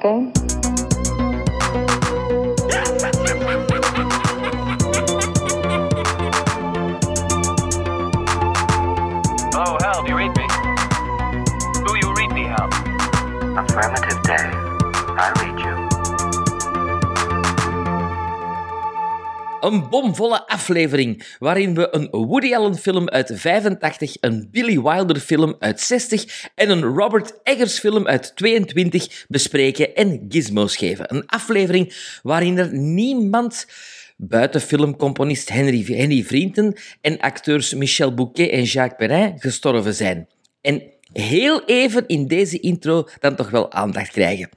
a game? Oh, Hal, do you read me? Do you read me, Hal? Affirmative day. I read you. Een bomvolle aflevering waarin we een Woody Allen film uit 85, een Billy Wilder film uit 60 en een Robert Eggers film uit 22 bespreken en gizmos geven. Een aflevering waarin er niemand buiten filmcomponist Henry, Henry Vrienden en acteurs Michel Bouquet en Jacques Perrin gestorven zijn. En heel even in deze intro dan toch wel aandacht krijgen.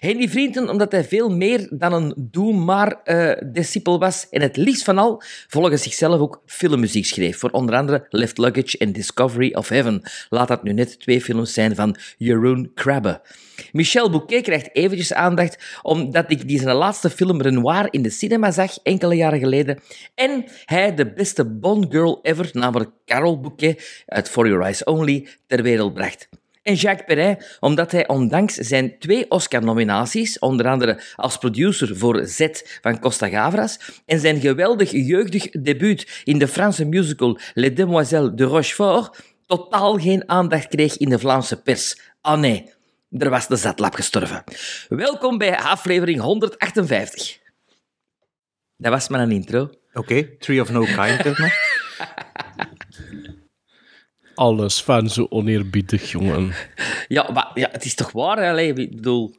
Henry Vrienden, omdat hij veel meer dan een doe-maar-discipel was en het liefst van al volgens zichzelf ook filmmuziek schreef, voor onder andere Left Luggage en Discovery of Heaven. Laat dat nu net twee films zijn van Jeroen Krabbe. Michel Bouquet krijgt eventjes aandacht omdat ik die zijn laatste film Renoir in de cinema zag, enkele jaren geleden, en hij de beste Bond girl ever, namelijk Carol Bouquet uit For Your Eyes Only, ter wereld bracht. En Jacques Perrin, omdat hij ondanks zijn twee Oscar-nominaties, onder andere als producer voor Z van Costa Gavras, en zijn geweldig jeugdig debuut in de Franse musical Les Demoiselles de Rochefort, totaal geen aandacht kreeg in de Vlaamse pers. Ah nee, er was de zatlap gestorven. Welkom bij aflevering 158. Dat was maar een intro. Oké, Tree of No Kind, maar. Alles van zo oneerbiedig, jongen. Ja, maar ja, het is toch waar? hè? Allee, ik bedoel...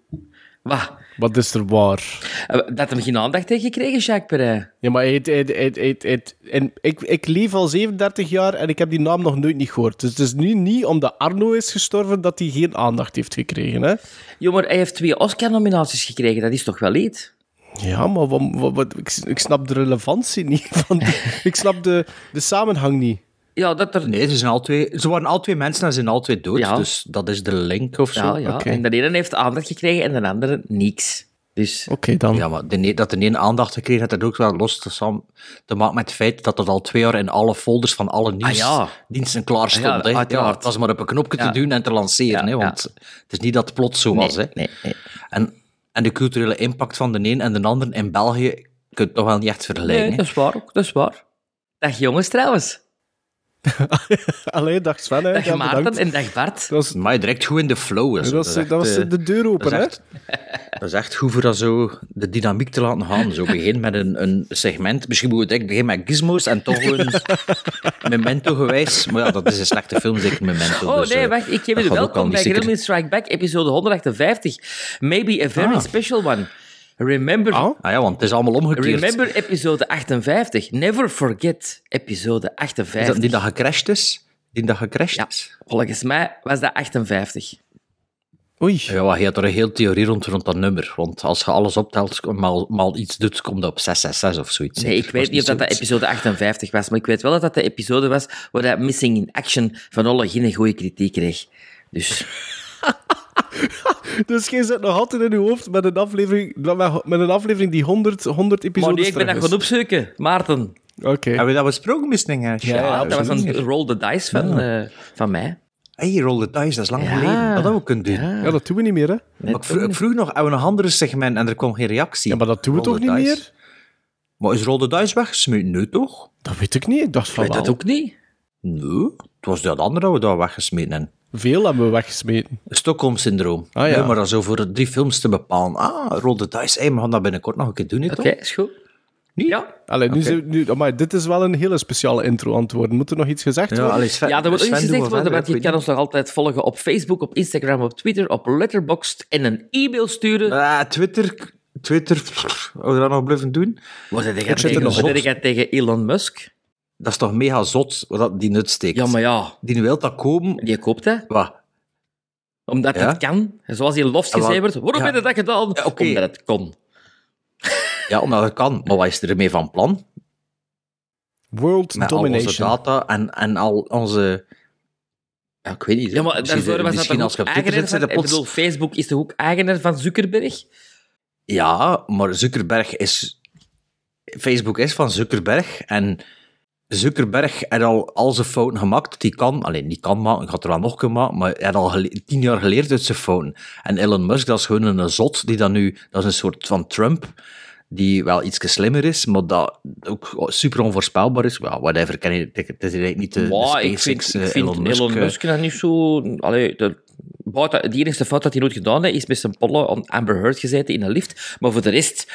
Wat? Wat is er waar? Eh, Dat hem geen aandacht heeft gekregen, Jacques Perrin. Ja, maar het, het, het, het, het- en ik, ik leef al 37 jaar en ik heb die naam nog nooit niet gehoord. Dus het is nu niet omdat Arno is gestorven dat hij geen aandacht heeft gekregen. Hè? Jo, maar hij heeft twee Oscar-nominaties gekregen. Dat is toch wel iets? Ja, maar wat, wat, wat- ik, ik snap de relevantie niet. Van die- ik snap de, de samenhang niet. Ja, dat er... Nee, ze, zijn al twee, ze waren al twee mensen en ze zijn al twee dood. Ja. Dus dat is de link of zo. Ja, ja. En de ene heeft aandacht gekregen en de andere niks. Dus... Oké, dan. Ja, maar de, ne- dat de ene aandacht gekregen heeft, dat ook wel los te, sam- te maken met het feit dat dat al twee jaar in alle folders van alle nieuwsdiensten klaar stond. Ah, ja, hè. ja, uiteraard. het was maar op een knopje Ja. te doen en te lanceren. Ja, hè, want het is niet dat het plots zo was. Hè. nee, nee. En, en de culturele impact van de een en de ander in België kun je het toch wel niet echt vergelijken. Nee, dat is waar ook. Dat is waar. Dag jongens trouwens. Allee, dag Sven. Hè. Dag Ja, Maarten bedankt. en dag Bart. Dat was, Maar je direct goed in de flow. Dat was, echt, dat was de deur open, dat hè? is echt, dat is echt goed voor dat zo de dynamiek te laten gaan. Zo begin met een, een segment. Misschien moet ik direct beginnen met gizmos en toch gewoon memento gewijs. Maar ja, dat is een slechte film, zeker memento. Oh dus, nee, eh, wacht. Ik geef al welkom bij Gremlin Strike Back, episode 158. Maybe a very Ah. special one. Remember... Oh. Ah ja, want het is allemaal omgekeerd. Remember episode 58. Never forget episode Is 58. dat die dat gecrashed is? Die dat gecrashed Ja, is? volgens mij was dat 58. Oei. Ja, maar je had er een heel theorie rond, rond dat nummer. Want als je alles optelt, maal, maal iets doet, komt dat op 666 of zoiets. Nee, ik weet niet of dat, episode 58 was, maar ik weet wel dat dat de episode was waar dat Missing in Action van Olle geen goede kritiek kreeg. Dus Dus jij zit nog altijd in je hoofd met een aflevering, met een aflevering die 100, 100 maar episodes nee, ik ben dat gaan opzoeken. Maarten. Oké. Hebben we dat besproken, Missing Ja, dat was een roll the dice van, eh, van mij. Hey, roll the dice, dat is lang Ja. geleden. Dat hadden we kunnen doen. Ja. Ja, dat doen we niet meer, hè? Maar ik, vroeg, ik vroeg nog aan een andere segment en er kwam geen reactie. Ja, maar dat doen we Roll toch niet dice. meer? Maar is roll the dice weggesmeten? Nee, toch? Dat weet ik niet. Ik dacht van weet dat ook niet. Nee. Het was dat andere dat we daar weggesmeten hebben. Veel hebben we weggesmeten. Stockholm-syndroom. Ah, ja. Nee, maar dat zo voor drie films te bepalen. Ah, roll the dice. Hey, we gaan dat binnenkort nog een keer doen, Oké, is goed. Niet? Ja. Allee, nu nu, maar dit is wel een hele speciale intro antwoorden. Moet er nog iets gezegd Ja, worden? allee, Sven, Ja, dat moet iets gezegd worden, want je kan ons nog altijd volgen op Facebook, op Instagram, op Twitter, op Letterboxd en een e-mail sturen. Ah, Twitter... Twitter... We dat nog blijven doen? Wat er jij tegen Elon Musk? Dat is toch mega zot, wat dat die nut steekt. Ja, maar ja, Die wil dat komen... die koopt hè. Wat? Omdat Ja? het kan. Zoals hij loft Ja, maar- gezegd wordt. Waarom ja. heb je dat gedaan? Ja. Omdat het kon. Ja, omdat het kan. Maar wat is er ermee van plan? World Met al onze domination. data en, en al onze... Ja, ik weet niet. Ja, maar Misschien- daarvoor was dat als je ook op Twitter eigenaar zit, van... zit je Ik plots... bedoel, Facebook is toch ook eigenaar van Zuckerberg? Ja, maar Zuckerberg is... Facebook is van Zuckerberg en Zuckerberg heeft al al zijn fouten gemaakt dat hij kan. Alleen niet kan maken, ik had er wel nog kunnen maken, maar hij had al tien jaar geleerd uit zijn fouten. En Elon Musk, dat is gewoon een zot die dan nu, dat is een soort van Trump, die wel iets slimmer is, maar dat ook super onvoorspelbaar is. Well, whatever, kan je, het is eigenlijk niet de, ik SpaceX, vind, eh, Elon Musk. eh, dat niet zo... Allee, de, de enige fout dat hij nooit gedaan heeft, is met zijn pollen aan Amber Heard gezeten in een lift. Maar voor de rest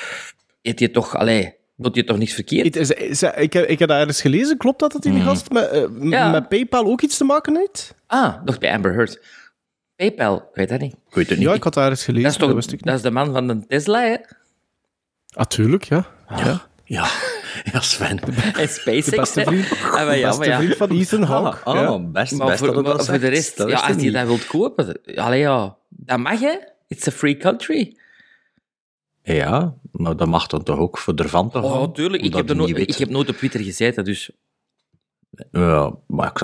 heeft hij toch... Allee, doet hij toch niks verkeerd? Is- is- ik, heb, ik heb dat ergens gelezen. Klopt dat dat die gast met, m- Ja. met PayPal ook iets te maken heeft? Ah, nog bij Amber Heard. PayPal, ik weet dat niet. Ik weet het niet. Ja, ik had dat ergens gelezen. Dat is toch niet. dat is de man van de Tesla, hè? Ah, tuurlijk, ja. ja. Ja, ja Sven. En SpaceX, De beste vriend, Ah, maar ja, beste maar ja. vriend van Ethan Ah, Hawke. ah, ja. best, Maar best voor, dat het maar dat voor de rest, Dat ja, als ik je niet. dat wilt kopen, allee ja, dat mag hè. It's a free country. Ja, maar dat mag dan toch ook voor ervan te gaan? Oh, tuurlijk. Ik heb, er je no- niet weet- ik heb nooit op Twitter gezeten, dus... Ja, maar ik,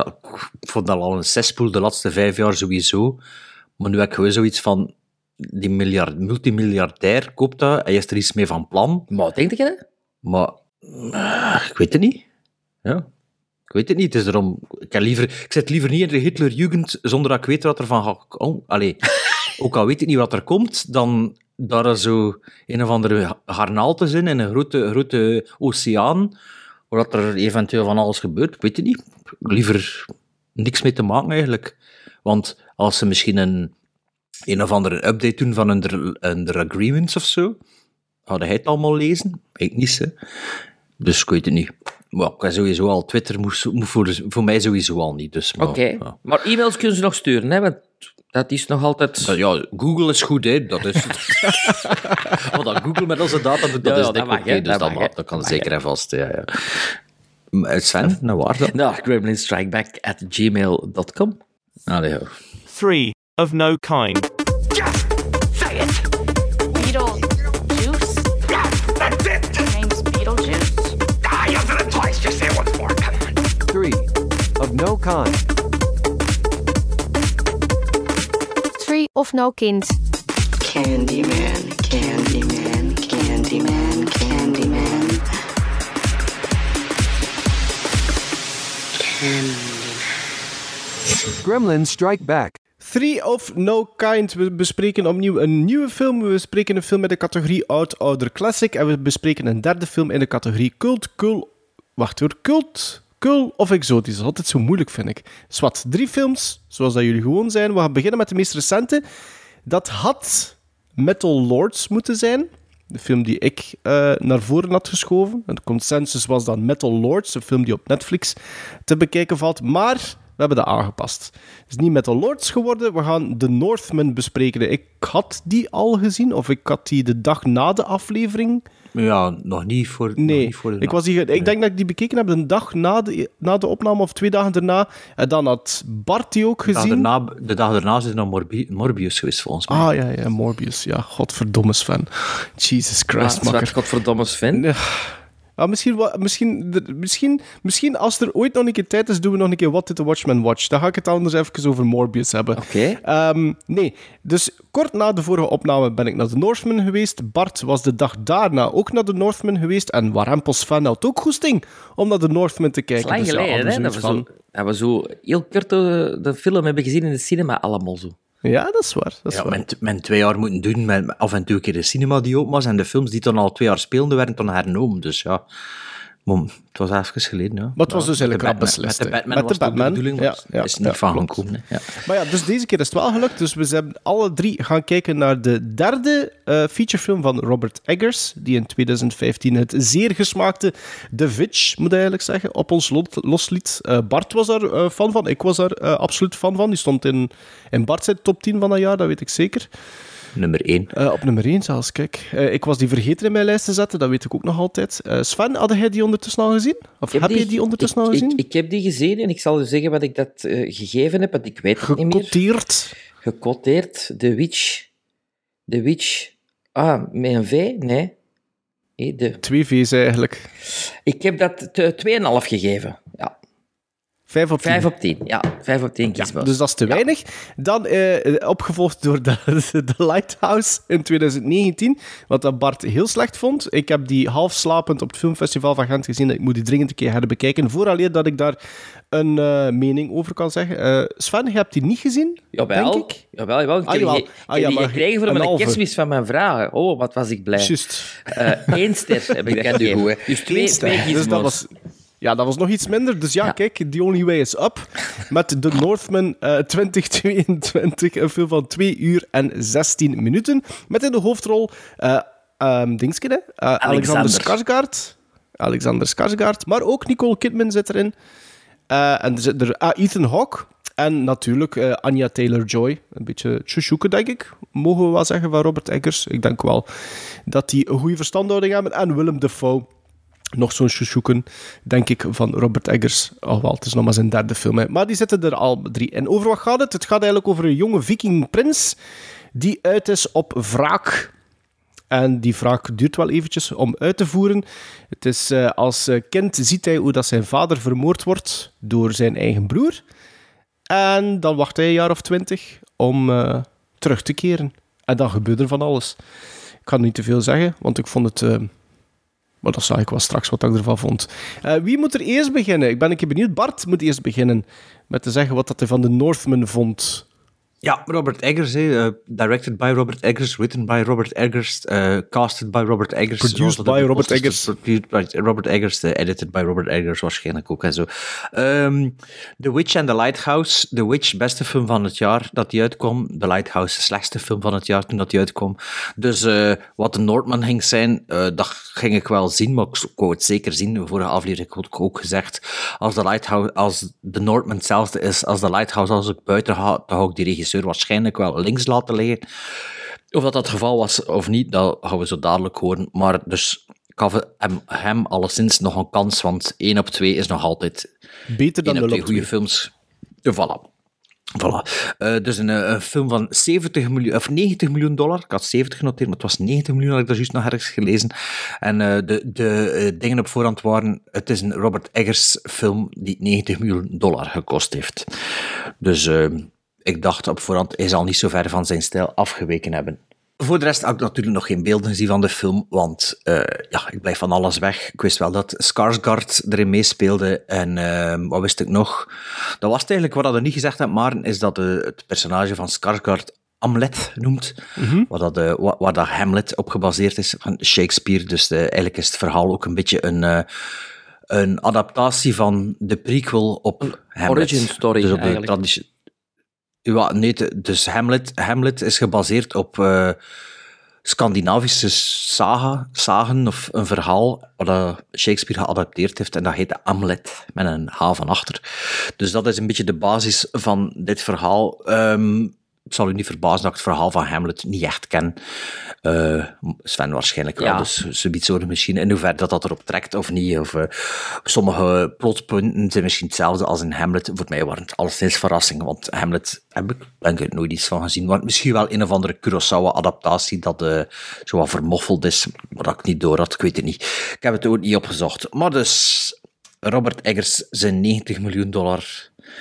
ik vond dat al een zespoel de laatste vijf jaar sowieso. Maar nu heb ik gewoon zoiets van... Die miljard, multimiljardair koopt dat, hij is er iets mee van plan. Maar denk je dat? Maar eh, ik weet het niet. Ja. Ik weet het niet. Het is erom, ik, heb liever, ik zit liever niet in de Hitlerjugend zonder dat ik weet wat er van gaat. Allee, ook al weet ik niet wat er komt, dan daar er zo een of andere garnaal te zijn in een grote, grote oceaan, waar dat er eventueel van alles gebeurt. Ik weet het niet. Liever niks mee te maken eigenlijk. Want als ze misschien een, een of andere update doen van hun, hun agreements of zo, Hadden hij het allemaal lezen? Ik niet, hè. Dus ik weet het niet. Ik sowieso al Twitter, moet, moet voor, voor mij sowieso al niet. Dus, maar, Oké. ja. Maar e-mails kunnen ze nog sturen, hè? Want dat is nog altijd... Ja, Google is goed, hè. Dat is... Wat dat Google met onze data doet, dat Ja, is dik oké, hè. dus Dat dat, mag, mag, hè. dat kan Dat zeker en vast, ja, ja. Maar Sven, nou waar dat? Nou, gremlinstrikeback at gmail.com. Allee, ja. Three of no kind. Beetlejuice? That's it! Your name's Beetlejuice? Ah, you did it twice. Just say it once more. Come on. Three of no kind. Of no kind. Candyman, Candyman, Candyman, Candyman. Gremlins strike back. Three of No Kind. We bespreken opnieuw een nieuwe film. We bespreken een film in de categorie Oud, Ouder, Classic. En we bespreken een derde film in de categorie Cult, Cult... Wacht hoor. Cult, Cult of Exotisch. Dat is altijd zo moeilijk, vind ik. Dus wat, drie films, zoals dat jullie gewoon zijn. We gaan beginnen met de meest recente. Dat had Metal Lords moeten zijn. De film die ik eh, naar voren had geschoven. En de consensus was dan Metal Lords, een film die op Netflix te bekijken valt. Maar hebben dat aangepast. Het is niet Metal Lords geworden. We gaan The Northman bespreken. Ik had die al gezien, of ik had die de dag na de aflevering. ja, nog niet voor, nog Nee, niet voor de ik, was die, ge- ik denk dat ik die bekeken heb de dag na de, na de opname, of twee dagen daarna. En dan had Bart die ook de dag, gezien. daarna, de dag daarna is Morbi- Morbius geweest, volgens mij. Ah ja, ja, Morbius. Ja, godverdomme Sven. Jesus Christ, Wat makker. godverdomme Sven. Ja, Ja, misschien, wa- misschien, er- misschien, misschien als er ooit nog een keer tijd is, doen we nog een keer What Did the Watchman Watch. Dan ga ik het anders even over Morbius hebben. Oké. Ehm, nee, dus kort na de vorige opname ben ik naar de Northman geweest. Bart was de dag daarna ook naar de Northman geweest. En Warempels fan had ook goesting om naar de Northman te is kijken. Dus ja, geleden, hadden hè? Dat we, zo, dat we zo heel kort de, de film hebben gezien in de cinema, allemaal zo. Ja, dat is waar. Dat is Ja, waar. men, men twee jaar moeten doen met af en toe een keer de cinema die open was en de films die dan al twee jaar speelden werden dan hernomen. Dus ja, maar het was even geleden. Ja. Maar het was Ja, dus de eigenlijk rap beslist, Met de. Batman Met de was het ook Batman, de bedoeling, ja, het is ja, niet van gekomen. Ja. Maar ja, dus deze keer is het wel gelukt. Dus we zijn alle drie gaan kijken naar de derde eh, featurefilm van Robert Eggers, die in 2015 het zeer gesmaakte The Witch, moet ik eigenlijk zeggen, op ons losliet. Eh, Bart was daar eh, fan van, ik was daar absoluut fan van. Die stond in, in Bart zijn top 10 van dat jaar, dat weet ik zeker. Nummer één. Eh, op nummer 1 zelfs, kijk. Eh, ik was die vergeten in mijn lijst te zetten, dat weet ik ook nog altijd. Eh, Sven, had jij die ondertussen al gezien? Of heb, je die ondertussen ik, al gezien? Ik, ik heb die gezien en ik zal u zeggen wat ik dat eh, gegeven heb, want ik weet het niet meer. Gecoteerd. Gecoteerd. The Witch. The Witch. Ah, met een V? Nee. De... Twee V's eigenlijk. Ik heb dat te- 2,5 gegeven. Ja. Vijf op tien. Vijf op tien. Ja, vijf op tien Ja, gizmos. dus dat is te weinig. Dan eh, opgevolgd door de, de Lighthouse in 2019, wat dat Bart heel slecht vond. Ik heb die half slapend op het filmfestival van Gent gezien. Ik moet die dringend een keer herbekijken, vooraleer dat ik daar een eh, mening over kan zeggen. Eh, Sven, je hebt die niet gezien, Jawel, denk ik? jawel, jawel. Ik Ah, heb jawel. die, Ah, heb ja, die maar gekregen voor een mijn kerstmis van mijn vragen. Oh, wat was ik blij. Juist. Eén ster heb ik dat gegeven. Dus twee, twee Dus dat was, ja, dat was nog iets minder. Dus ja, Ja. kijk, The Only Way is Up. Met The Northman eh, 2022. Een film van 2 uur en 16 minuten. Met in de hoofdrol uh, um, Dingske, hè? Eh, Alexander Skarsgård. Alexander Skarsgård. Maar ook Nicole Kidman zit erin. Eh, en er zit er ah, Ethan Hawke. En natuurlijk eh, Anya Taylor-Joy. Een beetje tjoesjoeken, denk ik. Mogen we wel zeggen van Robert Eggers. Ik denk wel dat die een goede verstandhouding hebben. En Willem Dafoe. Nog zo'n tjoesjoeken, denk ik, van Robert Eggers. Oh wel, het is nog maar zijn derde film. Maar die zitten er al drie. En over wat gaat het? Het gaat eigenlijk over een jonge vikingprins die uit is op wraak. En die wraak duurt wel eventjes om uit te voeren. Het is eh, als eh, kind ziet hij hoe dat zijn vader vermoord wordt door zijn eigen broer. En dan wacht hij een jaar of twintig om eh, terug te keren. En dan gebeurt er van alles. Ik kan niet te veel zeggen, want ik vond het... maar dat zag ik wel straks wat ik ervan vond. Eh, wie moet er eerst beginnen? Ik ben een benieuwd. Bart moet eerst beginnen met te zeggen wat dat hij van de Northman vond. Ja, Robert Eggers, eh, directed by Robert Eggers, written by Robert Eggers, eh, casted by Robert Eggers. Produced by Robert Eggers. Produced by Robert Eggers, eh, edited by Robert Eggers waarschijnlijk ook en zo. Ehm, The Witch and the Lighthouse. The Witch, beste film van het jaar dat die uitkwam. The Lighthouse, slechtste film van het jaar toen dat die uitkwam. Dus eh, wat de Northman ging zijn, eh, dat ging ik wel zien, maar ik wou het zeker zien. De vorige aflevering heb ik ook gezegd, als de Lighthouse, als de Northman hetzelfde is als de Lighthouse, als ik buiten ga, dan ga ik die regisseur waarschijnlijk wel links laten liggen. Of dat dat het geval was of niet, dat gaan we zo dadelijk horen. Maar dus gaf hem, hem alleszins nog een kans, want 1 op 2 is nog altijd Beter dan 1 op de 2 goede films. De voilà. Voilà. Eh, dus een, eh, een film van 70 miljoen, of 90 miljoen dollar. Ik had 70 genoteerd, maar het was 90 miljoen, had ik daar juist nog ergens gelezen. En eh, de, de dingen op voorhand waren, het is een Robert Eggers film die 90 miljoen dollar gekost heeft. Dus eh, ik dacht op voorhand, hij zal niet zo ver van zijn stijl afgeweken hebben. Voor de rest had ik natuurlijk nog geen beelden gezien van de film, want eh, ja, ik blijf van alles weg. Ik wist wel dat Skarsgård erin meespeelde en eh, wat wist ik nog? Dat was het eigenlijk, wat we niet gezegd hebben, Maren, is dat eh, het personage van Skarsgård Hamlet noemt, waar, dat, eh, wa- waar dat Hamlet op gebaseerd is van Shakespeare. Dus eigenlijk is het verhaal ook een beetje een, een adaptatie van de prequel op Hamlet. Origin story, dus op de eigenlijk. Ja, nee, dus Hamlet, Hamlet is gebaseerd op eh, Scandinavische saga, sagen of een verhaal wat Shakespeare geadapteerd heeft en dat heet Hamlet, met een H van achter. Dus dat is een beetje de basis van dit verhaal. Ehm, het zal u niet verbazen dat ik het verhaal van Hamlet niet echt ken. Eh, Sven waarschijnlijk wel, Ja. dus zoiets zo misschien in hoeverre dat dat erop trekt of niet. Of, eh, sommige plotpunten zijn misschien hetzelfde als in Hamlet. Voor mij waren het alleszins verrassing, want Hamlet heb ik denk ik nooit iets van gezien. Maar misschien wel een of andere Kurosawa-adaptatie dat eh, zo wat vermoffeld is, wat ik niet door had, ik weet het niet. Ik heb het ook niet opgezocht. Maar dus, Robert Eggers zijn 90 miljoen dollar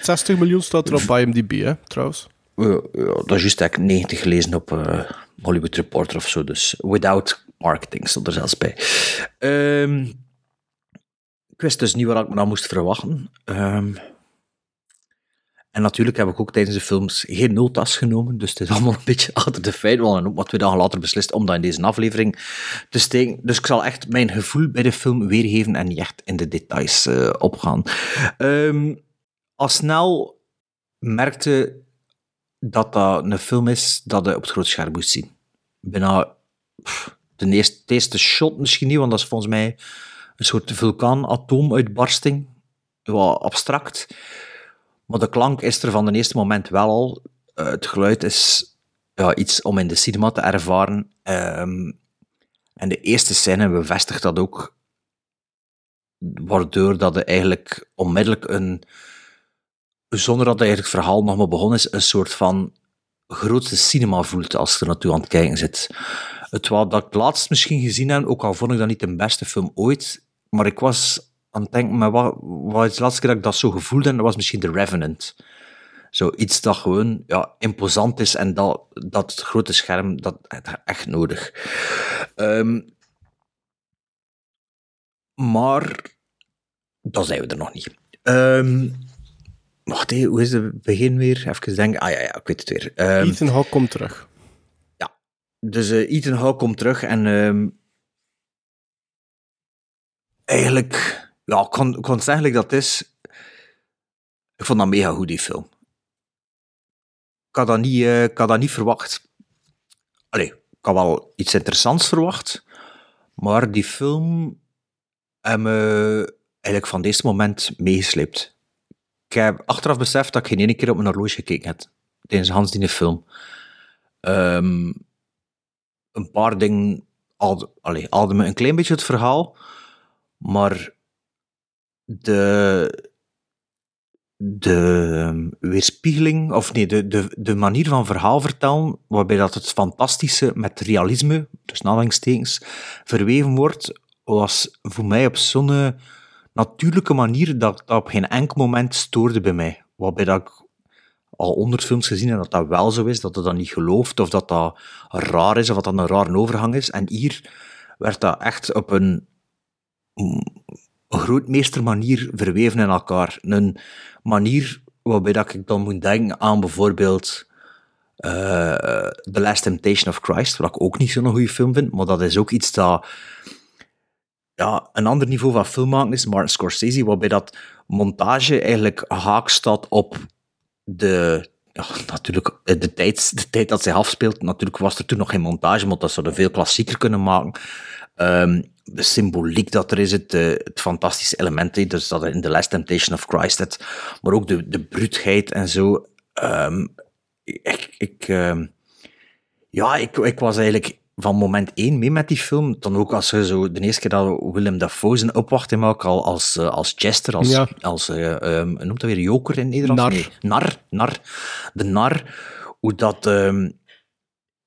60 miljoen staat er op IMDb, hè, trouwens. Ja, dat is juist eigenlijk 90 gelezen op eh, Hollywood Reporter of zo. Dus without marketing stond er zelfs bij. Ehm, ik wist dus niet wat ik me nou moest verwachten. Ehm, en natuurlijk heb ik ook tijdens de films geen notas genomen. Dus het is allemaal een beetje achter de feiten. We ook maar twee dagen later beslist om dat in deze aflevering te steken. Dus ik zal echt mijn gevoel bij de film weergeven en niet echt in de details eh, opgaan. Ehm, al snel merkte dat dat een film is dat je op het groot scherm moest zien. Bijna de eerste, de shot misschien niet, want dat is volgens mij een soort vulkaanatoomuitbarsting. Wat abstract. Maar de klank is er van het eerste moment wel al. Eh, het geluid is ja, iets om in de cinema te ervaren. Ehm, en de eerste scène bevestigt dat ook. Waardoor dat je eigenlijk onmiddellijk een zonder dat eigenlijk het verhaal nog maar begonnen is, een soort van grootste cinema voelt als je er naartoe aan het kijken zit. Het wat dat ik laatst misschien gezien heb, ook al vond ik dat niet de beste film ooit, maar ik was aan het denken, maar wat, wat is de laatste keer dat ik dat zo gevoelde? En dat was misschien The Revenant. Zoiets dat gewoon ja, imposant is en dat, dat grote scherm, dat echt nodig. Ehm, maar, dan zijn we er nog niet. Ehm, wacht, hé, hoe is het begin weer? Even denken. Ah ja, ja, ik weet het weer. Ehm, Ethan Hawke komt terug. dus eh, Ethan Hawke komt terug en ehm, eigenlijk, ja, ik kon, kon zeggen like dat het is. Ik vond dat mega goed, die film. Ik had dat niet, ik had dat niet verwacht. Allee, ik had wel iets interessants verwacht, maar die film heeft me eigenlijk van deze moment meegesleept. Ik heb achteraf beseft dat ik geen ene keer op mijn horloge gekeken heb tijdens Hans die film. Ehm, een paar dingen haalden me een klein beetje het verhaal, maar de, de weerspiegeling, of nee, de, de, de manier van verhaal vertellen, waarbij dat het fantastische met realisme, dus aanhalingstekens, verweven wordt, was voor mij op zo'n natuurlijke manier dat dat op geen enkel moment stoorde bij mij. Waarbij dat ik al honderd films gezien heb dat dat wel zo is, dat dan niet gelooft, of dat dat raar is, of dat dat een rare overgang is. En hier werd dat echt op een, mm, grootmeester manier verweven in elkaar. Een manier waarbij dat ik dan moet denken aan bijvoorbeeld eh, The Last Temptation of Christ, wat ik ook niet zo'n goede film vind, maar dat is ook iets dat ja, een ander niveau van filmmaken is, Martin Scorsese, waarbij dat montage eigenlijk haak staat op de, ja, natuurlijk, de tijd, de tijd dat zij afspeelt. Natuurlijk was er toen nog geen montage, maar dat zouden veel klassieker kunnen maken. Ehm, de symboliek dat er is, het, eh, het fantastische element, dus dat in The Last Temptation of Christ het, maar ook de, de bruutheid en zo. Ehm, ik, ik, ehm, ja, ik, ik was eigenlijk van moment één mee met die film. Dan ook als je zo de eerste keer dat Willem Dafoe zijn opwachting maakt al als, eh, als Chester, als, Ja. als eh, ehm, noemt dat weer, joker in Nederland? Nar. Nee, nar, nar. De nar. Hoe dat... ehm,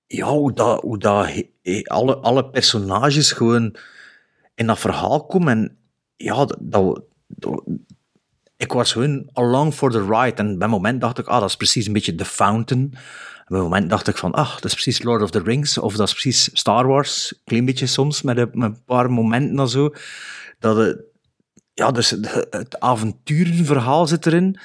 ja, hoe dat, hoe dat he- alle, alle personages gewoon in dat verhaal komen. En ja, dat, dat, dat- ik was gewoon along for the ride. En bij een moment dacht ik, ah, dat is precies een beetje The Fountain. Bij een moment dacht ik van, ah, dat is precies Lord of the Rings. Of dat is precies Star Wars. Een klein beetje soms, met een, paar momenten en zo. Dat het, ja, dus het, avonturenverhaal zit erin.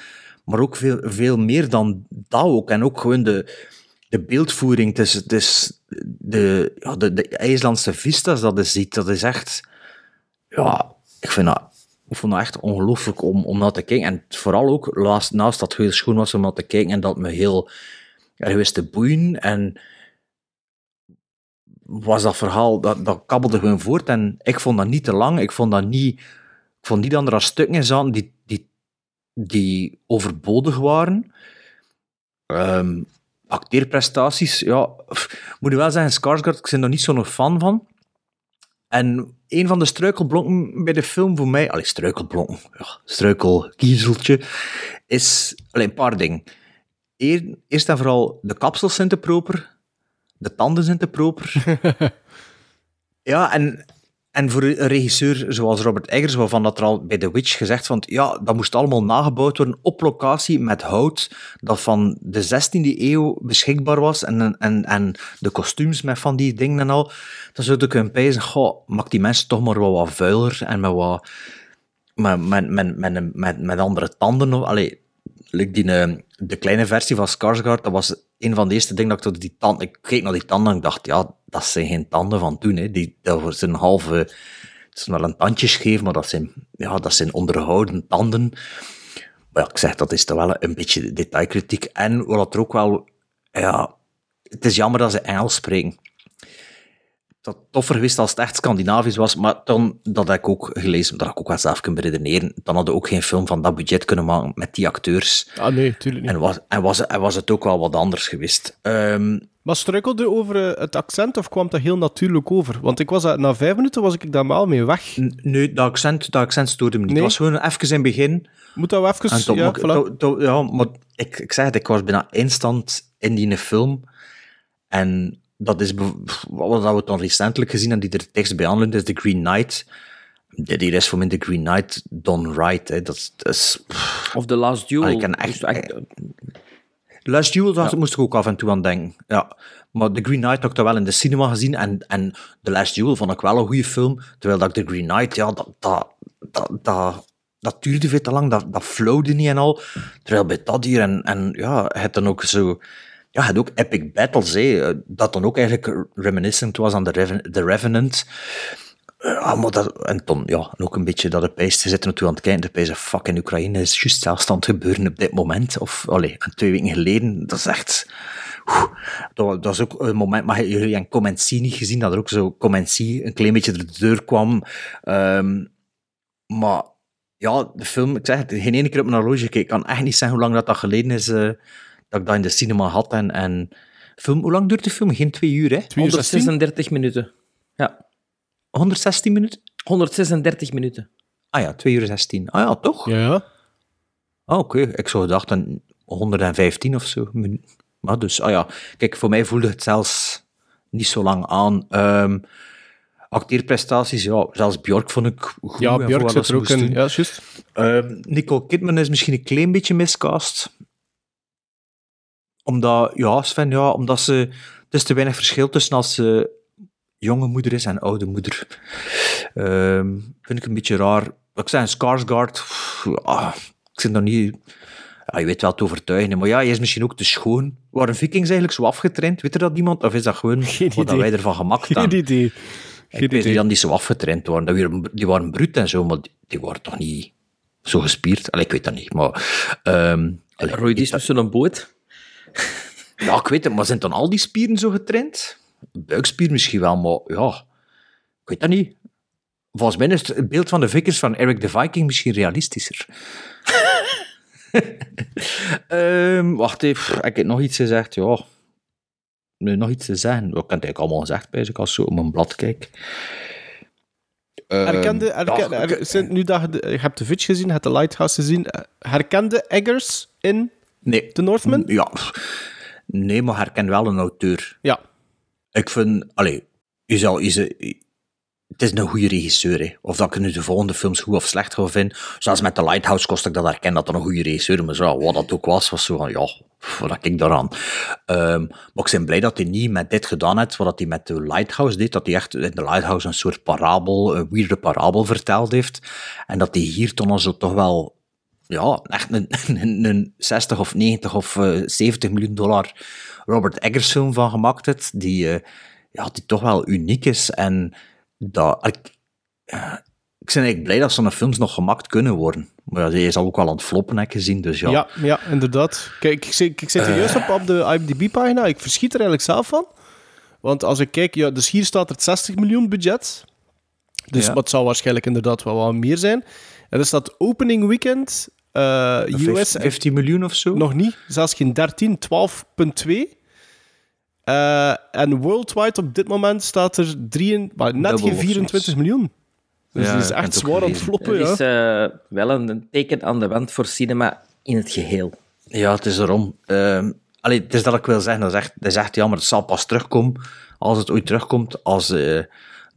Maar ook veel, veel meer dan dat ook. En ook gewoon de, de beeldvoering. Het is, de, ja, de, de IJslandse vistas dat je ziet. Dat is echt... Ja, ik vind dat... Ik vond dat echt ongelooflijk om, om naar te kijken. En vooral ook, naast dat het heel schoon was om naar te kijken en dat me heel erg wist te boeien. En was dat verhaal, dat, dat kabbelde gewoon voort. En ik vond dat niet te lang. Ik vond dat niet... Ik vond niet dat er stukken in zaten die, die, die overbodig waren. Ehm, acteerprestaties, ja... Moet je wel zeggen, Skarsgård, ik ben er niet zo'n fan van. En een van de struikelblokken bij de film voor mij... Allee, struikelblokken, ja, struikelkiezeltje, is... Allee, een paar dingen. Eer- Eerst en vooral, de kapsels zijn te proper. De tanden zijn te proper. ja, en, en voor een regisseur zoals Robert Eggers, waarvan dat er al bij The Witch gezegd van, ja, dat moest allemaal nagebouwd worden op locatie met hout dat van de 16e eeuw beschikbaar was en, en, en de kostuums met van die dingen en al. Dan zou ik kunnen pijzen, goh, maak die mensen toch maar wat, wat vuiler en met wat... Met, met, met, met, met, met andere tanden. Allee, die, eh, de kleine versie van Skarsgård, dat was een van de eerste dingen dat ik tot die tanden... Ik keek naar die tanden en ik dacht, ja, dat zijn geen tanden van toen. Hè. Die, dat zijn halve... Het is wel een maar dat zijn, ja, dat zijn onderhouden tanden. Maar ja, ik zeg, dat is toch wel een beetje detailkritiek. En wat er ook wel... Ja, het is jammer dat ze Engels spreken. Dat toffer geweest als het echt Scandinavisch was, maar dan, dat heb ik ook gelezen, dat had ik ook wel zelf kunnen beredeneren, dan hadden we ook geen film van dat budget kunnen maken met die acteurs. Ah, nee, tuurlijk niet. En was, en was, en was het ook wel wat anders geweest. Ehm, Maar struikelde over eh, het accent of kwam dat heel natuurlijk over? Want ik was dat, na vijf minuten was ik daar maar mee weg. nee, dat accent, dat accent stoorde me niet. Nee? Het was gewoon even in het begin. Moet dat wel even... Tot, ja, voilà. tot- ja, maar ik, ik zeg het, ik was bijna instant in die film. En dat is, wat we dan recentelijk gezien en die er tekst bij aanleunt, is The Green Knight. Dit hier is voor mij de Green Knight done right. Hè. Dat, is-. Of The Last Duel. Ah, ik kan echt- echt- Last Duel, daar moest ik ook af en toe aan denken. Ja. Maar The Green Knight heb ik dat wel in de cinema gezien. En, en The Last Duel vond ik wel een goede film. Terwijl dat ik The Green Knight, ja, dat, dat, dat, dat, dat duurde veel te lang. Dat, dat flowde niet en al. Terwijl bij dat hier, en, en ja, het dan ook zo... Ja, het ook epic battles, hè, dat dan ook eigenlijk reminiscent was aan The, The Revenant. Ja, maar dat, en dan, ja, ook een beetje dat de pijs te zitten naartoe aan het kijken. De pijs fuck, in Oekraïne is juist zelfstand gebeuren op dit moment. Of, allee, twee weken geleden. Dat is echt... dat, dat is ook een moment, maar jullie hebben Comency niet gezien, dat er ook zo Comency een klein beetje door de deur kwam. Ehm, maar ja, de film, ik zeg het, geen ene keer op mijn horloge. Ik kan echt niet zeggen hoe lang dat, dat geleden is eh, dat ik dat in de cinema had. En, en film, hoe lang duurt de film? Geen twee uur, hè? 136 minuten. Ja. 116 minuten? 136 minuten. Ah ja, 2 uur 16. Ah ja, toch? Ja, ja. Ah, oké. Ik zou gedacht aan 115 of zo. Maar dus, ah ja. Kijk, voor mij voelde het zelfs niet zo lang aan. Ehm acteerprestaties, ja, zelfs Björk vond ik goed. Ja, Björk zit er ook in. Ja, juist. Ehm, Nicole Kidman is misschien een klein beetje miscast. Omdat, ja, Sven, ja, omdat ze... Het is te weinig verschil tussen als ze jonge moeder is en oude moeder. Ehm, vind ik een beetje raar. Ik zeg, Skarsgård, ah, ik zit nog niet... Ja, je weet wel te overtuigen, maar ja, hij is misschien ook te schoon. Waren Vikings eigenlijk zo afgetraind? Weet er dat iemand? Of is dat gewoon Geen wat idee. wij ervan gemaakt Geen hebben? idee. Ik Geen weet die idee. dan niet zo afgetraind waren. Dat waren die waren bruut en zo, maar die, die waren toch niet zo gespierd? Allee, ik weet dat niet, maar... ehm allee, Roy ik- is tussen een boot. Ja, ik weet het, maar zijn dan al die spieren zo getraind? Buikspier misschien wel, maar ja... Ik weet dat niet. Volgens mij is het beeld van de Vikings van Eric the Viking misschien realistischer. Ehm, wacht even, heb ik nog iets gezegd? Ja... Nee, nog iets te zeggen. Ik heb het eigenlijk allemaal gezegd, bij als ik als zo op mijn blad kijk. Ehm, Herkende, herkende, er- nu dat je, de- je hebt de Fitch gezien, je hebt de Lighthouse gezien, eh, herkende Eggers in Nee. The Northman? Ja. Nee, maar herken wel een auteur. Ja. Ik vind, allee, je zal, je, het is een goede regisseur. Hè. Of dat ik nu de volgende films goed of slecht ga vinden. Zoals met The Lighthouse kost ik dat herkennen dat dat een goede regisseur zo, wat dat ook was, was zo van, ja, wat ik daaraan. Ehm, maar ik ben blij dat hij niet met dit gedaan heeft, wat hij met The Lighthouse deed. Dat hij echt in The Lighthouse een soort parabel, een weirde parabel verteld heeft. En dat hij hier toch zo toch wel ja, echt een, een, een 60 of 90 of eh, 70 miljoen dollar Robert Eggers film van gemaakt heeft, die, eh, ja, die toch wel uniek is. En dat, ik, eh, ik ben eigenlijk blij dat zo'n films nog gemaakt kunnen worden. Maar ja, die is al ook wel aan het floppen, heb ik gezien, dus ja. Ja, ja, inderdaad. Kijk, ik, zit- ik zit er juist op, op de IMDb-pagina. Ik verschiet er eigenlijk zelf van. Want als ik kijk, ja, dus hier staat er 60 miljoen budget. Dus Ja. het zal waarschijnlijk inderdaad wel wat meer zijn. En er staat opening weekend eh, US 15 miljoen of zo. nog niet, zelfs geen 13, 12,2. Eh, en worldwide op dit moment staat er drie, maar net geen of 24 zoiets. miljoen. Dus Ja, die is echt het zwaar aan het floppen. Het Ja. is eh, wel een, een teken aan de wand voor cinema in het geheel. Ja, het is erom. Ehm allee, het is dat ik wil zeggen. Dat is echt, dat is echt jammer. Het zal pas terugkomen, als het ooit terugkomt, als eh,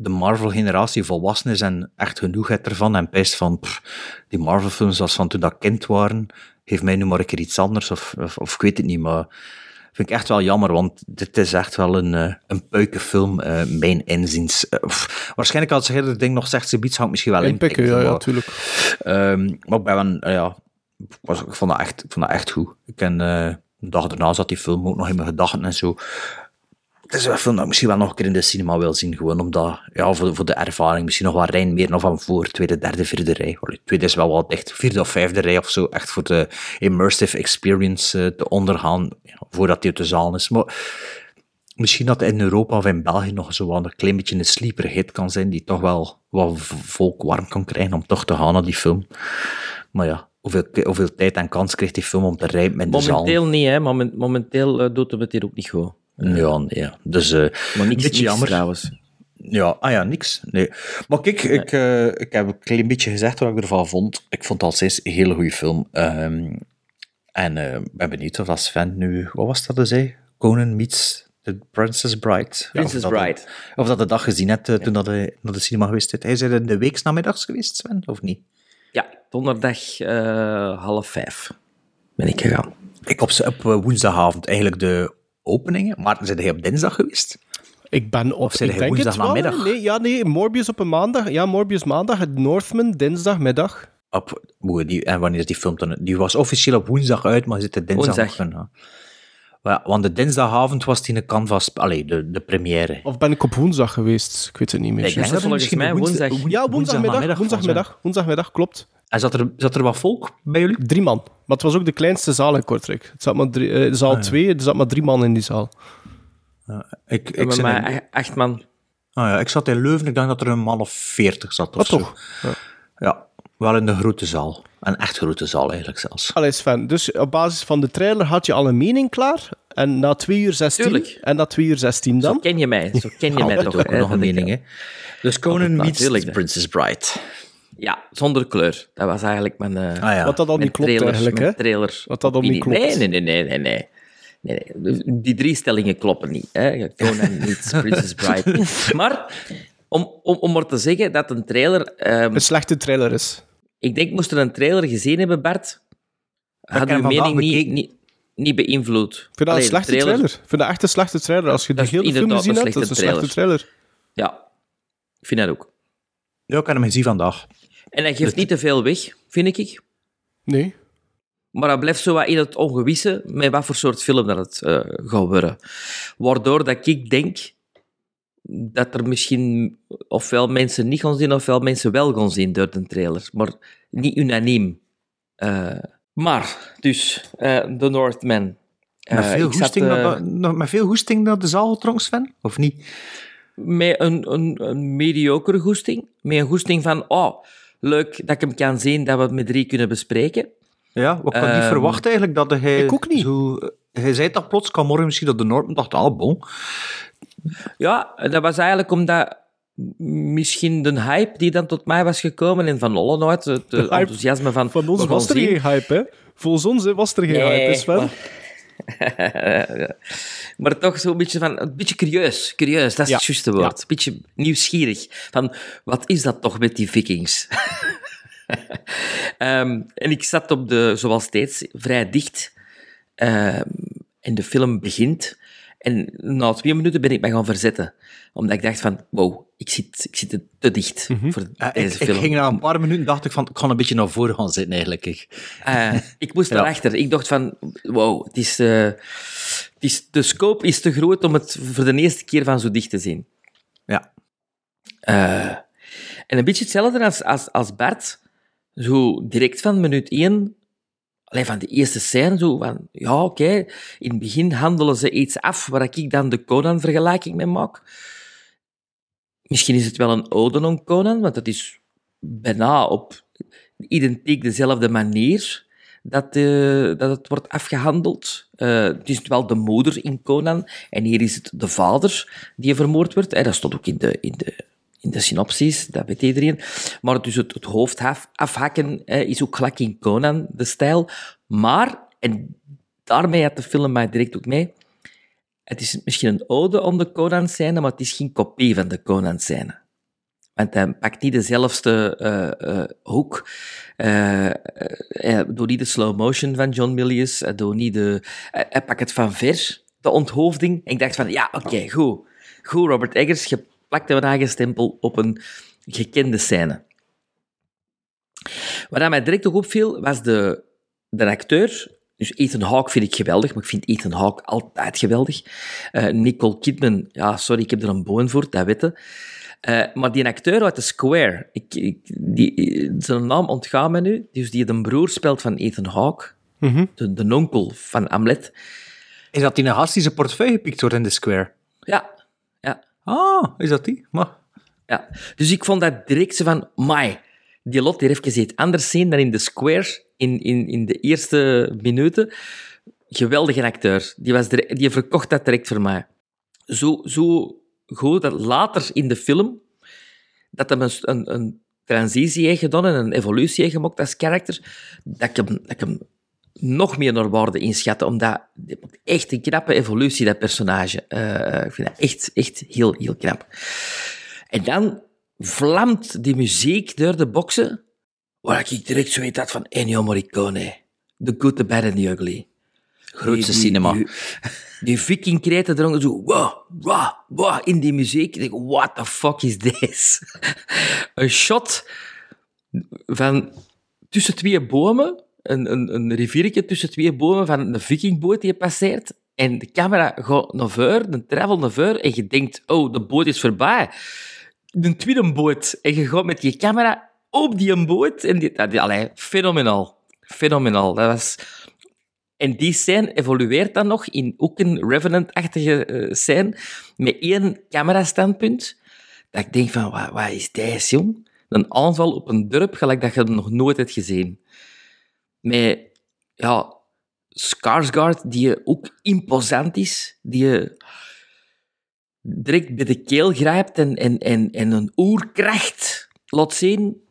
de Marvel-generatie volwassen is en echt genoeg heeft ervan en pijst van pff, die Marvel-films zoals van toen dat kind waren, geef mij nu maar een keer iets anders, of, of, of ik weet het niet, maar vind ik echt wel jammer, want dit is echt wel een, eh, een puikenfilm, eh mijn inziens. Eh, waarschijnlijk als ze het ding nog zegt, ze biedt, zou ik misschien wel Inpikken, inpikken. ja, ja, tuurlijk. Ehm, maar ik ben wel, ja, was, ik, vond dat echt, ik vond dat echt goed. Ik ken, een dag daarna zat die film ook nog in mijn gedachten en zo. Het is wel een film dat ik misschien wel nog een keer in de cinema wil zien, gewoon omdat, ja, voor, voor de ervaring, misschien nog wat rij meer nog van voor, tweede, derde, vierde rij. Tweede is wel wat echt, vierde of vijfde rij of zo, echt voor de immersive experience eh, te ondergaan, voordat die uit de zaal is. Maar misschien dat in Europa of in België nog zo wat een klein beetje een sleeper hit kan zijn, die toch wel wat volk warm kan krijgen om toch te gaan naar die film. Maar ja, hoeveel, hoeveel tijd en kans krijgt die film om te rijpen in de zaal? Momenteel niet, hè. Momen- momenteel eh, doet het hier ook niet goed. Ja, nee, ja. Dus, eh Maar niks, een beetje niks jammer. trouwens. Ja, ah ja, niks. Nee. Maar kijk, ik, eh, ik heb een klein beetje gezegd wat ik ervan vond. Ik vond het al steeds een hele goede film. Ehm, en eh, ik ben benieuwd of dat Sven nu... Wat was dat zei? Conan meets The Princess Bride. Ja, Princess of dat- Bride. Of dat de dag gezien hebt toen dat hij naar de cinema geweest is. Hij is er in de week namiddags geweest, Sven, of niet? Ja, donderdag half vijf ben ik gegaan. Ik op, op woensdagavond eigenlijk de openingen, maar zijn hij op dinsdag geweest? Ik ben op... Of zijn ik hij denk het wel, woensdagnamiddag? hè. Nee, ja, nee, Morbius op een maandag. Ja, Morbius maandag, het Northman dinsdagmiddag. Op, die, en wanneer is die film dan? Die was officieel op woensdag uit, maar zit er dinsdag Woensdag. ja. Want de dinsdagavond was die in de canvas, allee, de, de première. Of ben ik op woensdag geweest? Ik weet het niet meer. Ik denk dat volgens mij woensdag- woensdag... ja, woensdagmiddag. Woensdagmiddag, woensdagmiddag, klopt. En zat er, zat er wat volk bij jullie? Drie man. Maar het was ook de kleinste zaal in Kortrijk. Het zat maar drie, eh, zaal 2, er zat maar drie man in die zaal. Ik, ik, mij in, ach- acht man. ah ja, ik zat in Leuven, ik dacht dat er een man of veertig zat of Wat zo. toch? Ja. Ja, wel in de grote zaal. Een echt grote zaal eigenlijk zelfs. Allee Sven, dus op basis van de trailer had je al een mening klaar. En na 2 uur 16 Tuurlijk. en na 2 uur 16 Zo dan. ken je mij. Zo ken je Ja, mij toch. ook hè, nog een ik- mening, hè. Dus Conan meets. Princess Bride. Ja, zonder kleur. Dat was eigenlijk mijn... Ah ja. Wat dat al niet klopt trailers- eigenlijk, hè? Trailer Wat dat al niet klopt. Nee, nee, nee, nee, nee. nee. nee, nee. Die drie stellingen kloppen niet. Hè. Conan meets Princess Bride. Maar, om, om, om maar te zeggen dat een trailer... ehm, Een slechte trailer is. ik denk, moest er een trailer gezien hebben, Bart, had uw mening niet, niet, niet beïnvloed. Ik vind dat Allee, een slechte trailer. Ik vind dat echt een slechte trailer. Als je de Dat is hele film gezien hebt, dat is een slechte slechte trailer. Ja, ik vind dat ook. Ja, ik heb hem gezien vandaag. En hij geeft niet te veel weg, vind ik. Nee. Maar hij blijft zo wat in het ongewisse met wat voor soort film dat het eh, gaat worden. Waardoor dat ik denk dat er misschien ofwel mensen niet gaan zien, ofwel mensen wel gaan zien door de trailer. Maar niet unaniem. Eh, maar, dus, eh The Northman. Met, veel ik zat, hoesting, naar, naar- met veel hoesting naar de zaal getrokken, Sven? Of niet? met een, een, een mediocre goesting. Met een goesting van, oh, leuk dat ik hem kan zien, dat we het met drie kunnen bespreken. Ja, wat kan niet Ehm, verwachten eigenlijk dat hij... ik ook niet. Zo, hij zei dat plots, kan morgen misschien dat de Noord dacht, ah, bon. Ja, dat was eigenlijk omdat misschien de hype die dan tot mij was gekomen en van Ollen uit, het eh, hype enthousiasme van... Van ons was er zien. geen hype, hè? Volgens ons was er geen Nee, hype, Sven. maar- Ja. Maar toch zo'n beetje van, een beetje curieus, curieus, dat is het juiste woord. Een beetje nieuwsgierig, van wat is dat toch met die vikings? Ehm, en ik zat op de, zoals steeds, vrij dicht. Ehm, en de film begint. En na twee minuten ben ik me gaan verzetten. Omdat ik dacht van, wow, ik zit, ik zit te dicht voor Ja, deze ik, ik film. ging na een paar minuten, dacht ik van, ik ga een beetje naar voren gaan zitten eigenlijk. Ik. Eh, ik moest Ja. erachter. Ik dacht van, wow, het is, eh, het is, de scope is te groot om het voor de eerste keer van zo dicht te zien. Ja. Eh, en een beetje hetzelfde als, als, als Bart. Zo direct van minuut één, alleen van de eerste scène, zo van, ja, oké, in het begin handelen ze iets af waar ik dan de Conan-vergelijking mee maak. Misschien is het wel een ode aan Conan, want het is bijna op identiek dezelfde manier dat, eh, dat het wordt afgehandeld. Eh, het is wel de moeder in Conan en hier is het de vader die vermoord wordt. Eh, dat stond ook in de, in de, in de synopsis, dat weet iedereen. Maar dus het, het hoofd af- afhakken eh, is ook gelijk in Conan, de stijl. Maar, en daarmee had de film mij direct ook mee, het is misschien een ode om de Conan-scène, maar het is geen kopie van de Conan-scène. Want hij pakt niet dezelfde eh, hoek. Eh, doet niet de slow motion van John Milius. Hij, doet niet de, hij, hij pakt het van ver, de onthoofding. En ik dacht van, ja, oké, goed. Goed, Robert Eggers, je plakt een eigen stempel op een gekende scène. Wat mij direct ook opviel, was de, de acteur. Dus Ethan Hawke vind ik geweldig, maar ik vind Ethan Hawke altijd geweldig. Eh, Nicole Kidman, ja, sorry, ik heb er een boon voor, dat weten. Eh, maar die acteur uit The Square, ik, ik, die, zijn naam ontgaat me nu, dus die de broer speelt van Ethan Hawke, de, de onkel van Hamlet. Is dat die een zijn portefeuille gepikt wordt in de square? Ja, Ah, is dat die? Ja. Dus ik vond dat direct van, mai, die lot hier even iets anders zien dan in The Square, in, in, in de eerste minuten. Geweldige acteur. Die, was die verkocht dat direct voor mij. Zo, zo goed dat later in de film, dat hem een, een, een transitie heeft gedaan en een evolutie heeft gemaakt als karakter, dat ik dat ik hem nog meer naar waarde inschatten, omdat echt een knappe evolutie, dat personage. Eh, ik vind dat echt, echt heel, heel knap. En dan vlamt die muziek door de boksen, waar ik direct zo had van Ennio Morricone. The Good, The Bad and The Ugly. Grootste cinema. Die, die vikingkreten drongen zo, wow, wow, wow, in die muziek. Ik denk, what the fuck is this? een shot van tussen twee bomen, een, een, een riviertje tussen twee bomen van een vikingboot die je passeert. En de camera gaat naar voren, de travel naar voren, en je denkt, oh, de boot is voorbij. Een tweede boot. En je gaat met je camera op die boot. En die, allee, fenomenaal. Fenomenaal. Dat was... En die scène evolueert dan nog in ook een Revenant-achtige eh, scène, met één camerastandpunt. Dat ik denk van, wat, wat is deze, jong? Een aanval op een dorp, gelijk dat je nog nooit hebt gezien. Met, ja, Skarsgård, die ook imposant is, die je direct bij de keel grijpt en, en, en, en een oerkracht laat zien.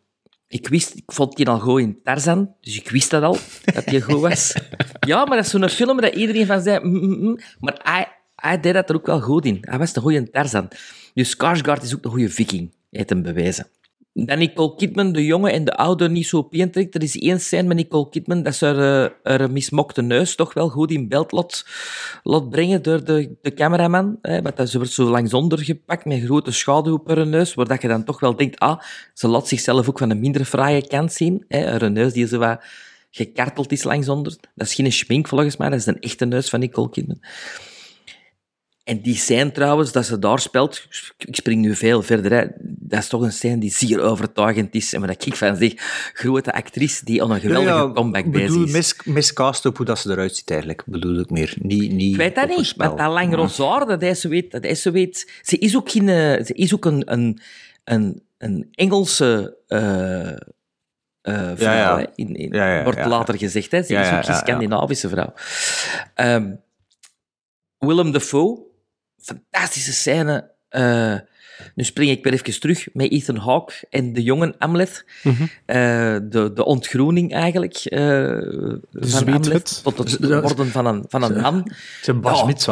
Ik wist, ik vond die al goed in Tarzan, dus ik wist dat al, dat die goed was. Ja, maar dat is zo'n film dat iedereen van zei, mm, mm, mm. maar hij, hij deed dat er ook wel goed in. Hij was een goede Tarzan. Dus Skarsgård is ook een goede viking, heeft hem bewezen. Dan Nicole Kidman, de jonge en de oude, niet zo trekt. Er is één scène met Nicole Kidman dat ze er, eh, mismokte neus toch wel goed in beeld laat brengen door de, de cameraman. Hè, want dat- ze wordt zo langs onder gepakt met grote schaduw op haar neus, waar dat je dan toch wel denkt, ah, ze laat zichzelf ook van een minder fraaie kant zien. Hè, haar neus die zo wat gekarteld is langs onder. Dat is geen schmink volgens mij, dat is een echte neus van Nicole Kidman. En die scène trouwens, dat ze daar speelt, ik spring nu veel verder, hè, dat is toch een scène die zeer overtuigend is. En waar ik van zeg, grote actrice die aan een geweldige comeback bezig is. mis, miscast op hoe dat ze eruit ziet eigenlijk, bedoel ik meer. Niet, niet Ik weet dat een niet, want dat lang roze haar, dat hij zo weet, dat hij zo weet. Ze is ook, geen, eh, ze is ook een, een, een, een Engelse eh eh, vrouw, ja. In, in- wordt later gezegd. Hè. Ze is ook ja. Scandinavische vrouw. Ehm, Willem Dafoe, fantastische scène. eh, nu spring ik weer even terug met Ethan Hawke en de jongen Hamlet. Mhm. Eh, de, de ontgroening eigenlijk eh, van tot het worden van een, van een man. Zijn Bas.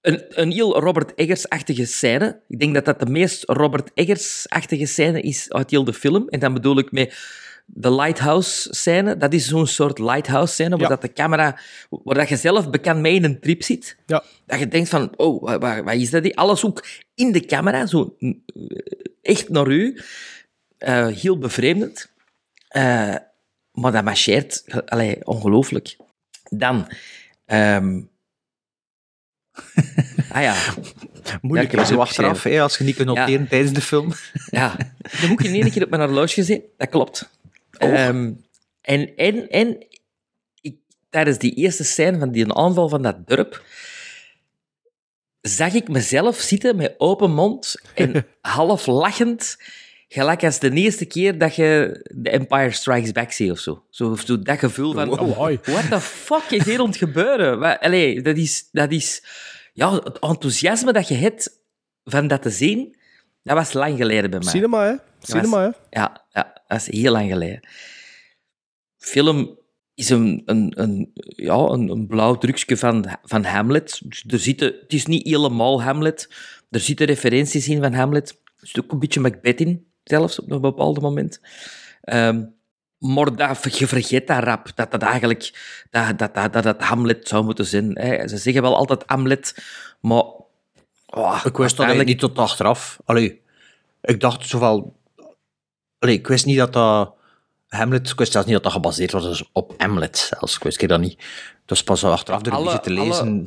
Een, een heel Robert Eggers-achtige scène. Ik denk dat dat de meest Robert Eggers-achtige scène is uit heel de film. En dan bedoel ik met de lighthouse-scène. Dat is zo'n soort lighthouse-scène, waar Ja. dat de camera... Waar dat je zelf bekend mee in een trip zit. Ja. Dat je denkt van, oh, wat, is dat? hier? Alles ook in de camera, zo eh, echt naar u. Eh, heel bevreemdend. Eh, maar dat marcheert, allee, ongelooflijk. Dan... ehm, ah ja, Moeilijk Ja, zo achteraf, hè, als je niet kunt Ja. noteren tijdens de film. Ja, dan moet ik in één keer op mijn horloge gezien. Dat klopt. Ehm, en en, en ik, tijdens die eerste scène van die aanval van dat dorp zag ik mezelf zitten met open mond en half lachend, gelijk als de eerste keer dat je The Empire Strikes Back ziet of zo. Zo, zo dat gevoel van, Wow. what the fuck is hier aan het gebeuren? Wat, allee, dat is, dat is ja, het enthousiasme dat je hebt van dat te zien, dat was lang geleden bij mij. Cinema, hè? Cinema, hè? Ja, ja, dat is heel lang geleden. Film is een, een, een, ja, een, een blauw drukje van, van Hamlet. Dus er zitten, het is niet helemaal Hamlet. Er zitten referenties in van Hamlet. Er zit ook een beetje Macbeth in, zelfs op een bepaald moment. Ehm, maar dat, je vergeet dat rap, dat dat eigenlijk dat, dat, dat, dat, dat Hamlet zou moeten zijn. Hè. Ze zeggen wel altijd Hamlet, maar... oh, Ik wist dat eigenlijk niet tot achteraf. Allee, ik dacht zowel... Allee, ik wist niet dat dat... Hamlet, ik wist zelfs niet dat dat gebaseerd was dus op Hamlet zelfs. Ik wist dat niet. Dus pas achteraf door Alle- te lezen...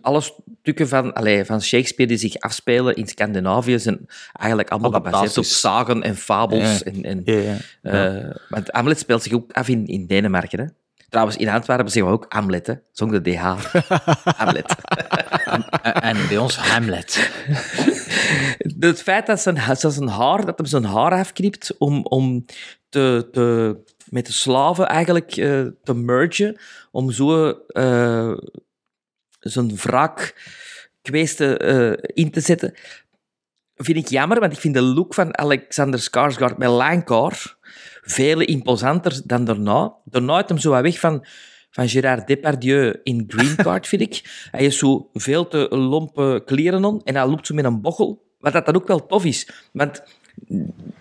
alle stukken van, allee, van Shakespeare die zich afspelen in Scandinavië zijn eigenlijk allemaal gebaseerd op zagen en fabels. Ja. En, en, Ja, ja. eh, want Hamlet speelt zich ook af in, in Denemarken. Hè? Trouwens, in Antwerpen zeggen we ook Hamlet, hè? zonder de DH. Hamlet. En, en bij ons Hamlet. Het feit dat zijn, dat zijn haar, dat hem zijn haar afknipt om, om te, met de slaven eigenlijk eh, te mergen, om zo eh, zijn wraak eh, in te zetten, vind ik jammer, want ik vind de look van Alexander Skarsgård met lang haar veel imposanter dan daarna. Daarna heeft hem zo weg van van Gérard Depardieu in Green Card, vind ik. Hij is zo veel te lompe kleren aan en hij loopt zo met een bochel. Wat dat dan ook wel tof is. Want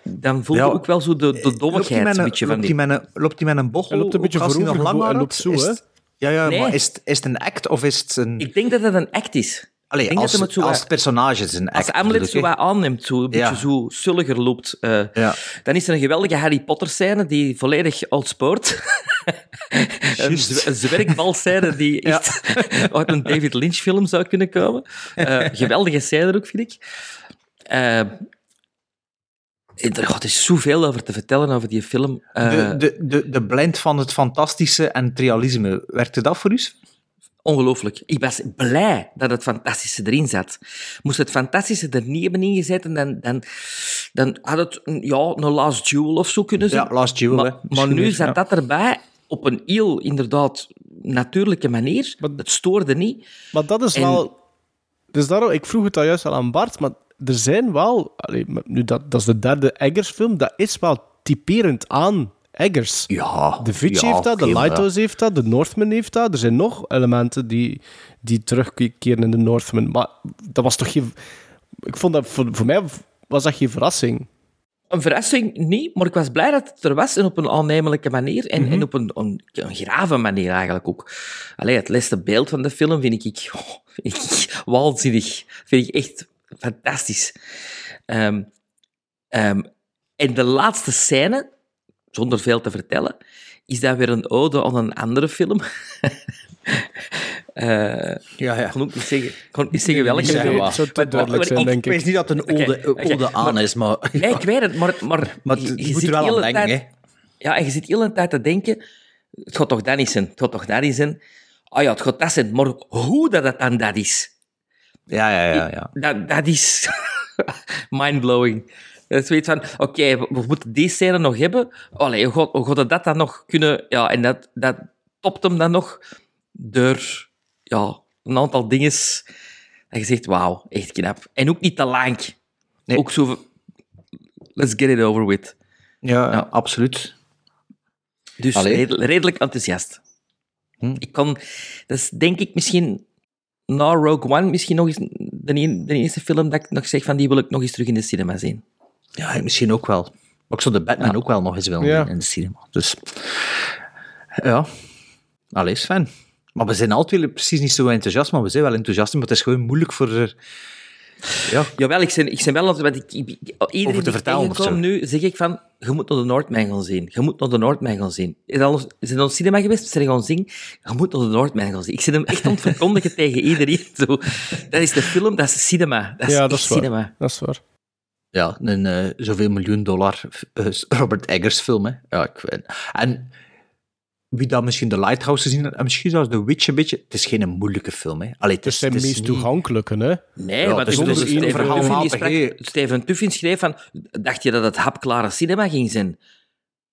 dan voel je Ja, ook wel zo de, de Loopt hij dommigheid met een een, beetje van loopt die... hij met een, loopt hij met een bochel? Hij loopt een beetje als hij nog lang hij loopt zo, is hè? het- Ja, ja Nee. maar is het, is het een act of is het een... Ik denk dat het een act is. Allee, ik denk als, dat hij het zo als personage is een act. Als Hamlet zo wat aanneemt, zo een Ja. beetje zo sulliger loopt, eh, Ja. dan is er een geweldige Harry Potter scène die volledig outspoort. Een, zwerkbal-scène die echt uit een David Lynch film zou kunnen komen. Eh, geweldige scène ook, vind ik. Eh, er is zoveel over te vertellen over die film. Eh, De, de, de, de blend van het fantastische en het realisme, werkte dat voor u? Ongelooflijk. Ik was blij dat het fantastische erin zat. Moest het fantastische er niet hebben ingezet, dan, dan, dan had het een- ja, een Last Jewel of zo kunnen zijn. Ja, Last Jewel, hè. Maar, maar Misschien nu zat ja. dat erbij op een heel, inderdaad, natuurlijke manier. Maar- het stoorde niet. Maar dat is En- wel... Dus daarom, ik vroeg het al juist al aan Bart, maar er zijn wel... allee, nu dat, dat is de derde Eggers-film, dat is wel typerend aan Eggers. Ja. De Fitch ja, heeft dat, de Lighthouse heeft dat, de Northman heeft dat. Er zijn nog elementen die, die terugkeren in de Northman. Maar dat was toch geen... Ik vond dat... Voor, voor mij was dat geen verrassing. Een verrassing niet, maar ik was blij dat het er was en op een aannemelijke manier en, Mhm. en op een, een, een grave manier eigenlijk ook. Allee, het laatste beeld van de film vind ik, oh, vind ik waanzinnig. Vind ik echt fantastisch. Ehm, ehm, en de laatste scène, zonder veel te vertellen, is dan weer een ode aan een andere film. Eh, Ja, ja. ik kon ook niet zeggen, ik kon niet zeggen welke film. wat. Het zou te duidelijk zijn, ik- denk Ik ik. weet niet dat het een ode, Oké, oké, ode aan maar- is, maar... Nee, ik weet het, maar... Maar, Maar je- je, je moet zit er wel aan denken, hè. Ja, en je zit de hele tijd te denken, het gaat toch dat niet zijn, het gaat toch dat niet zijn. Ah ja, het gaat dat zijn, maar hoe dat het dan dat is, Ja, ja, ja. ja. dat, dat is mindblowing. Dat is zoiets van, oké, we, we moeten die scène nog hebben. Allee, hoe gaat, hoe gaat dat dan nog kunnen... Ja, en dat, dat topt hem dan nog door ja, een aantal dingen dat je zegt, wauw, echt knap. En ook niet te lang. Nee. Ook zo... Let's get it over with. Ja, Ja. absoluut. Dus Allee. redel- redelijk enthousiast. Hm. Ik kan, dat is denk ik misschien na Rogue One misschien nog eens de, een- de eerste film dat ik nog zeg van die wil ik nog eens terug in de cinema zien. Ja, misschien ook wel. Maar ik zou de Batman ook wel nog eens willen Ja. in de cinema. Dus, ja. Allee, Sven. Maar we zijn altijd precies niet zo enthousiast, maar we zijn wel enthousiast, maar het is gewoon moeilijk voor... er- Ja, Jawel, ik ben, ik ben wel... Want ik, ik, ik- iedereen Over te of nu, zeg ik van, je moet naar de Noordmijn gaan zien. Je moet naar de Noordmijn gaan zien. Is het al cinema geweest? Ze gaan zien. Je moet naar de Noordmijn gaan zien. Ik zit hem echt aan het verkondigen tegen iedereen. Zo. Dat is de film, dat is cinema. Dat is ja, dat is waar. cinema. Dat is waar. ja een eh, zoveel miljoen dollar eh, Robert Eggers film. Hè. Ja, ik weet. En wie dan misschien de Lighthouse gezien heeft, en misschien zelfs The Witch een beetje, het is geen moeilijke film. Hè. Allee, het Het is, zijn het is meest niet- toegankelijke, hè. Nee, Ja, want dus Steven verhaal Tuffin, sprak- hè. Steven Tuffin schreef van, dacht je dat het hapklare cinema ging zijn?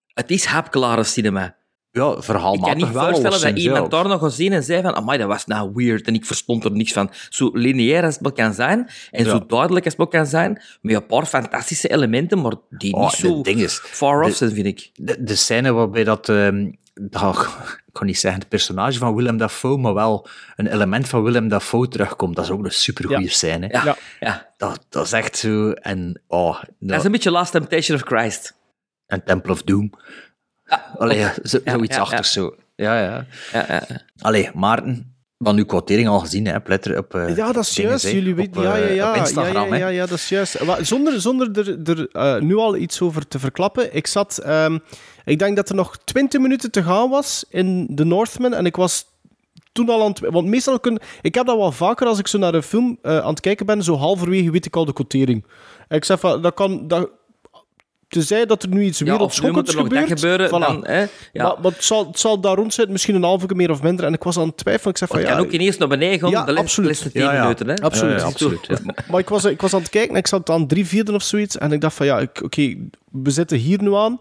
Het is hapklare cinema. Ja, Ik kan verhaalmatig niet voorstellen dat iemand daar nog gezien en zei van, amai, dat was nou weird en ik verstond er niks van. Zo lineair als het maar kan zijn en Ja. zo duidelijk als het maar kan zijn, met een paar fantastische elementen, maar die Oh, niet zo ding is, far off de- zijn, vind ik. de, de scène waarbij dat, ehm, dat, ik kan niet zeggen het personage van Willem Dafoe, maar wel een element van Willem Dafoe terugkomt. Dat is ook een supergoeie Ja. scène. Ja, Ja. ja. Dat, dat is echt zo. En, oh, Dat is een beetje Last Temptation of Christ. en Temple of Doom. Allee, ja, zo, Ja, zoiets ja, achter ja. zo. Ja, ja. Ja, ja, ja. Allee, Maarten, van uw quotering al gezien, hè, pletter op. eh, Ja, dat is dingen, juist. hè, Jullie weten, ja, ja, eh, ja, op Instagram, ja, ja, ja, dat is juist. Zonder, zonder er, er eh, nu al iets over te verklappen. Ik zat, ehm, ik denk dat er nog 20 minuten te gaan was in The Northman en ik was toen al aan het... Want meestal kun, ik heb dat wel vaker als ik zo naar een film eh, aan het kijken ben, zo halverwege weet ik al de quotering. En ik zeg van, dat kan... Dat, tenzij dat er nu iets Ja, wereldschokkends moet er nog dat gebeurt. gebeuren, voilà. dan... Hè, ja. Maar, maar het, zal, het zal daar rond zitten, misschien een halve keer meer of minder. En ik was aan het twijfelen. Ik zeg van, ja, kan ook ineens naar beneden gaan, Ja, de absoluut. laatste 10 Ja, ja. minuten. Hè. Absoluut. Ja, ja, absoluut, ja. Maar ik was, ik was aan het kijken en ik zat aan drie vierde of zoiets. En ik dacht van ja, ik- oké, we zitten hier nu aan.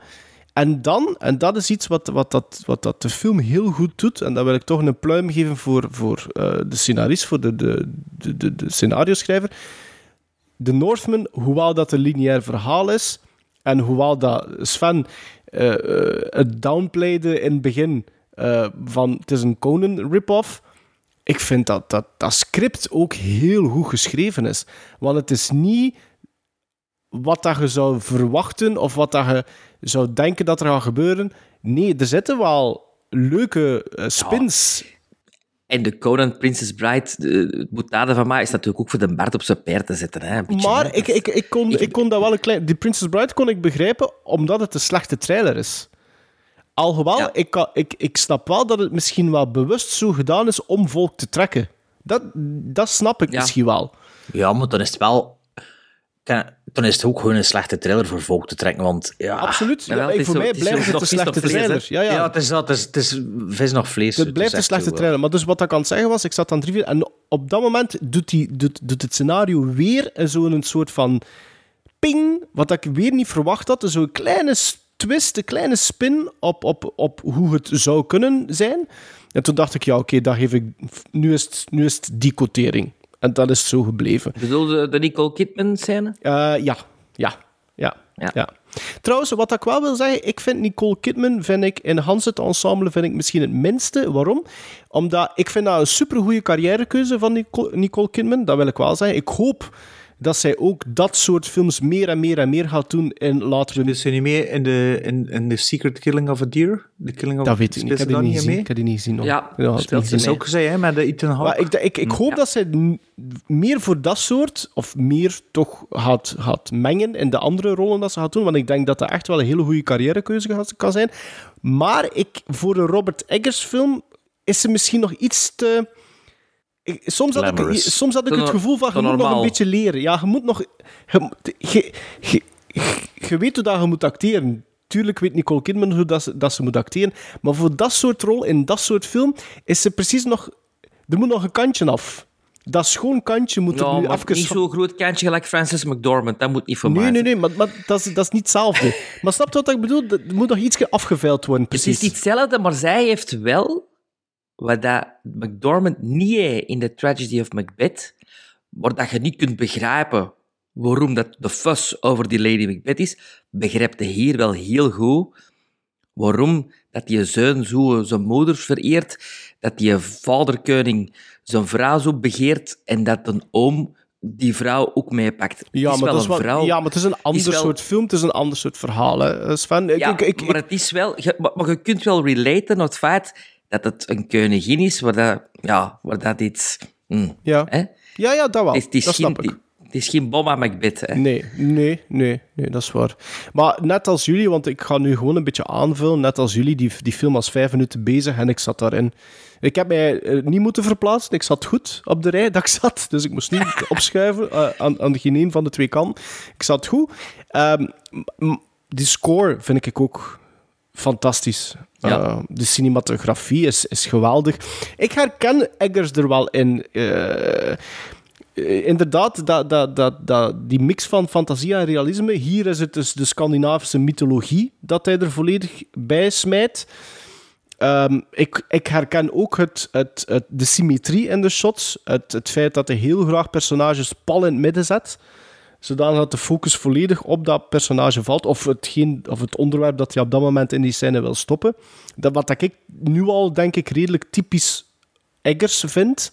En dan, en dat is iets wat, wat, dat, wat dat de film heel goed doet. En dat wil ik toch een pluim geven voor, voor eh, de scenarist, voor de, de, de, de, de scenario-schrijver. The Northman, hoewel dat een lineair verhaal is. En hoewel dat Sven eh, eh, het downplayde in het begin. van het is een Conan rip-off. Ik vind dat, dat dat script ook heel goed geschreven is. Want het is niet wat dat je zou verwachten of wat dat je zou denken dat er gaat gebeuren. Nee, er zitten wel leuke eh, spins. En de Conan Princess Bride, de- het boetade van mij, is natuurlijk ook voor de Bart op zijn paard te zetten. Hè, een beetje, Maar hè. ik, ik, ik, kon, ik kon dat wel een klein... Die Princess Bride kon ik begrijpen, omdat het een slechte trailer is. Alhoewel, Ja. ik, kan- ik, ik snap wel dat het misschien wel bewust zo gedaan is om volk te trekken. Dat, dat snap ik Ja. misschien wel. Ja, maar dan is het wel... Kan- Dan is het ook gewoon een slechte trailer voor volk te trekken, want... Ja, Absoluut. Ja, het is voor zo- mij blijft het nog een slechte trailer. Ja, ja. Ja, het is dat. Het is, het is vis nog vlees. Het blijft een slechte trailer. Maar dus wat ik aan het zeggen was, ik zat aan het reviewen en op dat moment doet, die, doet, doet het scenario weer zo'n soort van ping, wat ik weer niet verwacht had. Zo'n kleine twist, een kleine spin op, op, op hoe het zou kunnen zijn. En toen dacht ik, ja oké, geef ik... Nu is, het, nu is het die quotering. En dat is zo gebleven. Bedoelde de Nicole Kidman scène? Eh, ja, ja, ja, Ja. ja. Trouwens, wat ik wel wil zeggen, ik vind Nicole Kidman, vind ik, in Hans het ensemble, vind ik misschien het minste. Waarom? Omdat ik vind dat een supergoeie carrièrekeuze van Nicole, Nicole Kidman, dat wil ik wel zeggen. Ik hoop dat zij ook dat soort films meer en meer en meer gaat doen in, laten we... Is ze niet mee in de, in, in The Secret Killing of a Deer? The Killing of Dat weet ik niet, ik heb die niet gezien. Ik heb die niet gezien. Ja, ze Dat is ook gezegd, hè, met de Ethan Hawke. Maar ik, ik, ik hoop Ja. dat zij meer voor dat soort, of meer toch gaat, gaat mengen in de andere rollen dat ze gaat doen. Want ik denk dat dat echt wel een hele goede carrièrekeuze gaat- kan zijn. Maar ik, voor een Robert Eggers film is ze misschien nog iets te... ik- soms, had ik, soms had ik het gevoel van, je moet nog een beetje leren. Ja, je moet nog... Je, je, je, je weet hoe dat je moet acteren. Tuurlijk weet Nicole Kidman hoe dat ze, dat ze moet acteren. Maar voor dat soort rol, in dat soort film, is ze precies nog... Er moet nog een kantje af. Dat schoon kantje moet er nu maar even... niet zo'n groot kantje gelijk Francis McDormand. Dat moet niet Nee, mij nee, zijn. nee, maar, maar dat, is, dat is niet hetzelfde. maar snap je wat ik bedoel? Er moet nog iets afgeveild worden, Het precies. is niet hetzelfde, maar zij heeft wel wat dat McDormand niet heeft in The Tragedy of Macbeth, waar dat je niet kunt begrijpen waarom dat de fuss over die Lady Macbeth is, begrijpt je hier wel heel goed waarom dat die zoon zo zijn moeder vereert, dat die vaderkoning zijn vrouw zo begeert en dat een oom die vrouw ook meepakt. Het Ja, is maar wel dat is een wel, vrouw. ja, maar het is een ander wel- soort film, het is een ander soort verhaal, hè, Sven. Ik, Ja, ik, ik, maar het is wel... Je, maar, maar je kunt wel relaten naar het feit dat het een koningin is waar dat... Ja, waar dat iets... hm, ja. hè? ja, ja, dat wel. Het is, het is dat geen, snap ik. het is geen bomma Macbeth, hè. Nee, nee, nee, nee, dat is waar. Maar net als jullie, want ik ga nu gewoon een beetje aanvullen, net als jullie, die, die film was vijf minuten bezig en ik zat daarin. Ik heb mij eh, niet moeten verplaatsen, ik zat goed op de rij dat ik zat, dus ik moest niet opschuiven eh, aan, aan geen een van de twee kanten. Ik zat goed. Ehm, die score vind ik ook fantastisch. Ja. Eh, de cinematografie is, is geweldig. Ik herken Eggers er wel in. eh, eh, inderdaad, dat, dat, dat, dat, die mix van fantasie en realisme. Hier is het dus de Scandinavische mythologie dat hij er volledig bij smijt. Ehm, ik, ik herken ook het, het, het, de symmetrie in de shots. Het, het feit dat hij heel graag personages pal in het midden zet. Zodanig dat de focus volledig op dat personage valt. Of, hetgeen, of het onderwerp dat hij op dat moment in die scène wil stoppen. Dat, wat ik nu al, denk ik, redelijk typisch Eggers vind.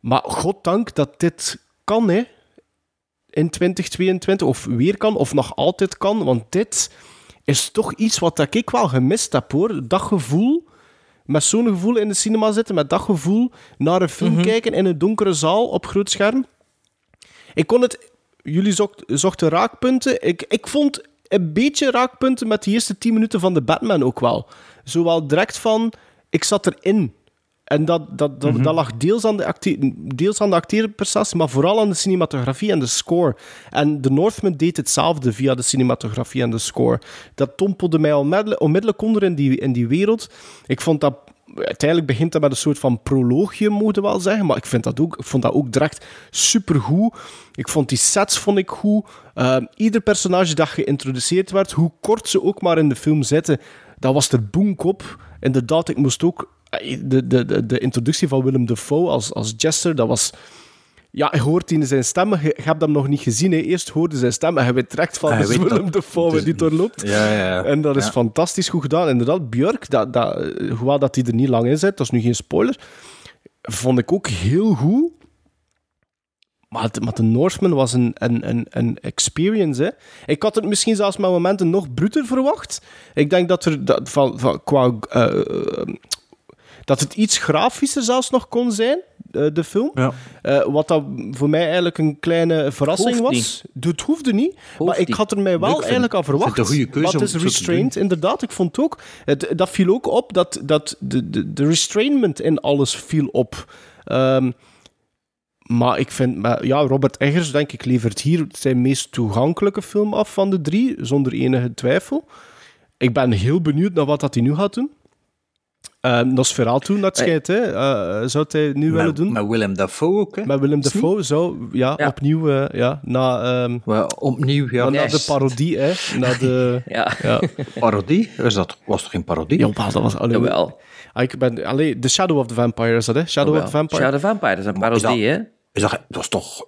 Maar goddank dat dit kan, hè. In 2022. Of weer kan, of nog altijd kan. Want dit is toch iets wat dat ik wel gemist heb, hoor. Dat gevoel... Met zo'n gevoel in de cinema zitten, met dat gevoel naar een film kijken in een donkere zaal op groot scherm. Ik kon het... Jullie zocht, zochten raakpunten. Ik, ik vond een beetje raakpunten met de eerste 10 minuten van de Batman ook wel. Zowel direct van... Ik zat erin. En dat, dat, dat, dat lag deels aan, de acte- deels aan de acteerprestatie, maar vooral aan de cinematografie en de score. En The Northman deed hetzelfde via de cinematografie en de score. Dat tompelde mij onmiddellijk, onmiddellijk onder in die, in die wereld. Ik vond dat... Uiteindelijk begint dat met een soort van proloogje, moet je wel zeggen. Maar ik, vind dat ook, ik vond dat ook direct supergoed. Ik vond die sets vond ik goed. Uh, ieder personage dat geïntroduceerd werd, hoe kort ze ook maar in de film zitten, dat was er boenkop. Inderdaad, ik moest ook... De, de, de, de introductie van Willem Dafoe als, als Jester, dat was... Ja, je hoort in zijn stem, je, je hebt hem nog niet gezien. Hè. Eerst hoorde zijn stem en je weet direct van, dat weet Willem dat- het is- die doorloopt. Ja, ja, ja. En dat is fantastisch goed gedaan. Inderdaad, Björk, dat, dat, eh, hoewel dat hij er niet lang in zit, dat is nu geen spoiler, vond ik ook heel goed. Maar, de Northman was een, een, een, een experience. Hè. Ik had het misschien zelfs met momenten nog bruter verwacht. Ik denk dat er dat, van, van, qua... eh, eh, dat het iets grafischer zelfs nog kon zijn, de film. Ja. Eh, wat dat voor mij eigenlijk een kleine verrassing Hoeft was. Het hoefde niet. maar ik had er mij wel vind- eigenlijk aan vind verwacht. het een goede keuze om is restrained, inderdaad. Ik vond ook... Het, dat viel ook op, dat, dat de, de, de restrainment in alles viel op. Ehm, maar ik vind... maar Ja, Robert Eggers, denk ik, levert hier zijn meest toegankelijke film af van de drie, zonder enige twijfel. Ik ben heel benieuwd naar wat dat hij nu gaat doen. Ehm Nosferatu, naar het schijnt, hè. eh, zou hij nu willen doen. met Willem Dafoe ook, hè? Met Willem Dafoe zou, ja, Ja. opnieuw, eh, ja, na, ehm, Wel, opnieuw, ja. na de parodie, hè. Na de... Ja, Ja. Parodie? Is dat, was toch geen parodie? Ja, maar dat was... Allee, jawel. Ah, Ik ben... Allee, The Shadow of the Vampire is dat, hè? Shadow of the Vampire. Shadow the Vampire, dat is een parodie, hè? Is dat, dat, is toch,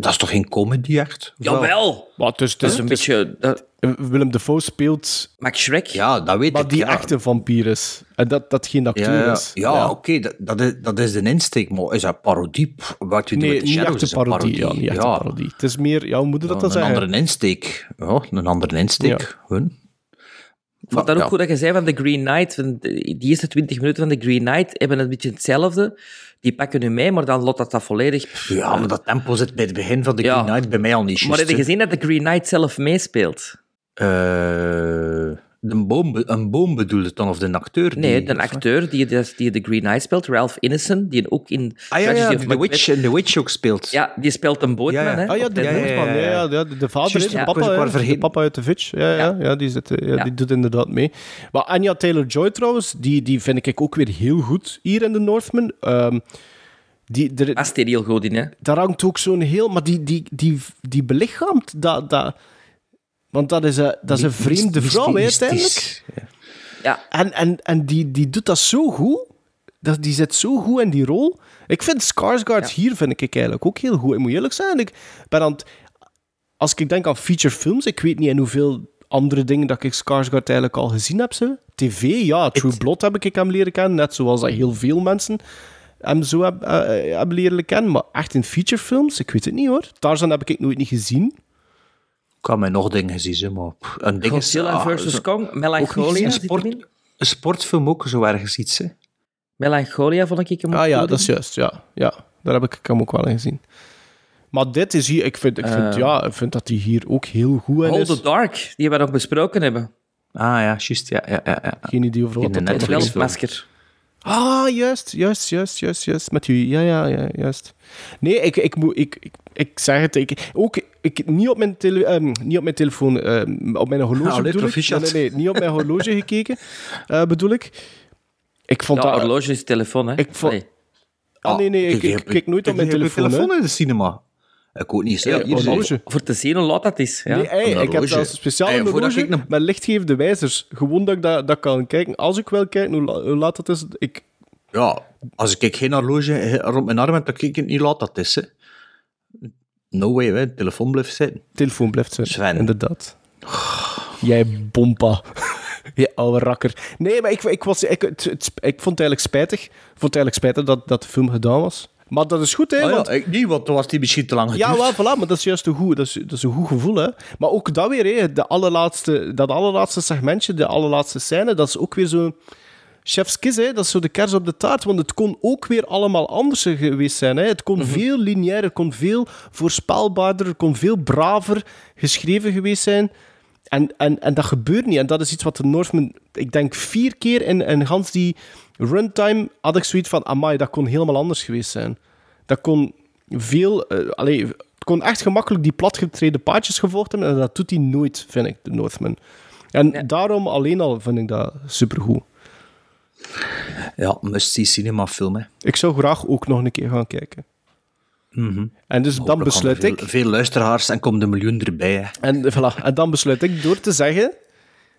dat is toch geen comedy, echt? Jawel! Maar is, het Dat is, een beetje... Dat, Willem Dafoe speelt... Max Shrek. Ja, dat weet Maar ik. die ja. echte vampier is. En dat, dat geen Ja, acteur ja, is. ja, oké, dat, dat, is, dat is de insteek, maar is dat parodie? Wat doen Nee, met de niet Shadows echt is een een parodie. Ja, niet echt ja. een parodie. Het is meer... Ja, hoe moet je dat Ja, dan een zeggen? andere insteek. Ja, een andere insteek. Hun. Ik vond dat ook Ja. goed dat je zei van The Green Knight. de- Die eerste 20 minuten van The Green Knight hebben een beetje hetzelfde. Die pakken nu mee, maar dan lot dat dat volledig... Ja, maar dat tempo zit bij het begin van de. Green Knight bij mij al niet Maar heb je gezien dat The Green Knight zelf meespeelt? Eh, een, boom, een boom bedoelt het dan, of de acteur? Nee, die, de acteur die, die, The Green Knight speelt, Ralph Ineson, die ook in Ah ja, The Witch, The Witch ook speelt. Ja, die speelt een bootman, Ja, ja. hè? Ah ja, de de- ja, ja, bootman. Ja, ja, ja, de, de vader, hè, de ja. papa, de uit de Vitch. Ja, ja. Ja, die, zit, eh, die doet inderdaad mee. Maar Anya Taylor-Joy trouwens, die, die vind ik ook weer heel goed hier in The Northman. Ehm, die, er, Past die heel goed in, hè? daar hangt ook zo'n heel... Maar die, die, die, die belichaamt dat... dat want dat is een, dat is een vreemde vrouw, hè, uiteindelijk. Ja, En, en, en die, die doet dat zo goed. Dat, die zit zo goed in die rol. Ik vind Skarsgård hier vind ik eigenlijk ook heel goed. Ik moet eerlijk zijn, ik ben aan het- als ik denk aan feature films, ik weet niet in hoeveel andere dingen dat ik Skarsgård eigenlijk al gezien heb. Ze. TV, ja, True Blood heb ik hem leren kennen, net zoals dat heel veel mensen hem zo heb, eh, hebben leren kennen. Maar echt in feature films, ik weet het niet hoor. Tarzan heb ik nooit niet gezien. Ik kan mij nog dingen zeg, maar... pff, Een ding is... Godzilla ah, versus Kong, Melancholia. zit sport, een sportfilm ook zo ergens iets, hè. Melancholia vond ik hem ook Ah ja, dat is juist. Ja, ja, daar heb ik hem ook wel in gezien. Maar dit is hier, ik vind, ik vind, Eh. ja, ik vind dat hij hier ook heel goed in Hold is. the Dark, die we nog besproken hebben. Ah ja, juist, ja, ja, ja. ja. Geen idee over wat dat dan Het Netflix is. film. Veldmasker. Ah, juist, juist, juist, juist, juist. Met u, ja, ja, ja, juist. Nee, ik, ik, moet, ik, ik, ik zeg het, ik, ook ik, niet, op mijn tele, ehm, niet op mijn telefoon, ehm, op mijn horloge Allee, bedoel ik. proficiat. Nee, nee, nee, niet op mijn horloge gekeken, eh, bedoel ik. Ik vond Ja, dat... horloge is telefoon, hè? Ik vond-. Ah, nee, nee, ik, Kijk, ik kijk nooit op mijn telefoon. telefoon in de cinema. Ik ook niet. Hier horloge. Voor te zien hoe laat dat is. Ja. Nee, hey, ik heb zelfs een speciale Hey, horloge een- met lichtgevende wijzers. Gewoon dat ik dat, dat kan kijken. Als ik wil kijken hoe, la- hoe laat het is, ik... Ja, als ik geen horloge rond mijn arm heb, dan kijk ik niet laat dat is, hè. No way, hè. Telefoon blijft zitten. Telefoon blijft zijn. Sven. Inderdaad. Jij bompa. Je oude rakker. Nee, maar ik, ik, was, ik, het, het- ik vond het eigenlijk spijtig. Ik vond het eigenlijk spijtig dat, dat de film gedaan was. Maar dat is goed, hè? Ah, want- ja, ik niet, want dan was die misschien te lang Ja, geduurd. wel, voilà, maar dat is juist een goed, dat is, dat is een goed gevoel. Hè. Maar ook dat weer, hè, de allerlaatste, dat allerlaatste segmentje, de allerlaatste scène, dat is ook weer zo'n chef's kiss. Hè. Dat is zo de kers op de taart, want het kon ook weer allemaal anders geweest zijn. Hè. Het kon veel lineair, het kon veel voorspelbaarder, het kon veel braver geschreven geweest zijn. En, en, en dat gebeurt niet. En dat is iets wat de Northman, ik denk vier keer in, in gans die runtime had ik zoiets van, amai, dat kon helemaal anders geweest zijn. Dat kon veel, allee, het kon echt gemakkelijk die platgetreden paadjes gevolgd hebben en dat doet hij nooit, vind ik, de Northman. En daarom alleen al vind ik dat supergoed. Ja, must-see cinemafilm, hè. Ik zou graag ook nog een keer gaan kijken. En dus dan besluit er ik... Veel, veel luisteraars en komt een miljoen erbij, hè. En, voilà, en dan besluit ik door te zeggen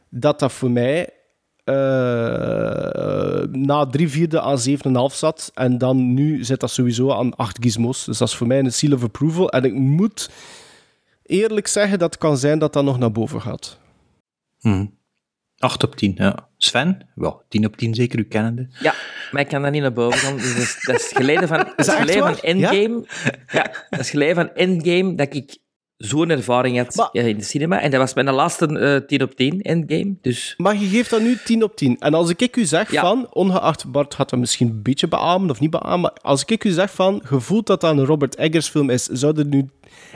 dat dat voor mij... eh, na drie vierde aan 7,5 zat. En dan nu zit dat sowieso aan 8 gizmos. Dus dat is voor mij een seal of approval. En ik moet eerlijk zeggen dat het kan zijn dat dat nog naar boven gaat. Hm. 8 op 10, ja. Sven? Wel, 10 op 10 zeker, u kennende. Ja, maar ik kan dat niet naar boven gaan. Dus dat, is, dat is geleden van, dat is dat geleden van? Endgame. Ja? dat is geleden van Endgame dat ik zo'n ervaring had Maar- ja, in de cinema. En dat was mijn laatste eh 10 op 10 Endgame. Dus Maar je geeft dat nu 10 op 10. En als ik u zeg Ja. van, ongeacht Bart gaat dat misschien een beetje beamen of niet beamen, maar als ik u zeg van, je voelt dat dat een Robert Eggers film is, zou er nu...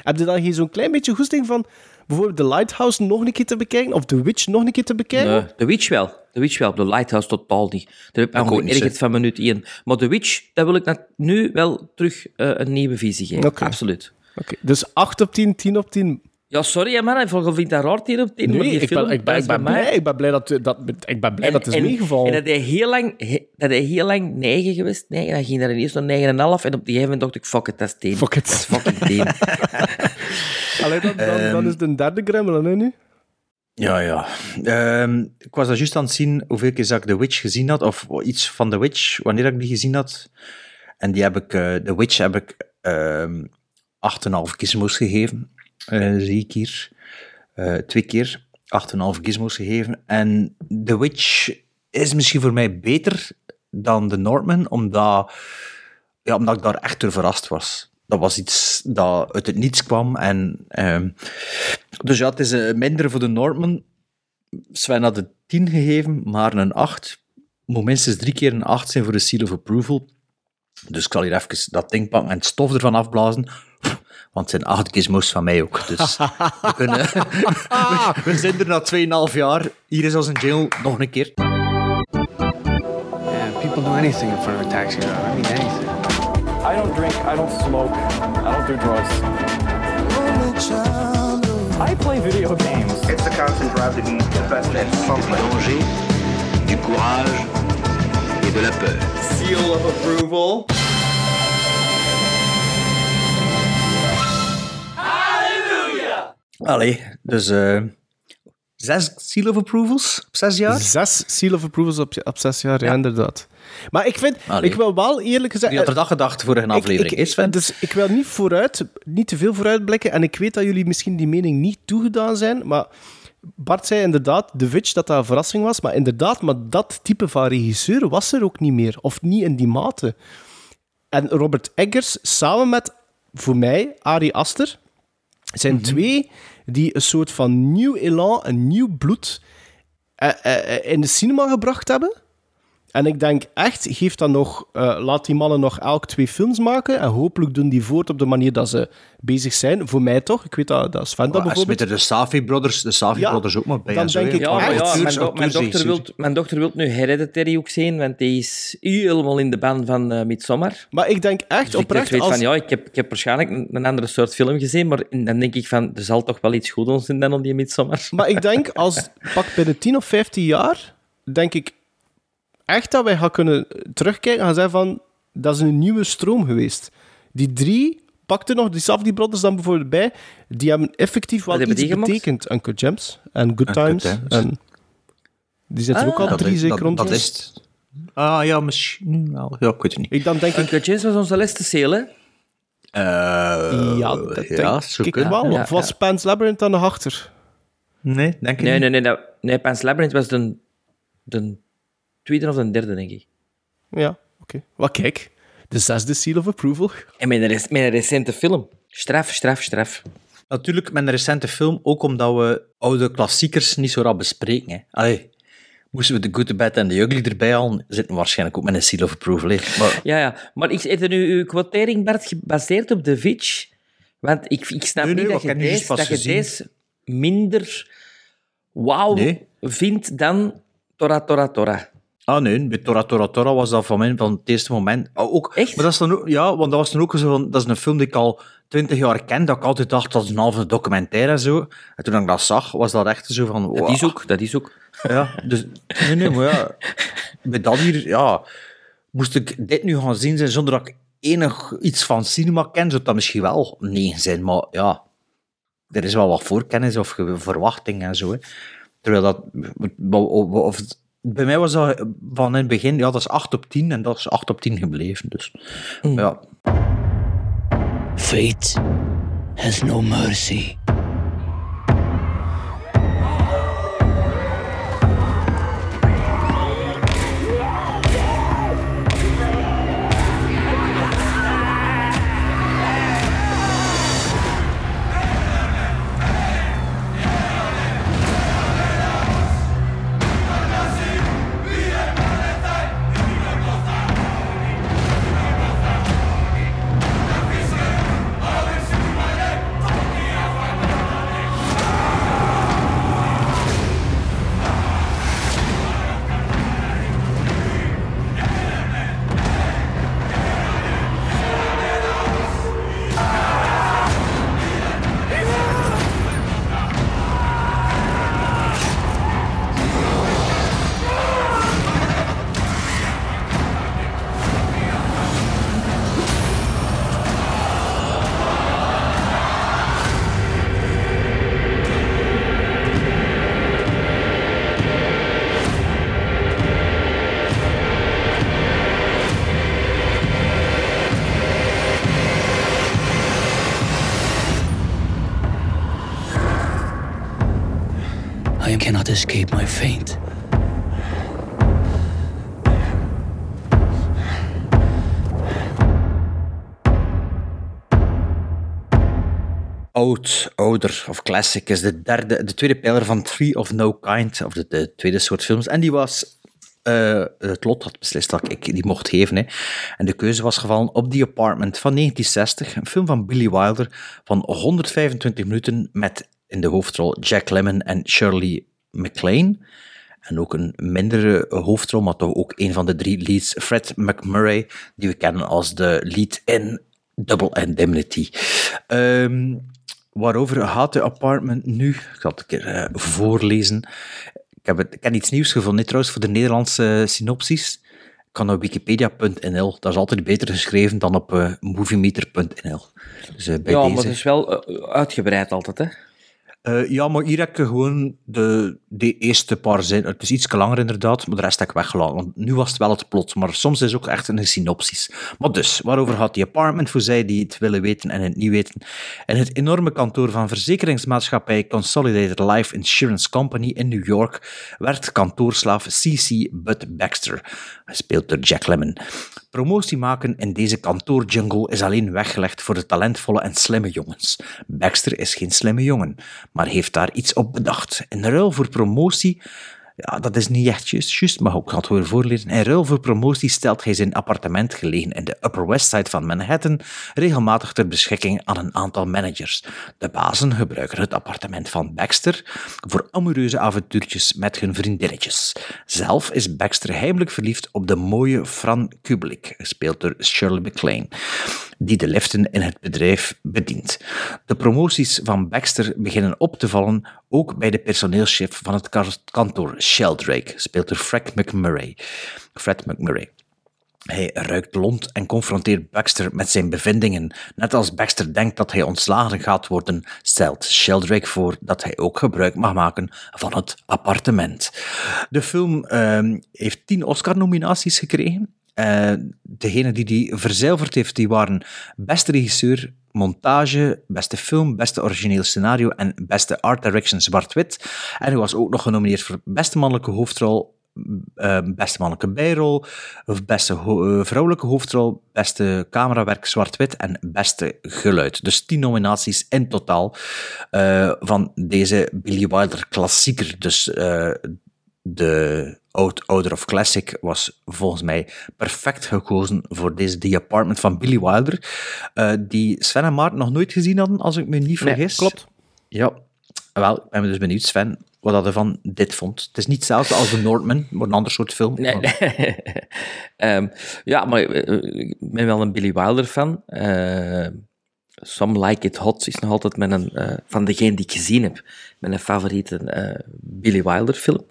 Heb je dan geen zo'n klein beetje goesting van bijvoorbeeld The Lighthouse nog een keer te bekijken, of The Witch nog een keer te bekijken? nee, The Witch wel. The Witch wel. The Lighthouse totaal niet. Daar heb ik gewoon ergerd hè. van minuut 1. Maar The Witch, daar wil ik nu wel terug eh, een nieuwe visie geven. Absoluut. Oké, dus 8 op 10, 10 op 10. Ja, sorry man. Ik vind dat raar 10 op 10. maar Nee, die ik film, ben, ik ben, dat ik is ben blij. Ik ben blij dat, dat, ik ben blij dat het is meegevallen. En dat hij heel lang, he- dat hij heel lang 9 geweest. Nee, dan ging daar ineens naar 9,5. En op die gegeven moment dacht ik, fuck it, dat is 10. Fuck it. Dat is fucking 10. Allee, dan, dan, Ehm. dan is het een derde gremlin, hè, nu? Ja, ja. Ehm, ik was daar juist aan het zien hoeveel keer dat ik The Witch gezien had, of iets van The Witch, wanneer ik die gezien had. En die heb ik, eh The Witch heb ik ehm 8,5 gizmos gegeven, eh, zie ik hier. Eh, twee keer 8,5 gizmos gegeven. En The Witch is misschien voor mij beter dan The Northman, omdat, ja, omdat ik daar echt door verrast was. Dat was iets dat uit het niets kwam. En, ehm, dus ja, het is eh, minder voor de Northman. Sven had een 10 gegeven, maar een 8. Moet minstens drie keer een 8 zijn voor de seal of approval. Dus ik zal hier even dat ding pakken en het stof ervan afblazen. Want het zijn acht gizmos van mij ook. Dus we, kunnen, we, we zijn er na 2,5 jaar. Hier is als een jail nog een keer. Yeah, people do anything in front of a taxi driver. I mean, anything. I don't drink, I don't smoke, I don't do drugs. I play video games. It's the constant drive to be the best man. Danger, du courage de la peur. Seal of approval. Allee, dus eh, zes seal of approvals op zes jaar. Zes seal of approvals op, op zes jaar, ja, inderdaad. Maar ik vind, Allee. ik wil wel eerlijk gezegd... Wie had er dat gedacht voor een aflevering? Ik, is Sven? dus ik wil niet vooruit, niet te veel vooruitblikken. En ik weet dat jullie misschien die mening niet toegedaan zijn, maar Bart zei inderdaad, The Witch, dat dat een verrassing was. Maar inderdaad, maar dat type van regisseur was er ook niet meer. Of niet in die mate. En Robert Eggers, samen met, voor mij, Ari Aster, zijn twee die een soort van nieuw elan, een nieuw bloed eh, eh, eh, in de cinema gebracht hebben. En ik denk echt, geef dan nog, eh, laat die mannen nog elk twee films maken. En hopelijk doen die voort op de manier dat ze bezig zijn. Voor mij toch. Ik weet dat, dat Sven dat Als bijvoorbeeld... met de Safi Brothers, de Safi Ja, Brothers ook maar bij. dan en zo, denk ik Ja, echt. ja, mijn, do- mijn, dochter wilt, mijn dochter wil nu Hereditary ook zien, want die is helemaal in de ban van eh Midsommar. Maar ik denk echt Dus ik oprecht... weet als... van, ja, ik heb, ik heb waarschijnlijk een, een andere soort film gezien, maar dan denk ik van, er zal toch wel iets goed ons in dan op die Midsommar. Maar ik denk, als pak binnen 10 of 15 jaar, denk ik echt dat wij gaan kunnen terugkijken en gaan zeggen van, dat is een nieuwe stroom geweest. Die drie, pakte nog die Safdie Brothers dan bijvoorbeeld bij, die hebben effectief wel hebben iets betekend. Uncle Gems en Good Good Times. En die zitten ook al Dat drie is- zeker rond. dat is het. Ah ja, misschien wel. Ja, ik weet het niet. Ik dan denk ik, Uncle James was onze laatste sale, hè? Eh, ja, dat ja, denk zo ik wel. Ja, of was ja. Pan's Labyrinth dan nog achter? Nee, denk ik Nee, niet. nee, nee, dat, nee, Pan's Labyrinth was de, de tweede of de derde, denk ik. Ja, oké. Wat kijk, de zesde seal of approval. En met een, rec- een recente film. Straf, straf, straf. Natuurlijk met een recente film, ook omdat we oude klassiekers niet zo rap bespreken. Hè. Allee, moesten we The Good, The Bad en The Ugly erbij halen, zitten we waarschijnlijk ook met een seal of approval. Hè. Maar Ja, ja. Maar ik, is er nu uw quotering, Bart, gebaseerd op de Vitch? Want ik, ik snap Nee, nee, niet dat je, deze, dat je gezien. deze minder wauw Nee. vindt dan Tora Tora Tora. Ah nee, bij Tora Tora Tora was dat van, mij, van het eerste moment. Ah, ook, Echt? Maar dat is dan ook, ja, want dat was dan ook zo van, dat is een film die ik al twintig jaar ken, dat ik altijd dacht, dat is een halve documentaire en zo. En toen ik dat zag, was dat echt zo van... Dat wow. is ook, dat is ook. Ja, dus... Nee, nee, maar ja... Bij dat hier, ja... Moest ik dit nu gaan zien zijn zonder dat ik enig iets van cinema ken, zou dat misschien wel negen zijn. Maar ja, er is wel wat voorkennis of verwachting en zo. Hè. Terwijl dat... Of, of- bij mij was dat van in het begin, ja, dat is 8 op 10 en dat is 8 op 10 gebleven. Dus ja. Fate has no mercy. Classic is de, derde, de tweede pijler van Tree of No Kind, of de, de tweede soort films. En die was eh, het lot had beslist dat ik die mocht geven. Hè. En de keuze was gevallen op The Apartment van 1960, een film van Billy Wilder van 125 minuten met in de hoofdrol Jack Lemmon en Shirley MacLaine. En ook een mindere hoofdrol, maar toch ook een van de drie leads, Fred McMurray, die we kennen als de lead in Double Indemnity. Ehm, waarover gaat de apartment nu? Ik zal het een keer eh, voorlezen. Ik heb, het, ik heb iets nieuws gevonden, trouwens, voor de Nederlandse synopsis. Ik kan op wikipedia.nl, dat is altijd beter geschreven dan op uh, moviemeter.nl. Dus, uh, bij ja, deze... maar het is wel uitgebreid altijd, hè? Uh, ja, maar hier heb ik gewoon de, de eerste paar zinnen. Het is iets langer inderdaad, maar de rest heb ik weggelaten. Want nu was het wel het plot, maar soms is het ook echt een synopsis. Maar dus, waarover gaat die apartment voor zij die het willen weten en het niet weten? In het enorme kantoor van verzekeringsmaatschappij Consolidated Life Insurance Company in New York werd kantoorslaaf C.C. Bud Baxter, gespeeld door Jack Lemmon. Promotie maken in deze kantoorjungle is alleen weggelegd voor de talentvolle en slimme jongens. Baxter is geen slimme jongen, maar heeft daar iets op bedacht. In ruil voor promotie ja, dat is niet echt juist, maar ik ga weer voorlezen. In ruil voor promotie stelt hij zijn appartement gelegen in de Upper West Side van Manhattan regelmatig ter beschikking aan een aantal managers. De bazen gebruiken het appartement van Baxter voor amoureuze avontuurtjes met hun vriendinnetjes. Zelf is Baxter heimelijk verliefd op de mooie Fran Kubelik, gespeeld door Shirley MacLaine die de liften in het bedrijf bedient. De promoties van Baxter beginnen op te vallen, ook bij de personeelschef van het kantoor, Sheldrake, speelt door Fred McMurray. Fred McMurray. Hij ruikt lont en confronteert Baxter met zijn bevindingen. Net als Baxter denkt dat hij ontslagen gaat worden, stelt Sheldrake voor dat hij ook gebruik mag maken van het appartement. De film uh, heeft tien Oscar-nominaties gekregen. Uh, degene die die verzilverd heeft, die waren beste regisseur, montage, beste film, beste origineel scenario en beste art direction zwart-wit. En hij was ook nog genomineerd voor beste mannelijke hoofdrol, uh, beste mannelijke bijrol, beste ho vrouwelijke hoofdrol, beste camerawerk zwart-wit en beste geluid. Dus tien nominaties in totaal van deze Billy Wilder klassieker. Dus de Oud, Ouder of Classic was volgens mij perfect gekozen voor deze The Apartment van Billy Wilder, uh, die Sven en Maarten nog nooit gezien hadden, als ik me niet vergis. Nee, klopt. Ja, wel, ik ben dus benieuwd, Sven, wat hij van dit vond. Het is niet hetzelfde als The Northman, maar een ander soort film. Nee, nee. um, ja, maar ik ben wel een Billy Wilder fan. Uh, Some Like It Hot is nog altijd mijn, uh, van degene die ik gezien heb, mijn favoriete uh, Billy Wilder film.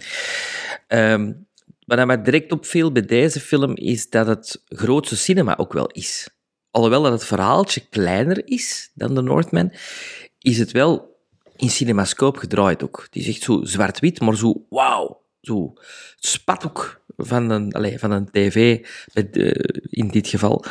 Um, wat mij direct opviel bij deze film is dat het grootste cinema ook wel is. Alhoewel dat het verhaaltje kleiner is dan The Northman, is het wel in cinemascoop gedraaid ook. Is echt zo zwart-wit, maar zo wauw. zo spathoek van een, allez, van een tv, met, eh, in dit geval.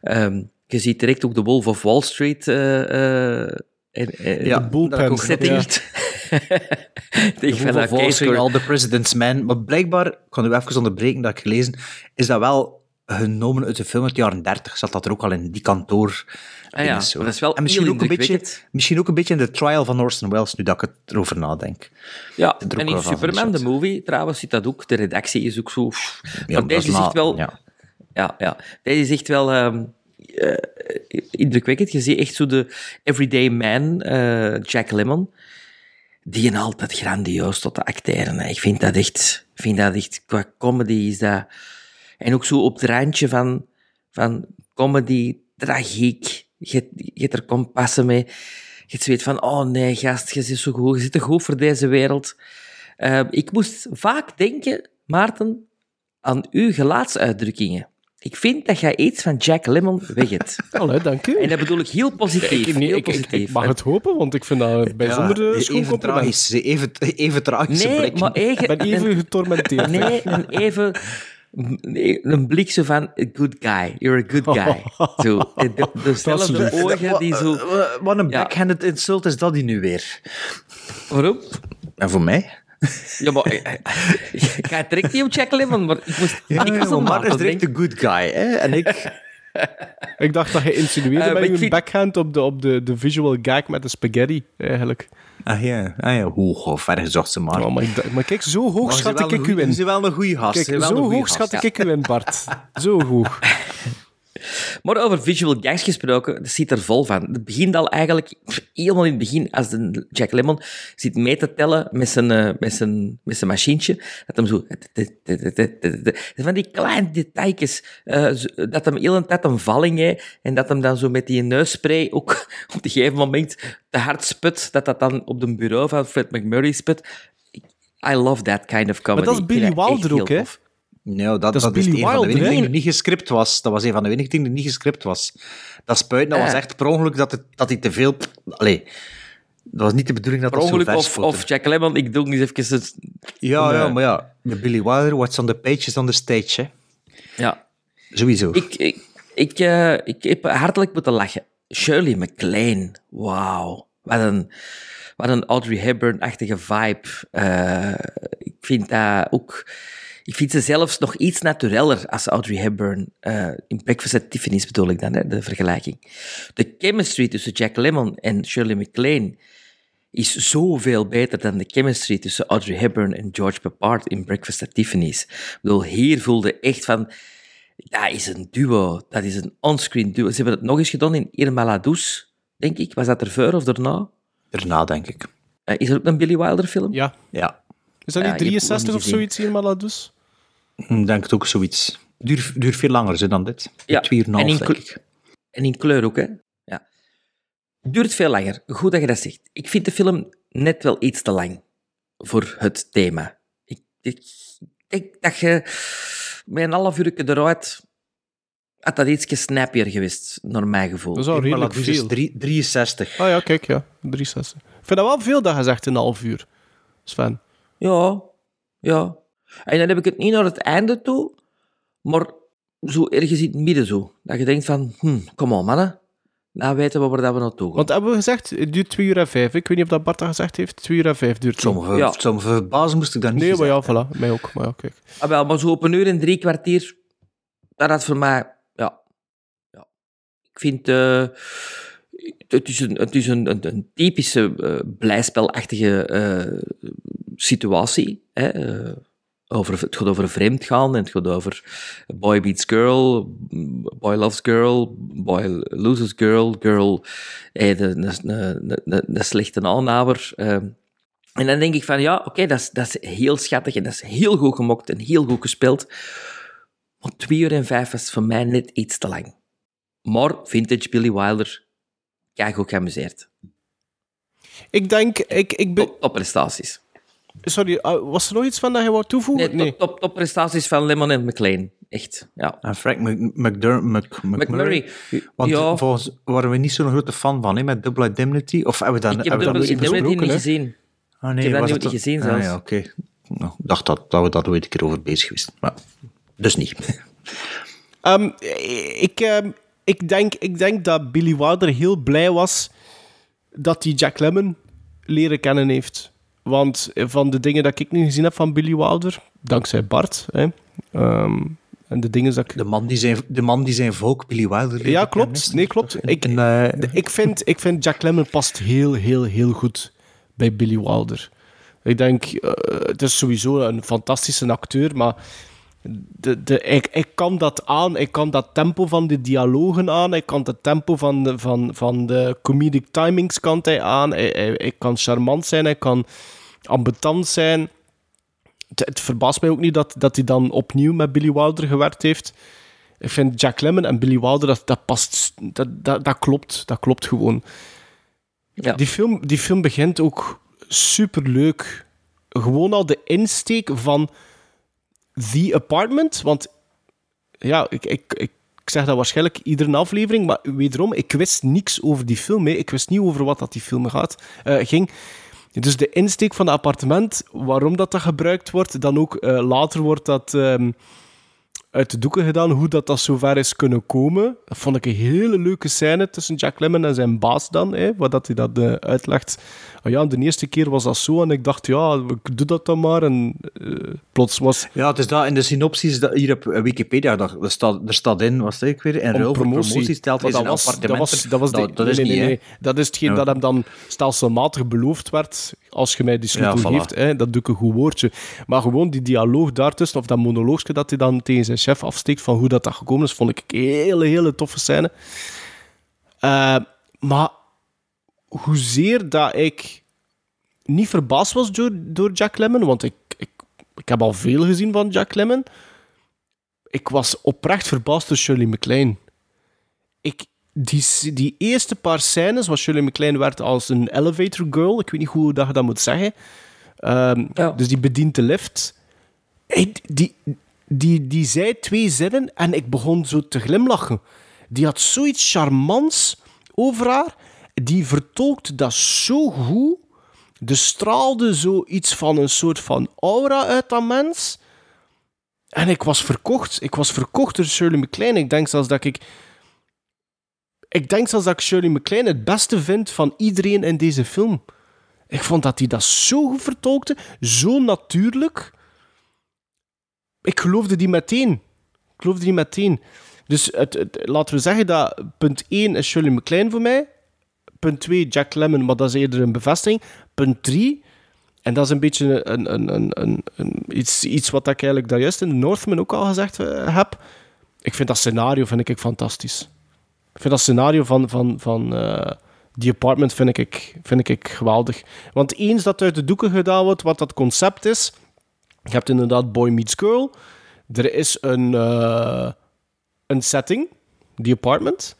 Ehm, je ziet direct ook de Wolf of Wall Street eh, eh, en, en, Ja, De bullpen. setting. Tegen Van van de President's Men. Maar blijkbaar, ik kan u even onderbreken dat ik gelezen, is dat wel genomen uit de film uit de jaren 30. Zat dat er ook al in die kantoor. Ah ja, zo. dat is wel en misschien ook, een beetje, misschien ook een beetje in de trial van Orson Welles, nu dat ik het erover nadenk. Ja, en in Superman, de movie, trouwens, zit dat ook. De redactie is ook zo... Ja, maar deze echt wel... ja. Ja, ja. Deze is echt wel ehm, eh, indrukwekkend. Je ziet echt zo de everyday man, eh, Jack Lemmon, die een altijd grandioos tot de acteren. Ik vind dat echt... vind dat echt... Qua comedy is dat... En ook zo op het randje van, van comedy, tragiek. Je, je hebt er kompassen mee. Je weet van, oh nee, gast, je zit zo goed, je zit te goed voor deze wereld. Eh, ik moest vaak denken, Maarten, aan uw gelaatsuitdrukkingen. Ik vind dat jij iets van Jack Lemmon weg hebt. Allee, dank u. En dat bedoel ik heel positief. Ik, nee, heel ik, positief. ik mag het hopen, want ik vind dat een bijzonder Ja, even tragisch, even, even tragische Nee, blik. maar eigen, Ik ben even getormenteerd. Nee, een even... nee, Een blik zo van, a good guy, you're a good guy. Zo, de, dezelfde ogen die zo... Wat- een Ja. backhanded insult is dat die nu weer? Waarom? En voor mij? Ja, maar eh, eh, ik ga direct niet op Jack Lemmon, maar ik moest... ik was maar een Mark is direct de good guy. Hè? En ik... Ik dacht dat je insinueerde Eh, maar met ik je vind- backhand op de, op de, de visual gag met de spaghetti, eigenlijk. Ah ja, ah, ja. hoe hoe ver gezocht ze maar. Oh, maar, ik, maar kijk, zo hoog Maar schat ik u in. Ze wel een goede gast. Kijk, ze wel zo een goeie hoog schat ik u in, Bart. Zo hoog. Maar over visual gags gesproken, dat zit er vol van. Het begint al eigenlijk helemaal in het begin, als de Jack Lemmon zit mee te tellen met zijn, eh, met zijn, met zijn machientje, dat hem zo... Van die kleine detailjes, eh, dat hem heel een tijd een valling heeft, en dat hem dan zo met die neusspray ook op een gegeven moment te hard sput, dat dat dan op de bureau van Fred McMurray sput. I love that kind of comedy. Maar dat is Billy Wilder ook, hè? tof. Nou, dat, Dat dat, is is, Billy een van de weinige dingen die niet gescript was. Dat was een van de weinige dingen die niet gescript was. Dat spuiten, dat was Ah. echt per ongeluk dat, het, dat hij te veel... Allee, dat was niet de bedoeling dat Per dat zo ongeluk, ver of, of Jack Lemmon, ik doe eens even... Ja, ja, eh, maar ja. Met Billy Wilder, what's on the page is on the stage, hè. Ja, Sowieso. Ik, ik, ik, eh, ik heb hartelijk moeten lachen. Shirley MacLaine, wauw. Wat een, wat een Audrey Hepburn-achtige vibe. Eh, ik vind dat ook... Ik vind ze zelfs nog iets natureller als Audrey Hepburn. eh, in Breakfast at Tiffany's bedoel ik dan, hè, de vergelijking. De chemistry tussen Jack Lemmon en Shirley MacLaine is zoveel beter dan de chemistry tussen Audrey Hepburn en George Peppard in Breakfast at Tiffany's. Ik bedoel, hier voelde echt van... Dat is een duo. Dat is een onscreen duo. Ze hebben het nog eens gedaan in Irma la Douce, denk ik. Was dat ervoor of daarna? Daarna, denk ik. Eh, is er ook een Billy Wilder film? Ja. Ja. Is dat niet je hebt het nog 63 niet of zoiets hier, Maladus? Ik denk het ook zoiets. Duurt duurt veel langer dan dit. Ja, Twee uur en half, in denk ik. En in kleur ook, hè? Ja. Duurt veel langer. Goed dat je dat zegt. Ik vind de film net wel iets te lang voor het thema. Ik, ik denk dat je met een half uur eruit had dat iets snappier geweest, naar mijn gevoel. Dat is al Maar redelijk dat is veel. drie- 63. Ah ja, kijk, ja. 63. Ik vind dat wel veel dat je zegt in een half uur. Sven. Ja, ja. En dan heb ik het niet naar het einde toe, maar zo ergens in het midden zo. Dat je denkt van, hm, kom on mannen, nou weten we waar dat we naartoe gaan. Want hebben we gezegd, het duurt 2 uur en 5. Ik weet niet of dat Bart dat gezegd heeft. 2 uur en 5 duurt het. Sommige, Ja. sommige verbazen moest ik daar niet Nee, maar ja, voilà. Mij ook. Maar ja, kijk. Ah, wel, maar zo op een uur en drie kwartier, dat had voor mij, ja. ja. Ik vind, eh, het is een, het is een, een, een typische eh, blijspelachtige eh, situatie. Hè? eh, over, het gaat over vreemd gaan en het gaat over boy beats girl, boy loves girl, boy loses girl, girl eh, de, de, de, slechte aanhaber. eh. en dan denk ik van, ja, oké, dat, is, dat is heel schattig en dat is heel goed gemokt en heel goed gespeeld. Maar twee uur en vijf was voor mij net iets te lang. Maar vintage Billy Wilder, kijk ook geamuseerd. Ik denk, ik, ik ben... Top prestaties. Sorry, ah, was er nog iets van dat je wou toevoegen? Nee, top, top, top prestaties van Lemon en McLean. Echt, ja. En Frank McMurray. Want ja, volgens waren we niet zo'n grote fan van, hè, met Double Indemnity. Of hebben we dat, ik heb hebben we Double niet Indemnity gezien. Ah, nee, ik heb dat niet gezien ah, zelfs. ja, oké. nou, ik dacht dat, dat we daar ooit een keer over bezig geweest. Maar, dus niet. Ehm, ik, ehm, ik, denk, ik denk dat Billy Wilder heel blij was dat hij Jack Lemmon leren kennen heeft. Want van de dingen dat ik nu gezien heb van Billy Wilder, dankzij Bart, hè, ehm, en de dingen dat ik... De man die zijn, de man die zijn volk, Billy Wilder... Ja, klopt. Nee, klopt. Ik, eh, ik, vind, ik vind Jack Lemmon past heel, heel, heel goed bij Billy Wilder. Ik denk, eh, het is sowieso een fantastische acteur, maar de, de, ik, ik kan dat aan. Ik kan dat tempo van de dialogen aan. Ik kan het tempo van de, van, van de comedic timings kant hij aan. Hij, hij kan charmant zijn, hij kan ambetant zijn. Het, het verbaast mij ook niet dat, dat hij dan opnieuw met Billy Wilder gewerkt heeft. Ik vind Jack Lemmon en Billy Wilder, dat, dat past, dat, dat, dat klopt. Dat klopt gewoon. Die, film, die film begint ook superleuk. Gewoon al de insteek van The Apartment. Want ja, ik, ik, ik, zeg dat waarschijnlijk iedere aflevering, maar wederom, ik wist niks over die film. Hè. Ik wist niet over wat dat die film gaat, eh, ging. Dus de insteek van het appartement, waarom dat, dat gebruikt wordt, dan ook eh, later wordt dat ehm, uit de doeken gedaan, hoe dat, dat zover is kunnen komen. Dat vond ik een hele leuke scène tussen Jack Lemmon en zijn baas dan, hè, waar dat hij dat eh, uitlegt. Oh ja, de eerste keer was dat zo en ik dacht, ja, ik doe dat dan maar. En eh, plots was... Ja, het is dat in de synopsis dat hier op Wikipedia, dat, er, staat, er staat in, wat zeg ik weer, ruil voor promotie. promotie stelt hij Maar zijn dat was, dat was, dat was de- dat is nee, niet, nee, nee. Dat is hetgeen Ja. dat hem dan stelselmatig beloofd werd. Als je mij die sleutel Ja, voilà. geeft, hè, dat doe ik een goed woordje. Maar gewoon die dialoog daartussen, of dat monoloogje dat hij dan tegen zijn chef afsteekt van hoe dat, dat gekomen is, vond ik een hele, hele toffe scène. Eh, maar hoezeer dat ik niet verbaasd was door, door Jack Lemmon, want ik, ik, ik heb al veel gezien van Jack Lemmon. Ik was oprecht verbaasd door Shirley MacLaine. Ik, die, die eerste paar scènes, waar Shirley MacLaine werd als een elevator girl, ik weet niet hoe dat je dat moet zeggen. Ehm, Dus die bedient de lift. Hey, die, die, die zei twee zinnen en ik begon zo te glimlachen. Die had zoiets charmants over haar. Die vertolkte dat zo goed. Er straalde zoiets van een soort van aura uit dat mens. En ik was verkocht. Ik was verkocht door Shirley MacLaine. Ik denk zelfs dat ik... Ik denk zelfs dat ik Shirley MacLaine het beste vind van iedereen in deze film. Ik vond dat hij dat zo goed vertolkte. Zo natuurlijk. Ik geloofde die meteen. Ik geloofde die meteen. Dus het, laten we zeggen dat punt 1 is Shirley MacLaine voor mij. Punt 2 Jack Lemmon, maar dat is eerder een bevestiging. Punt 3, en dat is een beetje een, een, een, een, iets, iets wat ik eigenlijk daar juist in Northman ook al gezegd eh, heb. Ik vind dat scenario vind ik fantastisch. Ik vind dat scenario van, van, van eh, The Apartment vind ik, vind ik geweldig. Want eens dat uit de doeken gedaan wordt wat dat concept is, je hebt inderdaad Boy Meets Girl, er is een, eh, een setting, The Apartment,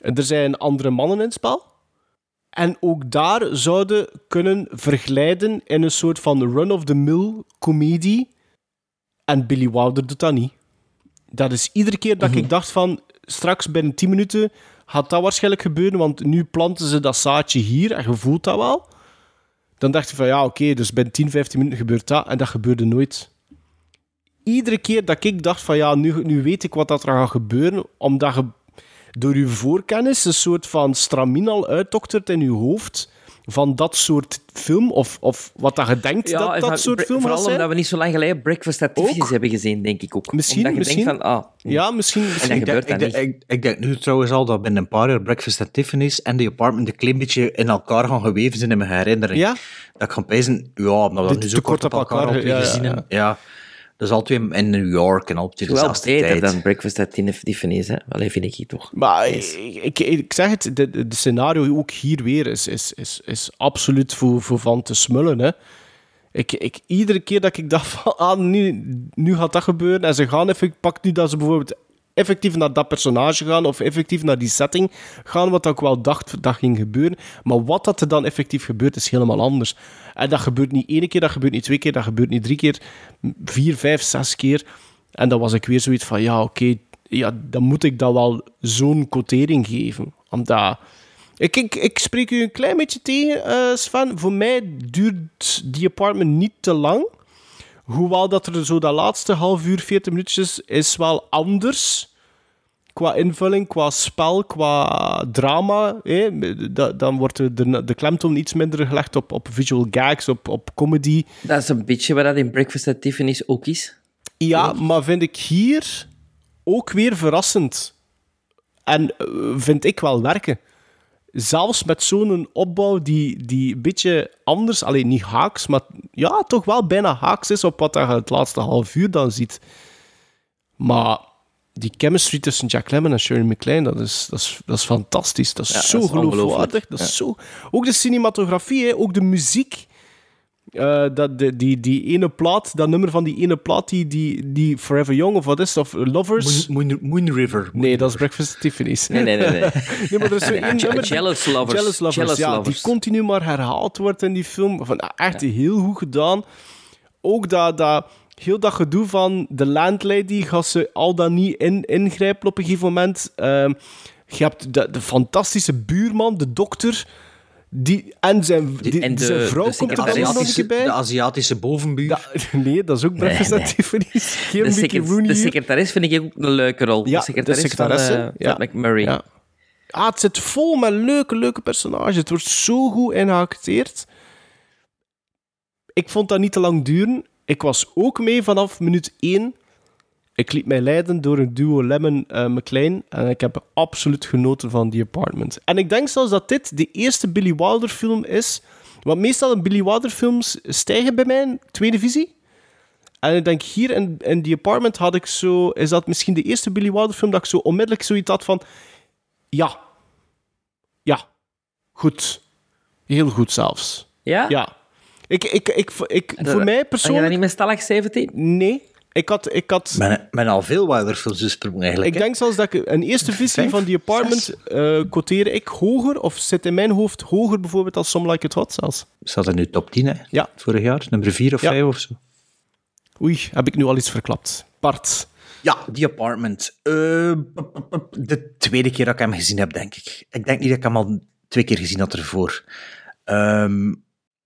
en er zijn andere mannen in het spel. En ook daar zouden kunnen verglijden in een soort van run-of-the-mill comedie. En Billy Wilder doet dat niet. Dat is iedere keer dat ik dacht van... Straks binnen 10 minuten gaat dat waarschijnlijk gebeuren, want nu planten ze dat zaadje hier en je voelt dat wel. Dan dacht je van ja, oké, dus binnen 10, 15 minuten gebeurt dat. En dat gebeurde nooit. Iedere keer dat ik dacht van ja, nu, nu weet ik wat dat er gaat gebeuren, omdat je door je voorkennis een soort van stramien al uitdoktert in je hoofd van dat soort film, of, of wat dat je denkt Ja, dat en dat soort film Vooral omdat we niet zo lang geleden Breakfast at Tiffany's hebben gezien, denk ik ook. Misschien, omdat je misschien. denkt van, ah... Ja, misschien. En misschien. dat gebeurt ik, denk- niet. ik, ik denk nu trouwens al dat binnen een paar jaar Breakfast at Tiffany's en The Apartment een klein beetje in elkaar gaan geweven zijn in mijn herinnering. Ja? Dat ik ga pijzen, ja, omdat we Dit nu te zo kort op elkaar, elkaar, ja, gezien ja. hebben. Ja. Dat is altijd in New York en altijd Het is wel dezelfde beter tijd. dan Breakfast at Tiffany's, hè. Allee, vind ik hier toch. Maar ik, ik, ik zeg het, de scenario ook hier weer is, is, is, is absoluut voor, voor van te smullen. Hè. Ik, ik, iedere keer dat ik dacht van, ah, nu, nu gaat dat gebeuren, en ze gaan even, ik pak nu dat ze bijvoorbeeld effectief naar dat personage gaan, of effectief naar die setting gaan, wat ik wel dacht dat ging gebeuren. Maar wat dat er dan effectief gebeurt, is helemaal anders. En dat gebeurt niet één keer, dat gebeurt niet twee keer, dat gebeurt niet drie keer, vier, vijf, zes keer. En dan was ik weer zoiets van, ja, oké, ja, dan moet ik dat wel zo'n quotering geven. Omdat... Ik, ik, ik spreek u een klein beetje tegen, eh, Sven. Voor mij duurt die apartment niet te lang. Hoewel dat er zo dat laatste half uur, 40 minuutjes, is wel anders. Qua invulling, qua spel, qua drama. Hè. Da- Dan wordt de, de, de klemtoon iets minder gelegd op, op visual gags, op, op comedy. Dat is een beetje wat dat in Breakfast at Tiffany's ook is. Ja, maar vind ik hier ook weer verrassend. En eh, vind ik wel werken. Zelfs met zo'n opbouw die, die een beetje anders, alleen niet haaks, maar ja, toch wel bijna haaks is op wat je het laatste half uur dan ziet. Maar die chemistry tussen Jack Lemmon en Shirley MacLaine, dat is, dat is, dat is fantastisch. Dat is Ja, dat zo is geloofwaardig. Dat is zo... Ook de cinematografie, hè, ook de muziek. Eh, dat, de, die, die ene plaat, dat nummer van die ene plaat, die, die, die Forever Young of wat is of Lovers. Moon, Moon, Moon River. Nee, dat is Breakfast at Tiffany's. Nee, nee, nee, nee. nee maar er is zo Nee, één Je- nummer... Jealous Lovers. Jealous Lovers, Jealous ja, Lovers. die continu maar herhaald wordt in die film. Van, ah, echt heel goed gedaan. Ook dat, dat heel dat gedoe van de landlady, gaat ze al dan niet in, ingrijpen op een gegeven moment. Ehm, je hebt de, de fantastische buurman, de dokter... Die, en zijn, die, en de- zijn vrouw de komt er dan nog niet bij. de Aziatische bovenbuur. Nee, dat is ook Breakfast Nee. Tiffany's. Geen De, Mickey secret- Rooney de secretaris vind ik ook een leuke rol. Ja, de secretaris, de van, eh, ja. McMurray. Ja. Ah, het zit vol met leuke, leuke personages. Het wordt zo goed ingeacteerd. Ik vond dat niet te lang duren. Ik was ook mee vanaf minuut 1. Ik liet mij leiden door een duo Lemon eh McLean. En ik heb absoluut genoten van die apartment. En ik denk zelfs dat dit de eerste Billy Wilder film is. Want meestal in Billy Wilder films stijgen bij mij tweede visie. En ik denk hier in, in The Apartment had ik zo... Is dat misschien de eerste Billy Wilder film dat ik zo onmiddellijk zoiets had van... Ja. Ja. Goed. Heel goed zelfs. Ja? Ja. Ik, ik, ik, ik, En voor mij Had je dat persoonlijk... niet met Stalag 17? Nee. Ik had... Ik had Men, men al veel Wilder films besproken eigenlijk. ik denk zelfs dat ik een eerste visie Vijf? van The Apartment quoteer ik hoger, of zit in mijn hoofd hoger bijvoorbeeld als Some Like It Hot zelfs. Staat er nu top 10, hè? Ja. Vorig jaar, nummer 4 of Ja. 5 of zo. Oei, heb ik nu al iets verklapt. Bart. Ja, The Apartment. Eh, de tweede keer dat ik hem gezien heb, denk ik. Ik denk niet dat ik hem al twee keer gezien had ervoor. Ehm,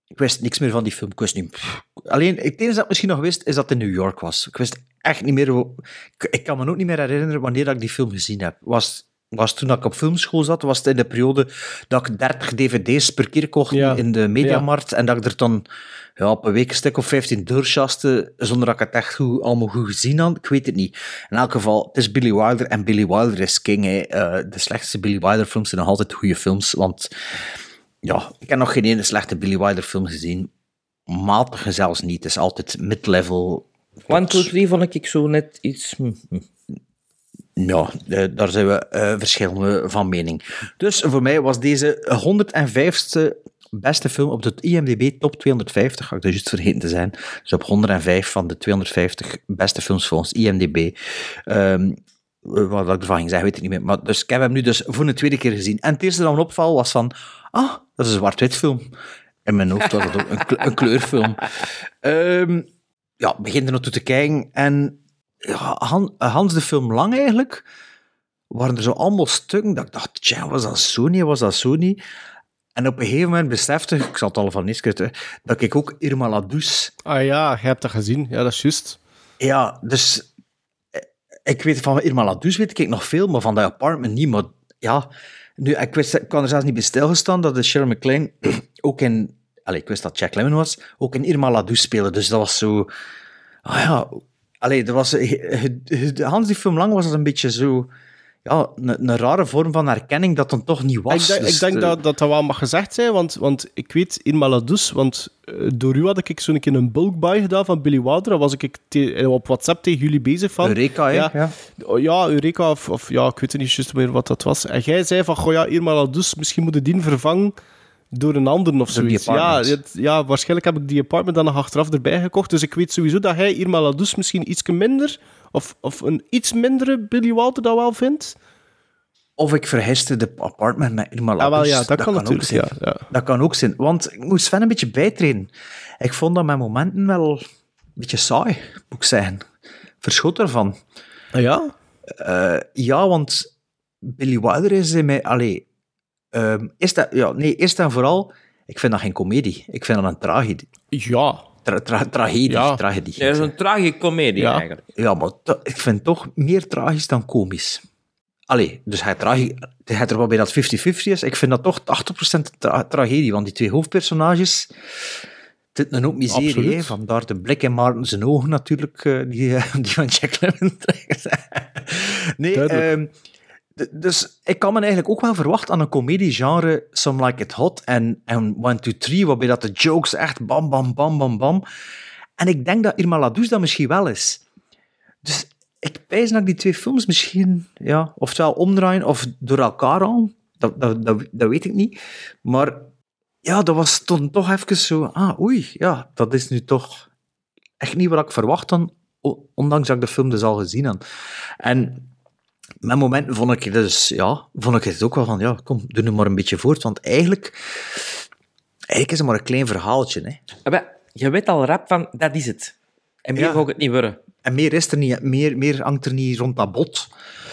ik wist niks meer van die film. Ik wist niet... Alleen, het enige dat ik misschien nog wist, is dat het in New York was. Ik wist echt niet meer... Ik, ik kan me ook niet meer herinneren wanneer dat ik die film gezien heb. Was, was toen dat ik op filmschool zat, was het in de periode dat ik 30 dvd's per keer kocht Ja. in de mediamarkt en dat ik er dan ja, op een week een stuk of 15 doorschaste, zonder dat ik het echt goed, allemaal goed gezien had. Ik weet het niet. In elk geval, het is Billy Wilder en Billy Wilder is king. Hè. Eh, de slechtste Billy Wilder films zijn nog altijd goede films, want ja, ik heb nog geen ene slechte Billy Wilder film gezien. Matige zelfs niet. Het is altijd mid-level. 1, 2, 3 vond ik zo net iets... hm, hm. Ja, eh, daar zijn we eh, verschillende van mening. Dus voor mij was deze 105ste beste film op de IMDb top 250, ga ik dat juist vergeten te zijn. Dus op 105 van de 250 beste films volgens IMDb. Ehm, wat ik ervan ging zeggen, weet ik niet meer. Maar dus ik heb hem nu dus voor een tweede keer gezien. En het eerste dat me opval was van, ah, dat is een zwart-wit film. In mijn hoofd was dat ook een, kle- een kleurfilm. Ehm, ja, begin er naartoe te kijken en ja, Han- Hans de film lang eigenlijk, waren er zo allemaal stukken dat ik dacht, tja, was dat niet, was dat niet? En op een gegeven moment besefte ik, ik zal het al van eens dat ik ook Irma Ladous... Ah ja, je hebt dat gezien. Ja, dat is juist. Ja, dus eh, ik weet van Irma Ladous weet ik nog veel, maar van dat apartment niet. Maar ja, nu, ik, wist, ik kan er zelfs niet bij stilgestaan dat de Shirley MacLaine ook in... Allee, ik wist dat Jack Lemmon was, ook in Irma Ladous speelde. Dus dat was zo... Ah ja, allee, dat was... eh, Hans die film lang was dat een beetje zo... Ja, een, een rare vorm van herkenning dat dan toch niet was. Ik denk, Dus, ik denk eh, dat, dat dat wel mag gezegd zijn, want, want ik weet in Maladus, want eh, door u had ik zo'n keer een bulk buy gedaan van Billy Wilder. Was ik te- eh, op WhatsApp tegen jullie bezig van. Eureka? Ja, Ja. Oh, ja Eureka, of, of ja, ik weet niet juist meer wat dat was. En jij zei van, goh ja, Irma Ladus, misschien moet je die vervangen door een ander of zoiets. Ja, het- ja, waarschijnlijk heb ik die apartment dan nog achteraf erbij gekocht. Dus ik weet sowieso dat hij Irma Ladus misschien iets minder, of, of een iets mindere Billy Wilder dat wel vindt. Of ik vergiste de apartment met Irma Ah, wel, ja, dat kan ook natuurlijk, zijn. ja, ja. Dat kan ook zijn. Want ik moest Sven een beetje bijtrainen. Ik vond dat mijn momenten wel een beetje saai, moet ik zeggen. Verschot ervan. Ah, ja? Eh, ja, want Billy Wilder is in mij... Allee, ehm, is dat, ja, nee, eerst en vooral, ik vind dat geen komedie. Ik vind dat een tragedie. Ja, tra- tra- tragedie. Ja. tragedie. Ja, is een tragicomedie Ja. eigenlijk. Ja, maar ik vind het toch meer tragisch dan komisch. Allee, dus hij, tragi- hij heeft er wel bij dat 50-50 is. Ik vind dat toch 80% tra- tragedie, want die twee hoofdpersonages... Het is een hoop miserie, hè. Vandaar de blik in Maarten zijn ogen natuurlijk, eh, die, eh, die van Jack Lemmon nee, Duidelijk. Dus ik kan me eigenlijk ook wel verwachten aan een comedie-genre Some Like It Hot en, en One, Two, Three, waarbij dat de jokes echt bam, bam, bam, bam, bam. En ik denk dat Irma Ladouce dat misschien wel is. Dus ik dat ik die twee films misschien, ja, oftewel omdraaien of door elkaar halen. Dat, dat, dat, dat weet ik niet. Maar ja, dat was toen toch even zo, ah, oei, ja, dat is nu toch echt niet wat ik verwacht o- ondanks dat ik de film dus al gezien had. En met momenten vond ik het dus, ja, vond ik het ook wel van, ja, kom, doe nu maar een beetje voort, want eigenlijk, eigenlijk is het maar een klein verhaaltje, hè. Ah, maar je weet al rap van, dat is het. En meer Ja. ik het niet worden. En meer is er niet, meer, meer hangt er niet rond dat bot.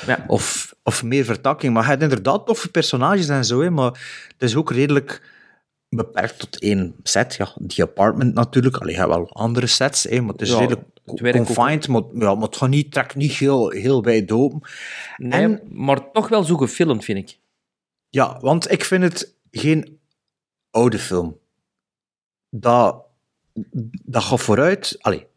Ja. Of, of meer vertakking. Maar hij heeft inderdaad toffe personages en zo, hè, maar het is ook redelijk beperkt tot één set. Ja, die apartment natuurlijk. Allee, je hebt wel andere sets, hè, maar het is Ja, redelijk het confined. Maar, ja, maar het gaat niet, trekt niet heel, heel wijd open. Nee, En- maar toch wel zo gefilmd, vind ik. Ja, want ik vind het geen oude film. Dat, dat gaat vooruit. Allee,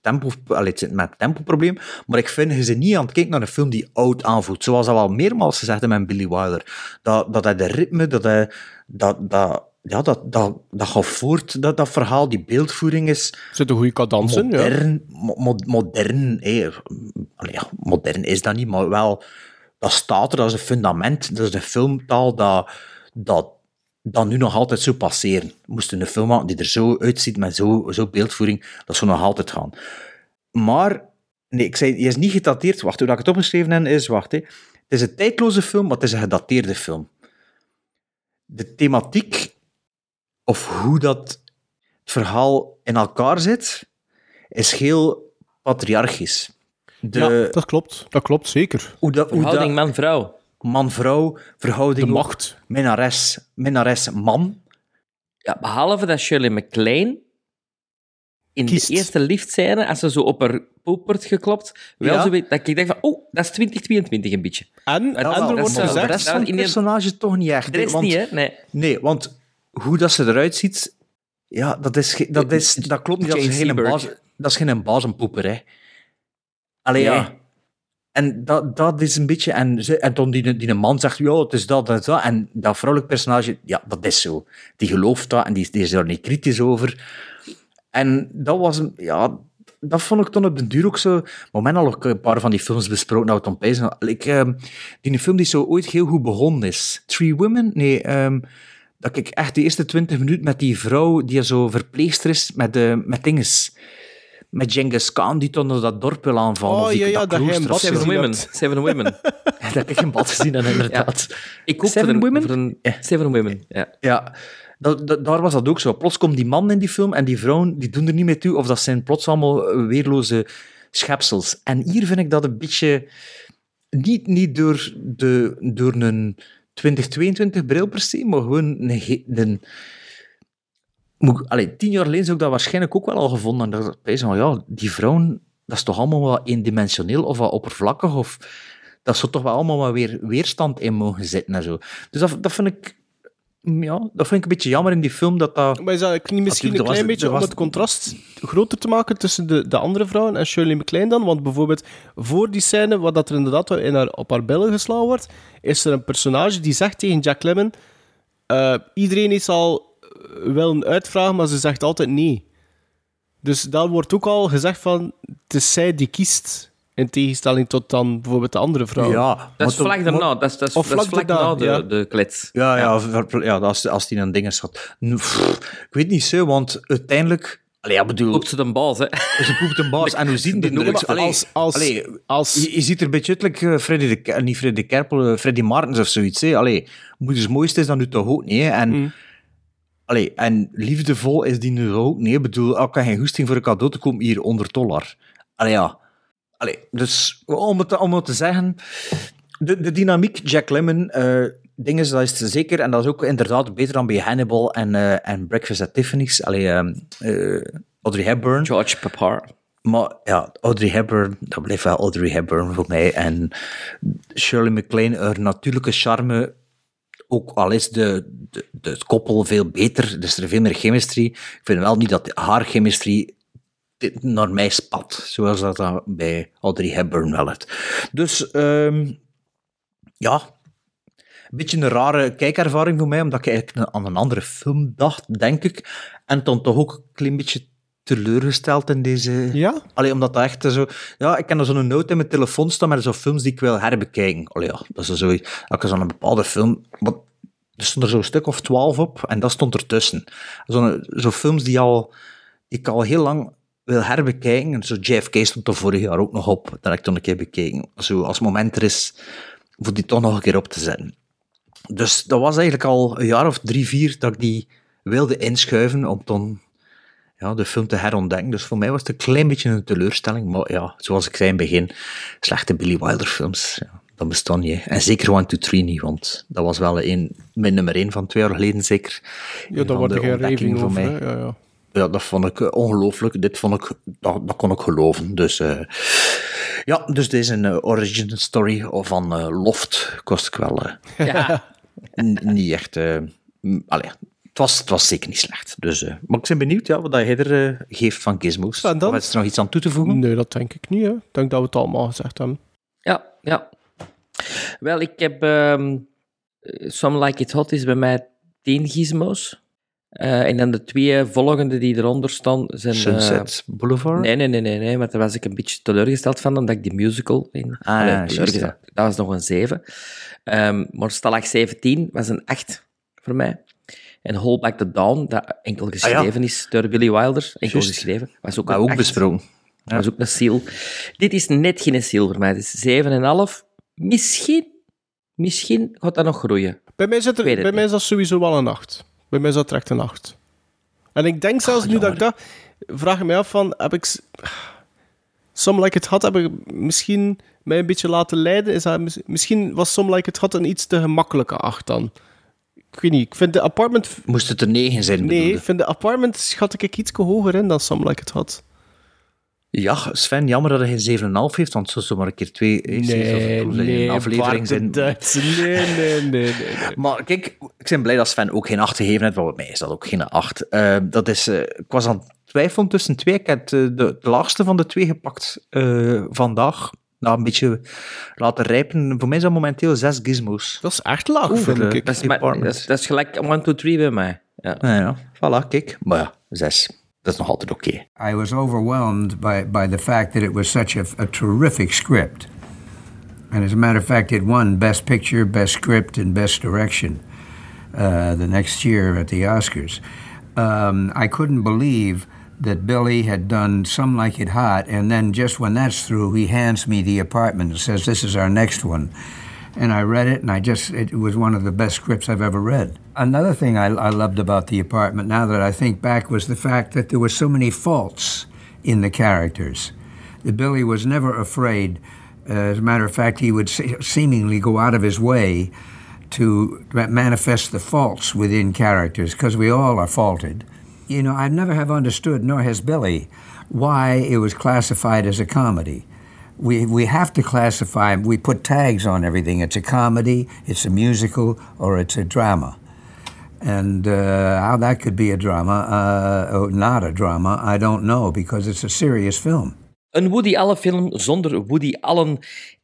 tempo, allee, het zit met het tempoprobleem, maar ik vind je ze niet aan het kijken naar een film die oud aanvoelt. Zoals dat wel meermaals gezegd hebben met Billy Wilder. Dat, dat hij de ritme, dat hij... Dat, dat, ja, dat, dat, dat gaat voort, dat, dat verhaal, die beeldvoering is zit een goede cadans in, ja. modern. mo- mo- modern, ja, modern is dat niet, maar wel, dat staat er, dat is een fundament, dat is een filmtaal dat, dat, dat nu nog altijd zou passeren. Moesten een film maken die er zo uitziet, met zo, zo beeldvoering, dat zou nog altijd gaan. Maar, nee, ik zei, hij is niet gedateerd. Wacht, hoe dat ik het opgeschreven heb, is, wacht, hè. Het is een tijdloze film, maar het is een gedateerde film. De thematiek, of hoe dat het verhaal in elkaar zit, is heel patriarchisch. De, Ja, dat klopt. Dat klopt, zeker. hoe dat, Verhouding man-vrouw. man-vrouw, verhouding... De macht. Minnares, minnares-man. Ja, behalve dat Shirley MacLaine in Kiest. de eerste liftscène, als ze zo op haar poep wordt geklopt, wel Ja. zo weet dat ik denk van, oh, dat is 2022 een beetje. En, en er wordt dat is, maar de gezegd... rest dat van in het die- personage toch niet echt. De rest want, niet, hè? Nee. Nee, want hoe dat ze eruit ziet, ja, dat, is, dat, is, dat klopt niet. Dat is, geen baas, dat is geen bazenpoeper, hè. Allee, Nee. ja. En dat, dat is een beetje... En, ze, en toen die, die een man zegt, ja, het is dat, dat, dat. En dat vrouwelijk personage, ja, dat is zo. Die gelooft dat en die, die is daar niet kritisch over. En dat was. Ja, dat vond ik toen op den duur ook zo... Maar men al ook een paar van die films besproken, nou, Tom Pijzen. Like, ehm, die film die zo ooit heel goed begonnen is. Three Women? Nee, ehm, dat ik echt de eerste twintig minuten met die vrouw die er zo verpleegster is met, de met dinges. Met Genghis Khan die toen dat dorp wil aanvallen. Oh, of die, ja, ja, dat of zo. Seven Women. Seven Women. Dat heb ik in bad gezien, en inderdaad. Ik ook Seven voor een, Women? Voor een, Ja. Seven Women, ja. Ja, dat, dat- daar was dat ook zo. Plots komt die man in die film en die vrouwen die doen er niet mee toe, of dat zijn plots allemaal weerloze schepsels. En hier vind ik dat een beetje... Niet, niet door, de, door een 2022 bril per se, maar gewoon een... moet, allee, tien jaar geleden zou ik dat waarschijnlijk ook wel al gevonden. En dat ik van, ja, die vrouwen, dat is toch allemaal wat eendimensioneel of wat oppervlakkig, of dat zou toch wel allemaal wat weer weerstand in mogen zitten en zo. Dus dat, dat vind ik... Ja, dat vind ik een beetje jammer in die film, dat dat... Maar is dat niet misschien een klein was- beetje om het contrast groter te maken tussen de, de andere vrouwen en Shirley MacLaine dan? Want bijvoorbeeld voor die scène, wat dat er inderdaad wel in haar, op haar billen geslagen wordt, is er een personage die zegt tegen Jack Lemmon eh, iedereen is al eh, willen uitvragen, maar ze zegt altijd nee. Dus daar wordt ook al gezegd van, het is zij die kiest, in tegenstelling tot dan bijvoorbeeld de andere vrouw. Ja, Dat is vlak daarna. Dat is, dat is, Of vlak vlak daarna daarna, ja. de, de klets. Ja, ja, ja als, als die een ding had. Nu, pff, Ik weet niet zo, want uiteindelijk... Allee, ja, bedoel... Roept ze de baas, hè. Ze poept een baas. En hoe zien die Nee, er Allee, als, als, allee, als, je, je ziet er een beetje uit like, eh, Freddy de, Ker- niet Freddy de Kerpel, eh, Freddy Martens of zoiets. Hè. Allee, moeders mooiste is dat nu toch ook niet. Hè. En, Mm. allee, en liefdevol is die nu ook niet. Ik bedoel, als ik geen goesting voor een cadeau te komen, hier 100 dollar. Allee, ja. Allee, dus om het, om het te zeggen, de, de dynamiek Jack Lemmon, ding is, dat is zeker, en dat is ook inderdaad beter dan bij Hannibal en, eh, en Breakfast at Tiffany's. Allee, eh, Audrey Hepburn. George Papar. Maar ja, Audrey Hepburn, dat blijft wel Audrey Hepburn voor mij. En Shirley MacLaine, haar natuurlijke charme, ook al is de, de, de het koppel veel beter, dus er is veel meer chemistrie. Ik vind wel niet dat haar chemistrie dit naar mij spat, zoals dat dan bij Audrey Hepburn wel het. Dus ehm, ja, een beetje een rare kijkervaring voor mij, omdat ik eigenlijk aan een andere film dacht, denk ik. En dan toch ook een klein beetje teleurgesteld in deze... Ja? Allee, omdat dat echt zo... Ja, ik heb er zo'n note in mijn telefoon staan met zo'n films die ik wil herbekijken. Allee, ja, dat is zo... Als ik zo'n bepaalde film... Maar er stond er zo'n stuk of twaalf op en dat stond ertussen. Zo'n zo films die, al, die ik al heel lang wil herbekijken. En zo JFK stond er vorig jaar ook nog op. Dat heb ik toen een keer bekeken. Zo, als het moment er is, voor die toch nog een keer op te zetten. Dus dat was eigenlijk al een jaar of drie, vier dat ik die wilde inschuiven om dan ja, de film te herontdekken. Dus voor mij was het een klein beetje een teleurstelling. Maar ja, zoals ik zei in het begin, slechte Billy Wilder films, ja, dat bestaan niet. En zeker One, Two, Three niet, want dat was wel een, mijn nummer één van twee jaar geleden zeker. Ja, van wordt geen ontdekkingen raving voor mij. hè. Ja, ja. Ja, dat vond ik eh, ongelooflijk. Dit vond ik, dat, dat kon ik geloven. Dus uh, ja, dus dit is een uh, origin story van uh, Loft. Kost ik wel uh, Ja. niet echt. allee, het, was, het was zeker niet slecht. Dus, maar ik ben benieuwd ja, wat jij er geeft van Gizmos. En dan? Of is er nog iets aan toe te voegen? Nee, dat denk ik niet. Hè. Ik denk dat we het allemaal gezegd hebben. Ja, ja. Wel, ik heb... Um, Some Like It Hot is bij mij 10 gizmos. Uh, en dan de twee volgende die eronder staan zijn... Sunset uh, Boulevard? Nee, nee, nee, nee, nee, maar daar was ik een beetje teleurgesteld van, omdat ik die musical... In, ah, ja, teleurgesteld. Dat was nog een 7. Um, maar Stalag 17 was een 8 voor mij. En Hold Back the Dawn, dat enkel geschreven ah, ja. is door Billy Wilder, enkel Just. geschreven, was ook, maar ook besproken. Ja. was ook een seal. Dit is net geen seal voor mij, het is 7,5. Misschien, misschien gaat dat nog groeien. Bij mij, zit er, bij mij is dat sowieso wel een 8. Bij mij is dat direct een 8. En ik denk zelfs oh, nu dat ik dat... Vraag ik mij af van, heb ik... Some Like It Hot heb ik misschien mij een beetje laten leiden. Is dat, misschien was Some Like It Hot een iets te gemakkelijke 8 dan. Ik weet niet, ik vind de apartment... Moest het er 9 zijn, Nee, ik vind de apartment schat ik iets hoger in dan Some Like It Hot. Ja, Sven, jammer dat hij geen 7,5 heeft, want zo maar een keer twee nee, of, nee, een aflevering zijn. Nee, nee, nee, nee, Maar kijk, ik ben blij dat Sven ook geen 8 gegeven heeft, want bij mij is dat ook geen 8. Uh, dat is, uh, ik was aan het twijfelen tussen twee. Ik heb de, de, de laagste van de twee gepakt uh, vandaag. Nou, een beetje laten rijpen. Voor mij is dat momenteel 6 gizmos. Dat is echt laag, Oeh, vind ik. Dat is, maar, dat, is, dat is gelijk 1, 2, 3 bij mij. Ja, ja, ja. voilà, kijk. Maar ja, 6. Okay. I was overwhelmed by, by the fact that it was such a, a terrific script. And as a matter of fact, it won Best Picture, Best Script, and Best Direction uh, the next year at the Oscars. Um, I couldn't believe that Billy had done Some Like It Hot, and then just when that's through, he hands me the apartment and says, This is our next one. And I read it, and I just, it was one of the best scripts I've ever read. Another thing I, I loved about the apartment, now that I think back, was the fact that there were so many faults in the characters. That Billy was never afraid. Uh, as a matter of fact, he would se- seemingly go out of his way to manifest the faults within characters, because we all are faulted. You know, I never have understood, nor has Billy, why it was classified as a comedy. We, we have to classify, we put tags on everything. It's a comedy, it's a musical, or it's a drama. And uh, how that could be a drama, uh, or not a drama, I don't know, because it's a serious film. Een Woody Allen film zonder Woody Allen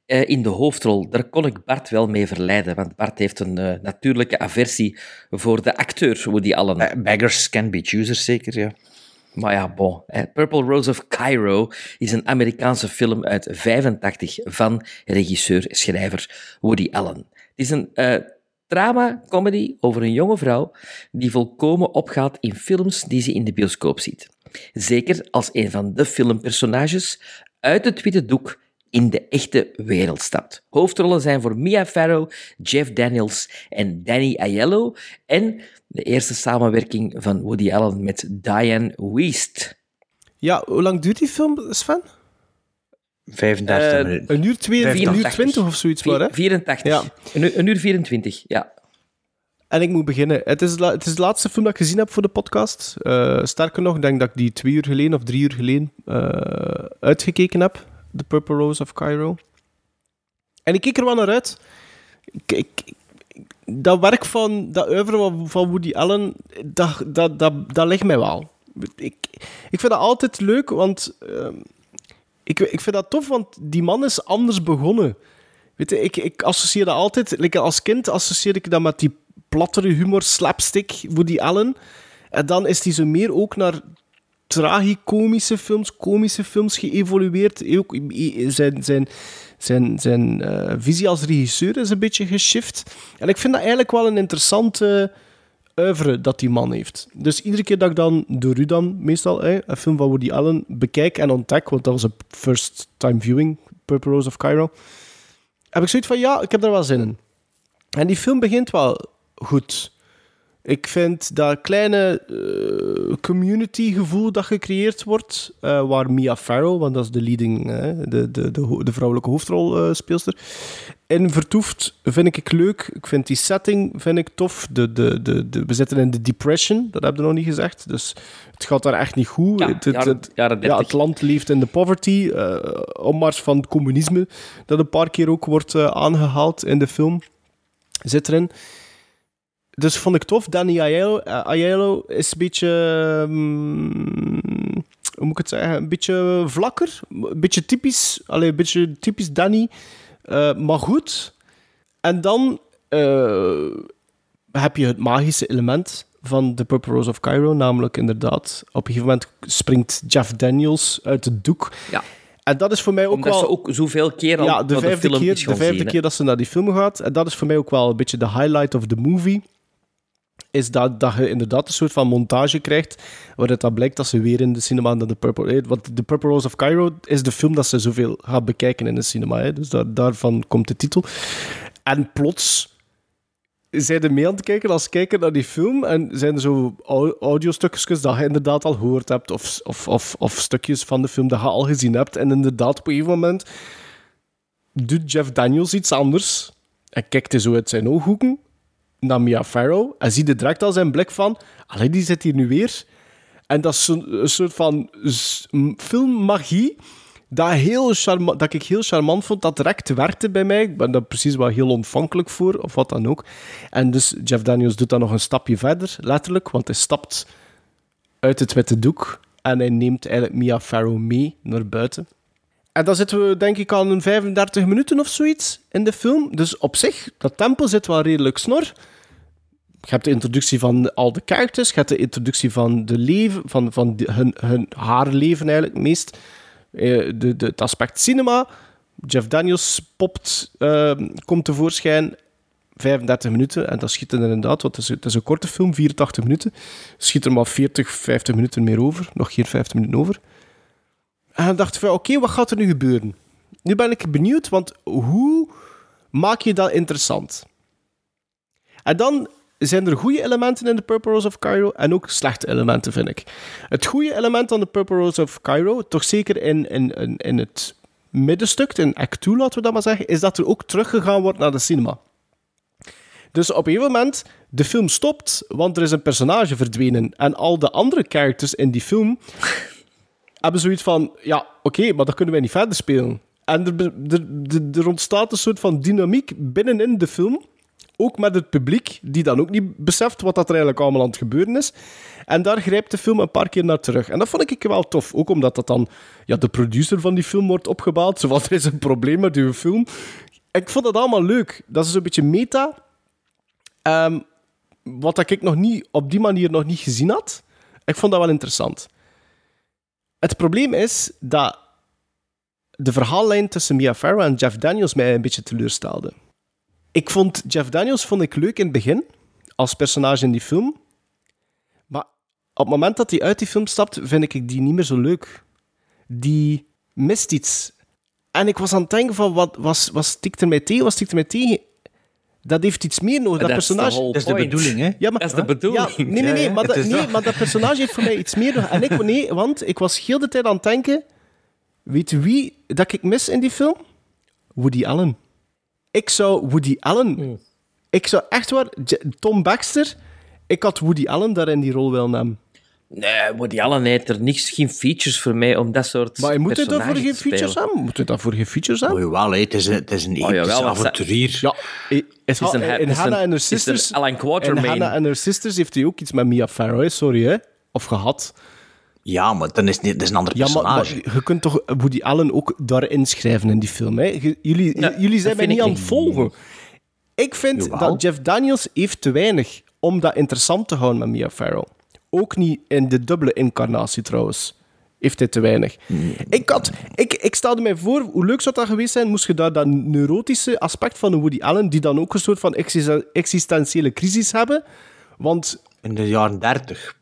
uh, in de hoofdrol, daar kon ik Bart wel mee verleiden, want Bart heeft een uh, natuurlijke aversie voor de acteur Woody Allen. Uh, beggars can be choosers, zeker, ja. Maar ja, bon. Purple Rose of Cairo is een Amerikaanse film uit 85 van regisseur-schrijver Woody Allen. Het is een uh, drama-comedy over een jonge vrouw die volkomen opgaat in films die ze in de bioscoop ziet. Zeker als een van de filmpersonages uit het witte doek in de echte wereld stapt. Hoofdrollen zijn voor Mia Farrow, Jeff Daniels en Danny Aiello en de eerste samenwerking van Woody Allen met Diane Wiest. Ja, hoe lang duurt die film, Sven? 35 uh, minuten. Een uur, twee, een uur 20 of zoiets, maar hè? 84. Ja. Een, uur, een uur 24, ja. En ik moet beginnen. Het is, het is de laatste film dat ik gezien heb voor de podcast. Eh, sterker nog, ik denk dat ik die twee uur geleden of drie uur geleden eh, uitgekeken heb. The Purple Rose of Cairo. En ik keek er wel naar uit. Ik, dat werk van, dat oeuvre van, Woody Allen, dat, dat, dat, dat ligt mij wel. Ik, ik vind dat altijd leuk, want ehm, ik, ik vind dat tof, want die man is anders begonnen. Weet je, ik, ik associeer dat altijd, like als kind associeer ik dat met die plattere humor, slapstick, Woody Allen. En dan is hij zo meer ook naar tragicomische films, komische films geëvolueerd. Ook zijn, zijn, zijn, zijn eh, visie als regisseur is een beetje geshift. En ik vind dat eigenlijk wel een interessante oeuvre dat die man heeft. Dus iedere keer dat ik dan, door u meestal, een film van Woody Allen bekijk en ontdek, want dat was een first time viewing, Purple Rose of Cairo, heb ik zoiets van, ja, ik heb er wel zin in. En die film begint wel goed. Ik vind dat kleine eh, community-gevoel dat gecreëerd wordt, eh, waar Mia Farrow, want dat is de leading, eh, de, de, de, vrouwelijke hoofdrolspeelster, in vertoeft, vind ik leuk. Ik vind die setting vind ik tof. De, de, de, de, we zitten in de depression, dat heb je nog niet gezegd. Dus het gaat daar echt niet goed. Ja, het, het, jaren- het- jaren ja, 30. het land leeft in de poverty. opmars van het communisme, dat een paar keer ook wordt eh, aangehaald in de film, zit erin. Dus vond ik tof. Danny Aiello, eh, Aiello is een beetje... mm, hoe moet ik het zeggen? Een beetje vlakker. Een beetje typisch. Allee, een beetje typisch Danny. Eh, maar goed. En dan eh, heb je het magische element van The Purple Rose of Cairo. Namelijk inderdaad, op een gegeven moment springt Jeff Daniels uit het doek. Ja. En dat is voor mij ook Omdat wel... ze ook zoveel keer al Ja, de vijfde, film keer, is de vijfde zien, keer dat ze naar die film gaat. En dat is voor mij ook wel een beetje de highlight of the movie. Is dat, dat je inderdaad een soort van montage krijgt. Waaruit dat blijkt dat ze weer in de cinema naar de Purple... eh, Want The Purple Rose of Cairo is de film dat ze zoveel gaat bekijken in de cinema. Hè. Dus daar, daarvan komt de titel. En plots zijn er mee aan het kijken als kijker naar die film en zijn er zo au- audiostukjes dat je inderdaad al gehoord hebt of, of, of, of stukjes van de film dat je al gezien hebt. En inderdaad, op een gegeven moment doet Jeff Daniels iets anders en kijkt hij zo uit zijn ooghoeken naar Mia Farrow en ziet er direct al zijn blik van allee, die zit hier nu weer. En dat is een soort van filmmagie dat, heel dat ik heel charmant vond. Dat direct werkte bij mij. Ik ben daar precies wel heel ontvankelijk voor, of wat dan ook. En dus Jeff Daniels doet dan nog een stapje verder, letterlijk, want hij stapt uit het witte doek en hij neemt eigenlijk Mia Farrow mee naar buiten. En dan zitten we, denk ik, aan een 35 minuten of zoiets in de film. Dus op zich, dat tempo zit wel redelijk snor. Je hebt de introductie van al de characters, je hebt de introductie van, de leven, van, van hun, hun, haar leven eigenlijk meest. Eh, de, de, het aspect cinema. Jeff Daniels popt, eh, komt tevoorschijn. 35 minuten, en dat schiet er inderdaad, want het is, het is een korte film, 84 minuten. Schiet er maar 40, 50 minuten meer over. Nog geen 50 minuten over. En dan dacht ik van, oké, wat gaat er nu gebeuren? Nu ben ik benieuwd, want hoe maak je dat interessant? En dan zijn er goede elementen in de Purple Rose of Cairo en ook slechte elementen, vind ik. Het goede element aan de Purple Rose of Cairo, toch zeker in, in, in, het middenstuk, in act 2, laten we dat maar zeggen, is dat er ook teruggegaan wordt naar de cinema. Dus op een gegeven moment, de film stopt, want er is een personage verdwenen. En al de andere characters in die film hebben zoiets van, ja, oké, maar dan kunnen wij niet verder spelen. En er, er ontstaat een soort van dynamiek binnenin de film, ook met het publiek, die dan ook niet beseft wat dat er eigenlijk allemaal aan het gebeuren is. En daar grijpt de film een paar keer naar terug. En dat vond ik wel tof, ook omdat dat dan ja, de producer van die film wordt opgebouwd. Zo er is een probleem met uw film. Ik vond dat allemaal leuk. Dat is een beetje meta. Ehm, wat ik nog niet, op die manier nog niet gezien had. Ik vond dat wel interessant. Het probleem is dat de verhaallijn tussen Mia Farrow en Jeff Daniels mij een beetje teleurstelde. Ik vond Jeff Daniels vond ik leuk in het begin, als personage in die film. Maar op het moment dat hij uit die film stapt, vind ik die niet meer zo leuk. Die mist iets. En ik was aan het denken van, wat, was, wat stikt er mij tegen? Wat stikt er mij tegen? Dat heeft iets meer nodig. Dat That's personage... Dat is de bedoeling, hè? Ja, maar, Dat is de bedoeling. Ja, nee, nee, nee, maar, dat, nee maar dat personage heeft voor mij iets meer nodig. En ik, nee, want ik was heel de tijd aan het denken... Weet wie dat ik mis in die film? Woody Allen. Ik zou Woody Allen... ik zou echt waar... Tom Baxter, ik had Woody Allen daar in die rol wel nemen. Nee, Woody Allen heeft er niks, geen features voor mij om dat soort Maar moet hij daarvoor geen features hebben? Moet hij daarvoor geen features hebben? Oh, jawel, hè. Het, is een, het is een Oh, episch avonturier. Ja, is, is een- in het is Hannah een- and Her Sisters... Alan in. Hannah and Her Sisters heeft hij ook iets met Mia Farrow, sorry, hè? Of gehad. Ja, maar dan is het, is een ander Ja, maar, personage. maar je kunt toch Woody Allen ook daarin schrijven in die film, hè? Jullie, Ja, jullie zijn mij niet ik aan het volgen. Ik vind Jawel. dat Jeff Daniels heeft te weinig om dat interessant te houden met Mia Farrow. Ook niet in de dubbele incarnatie trouwens. Heeft hij te weinig. Ik, had, ik, ik stelde mij voor, hoe leuk zou dat geweest zijn, moest je daar dat neurotische aspect van een Woody Allen, die dan ook een soort van existen- existentiële crisis hebben. Want, In de jaren dertig.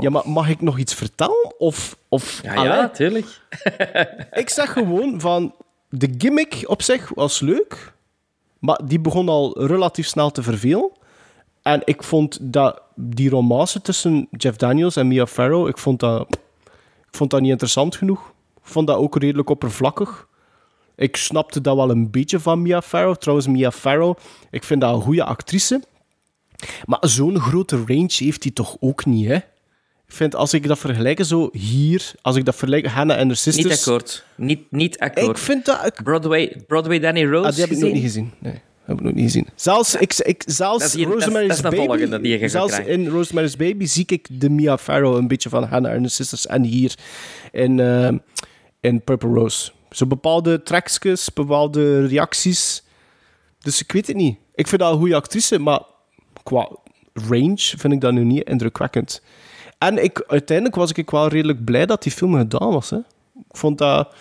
ja, maar mag ik nog iets vertellen? Of, of Ja, Allee, ja, tuurlijk. ik zeg gewoon van, de gimmick op zich was leuk, maar die begon al relatief snel te vervelen. En ik vond dat die romance tussen Jeff Daniels en Mia Farrow, ik vond dat, ik vond dat niet interessant genoeg. Ik vond dat ook redelijk oppervlakkig. Ik snapte dat wel een beetje van Mia Farrow. Trouwens, Mia Farrow, ik vind dat een goede actrice. Maar zo'n grote range heeft hij toch ook niet, hè? Ik vind, als ik dat vergelijk zo hier, als ik dat vergelijk, Hannah and Her Sisters... Niet akkoord. Niet, niet akkoord. Ik vind dat... Ik, Broadway, Broadway Danny Rose ah, die heb ik nog niet gezien. Nee, heb ik nog niet gezien. Zelfs, ik, ik, zelfs dat is- Rosemary's dat is de volgende die je Baby... Zelfs krijgen. in Rosemary's Baby zie ik de Mia Farrow een beetje van Hannah and Her Sisters. En hier in, eh, in Purple Rose. Zo bepaalde tracksjes, bepaalde reacties. Dus ik weet het niet. Ik vind dat een goede actrice, maar qua range vind ik dat nu niet indrukwekkend. En ik, uiteindelijk was ik wel redelijk blij dat die film gedaan was. Hè. Ik vond dat...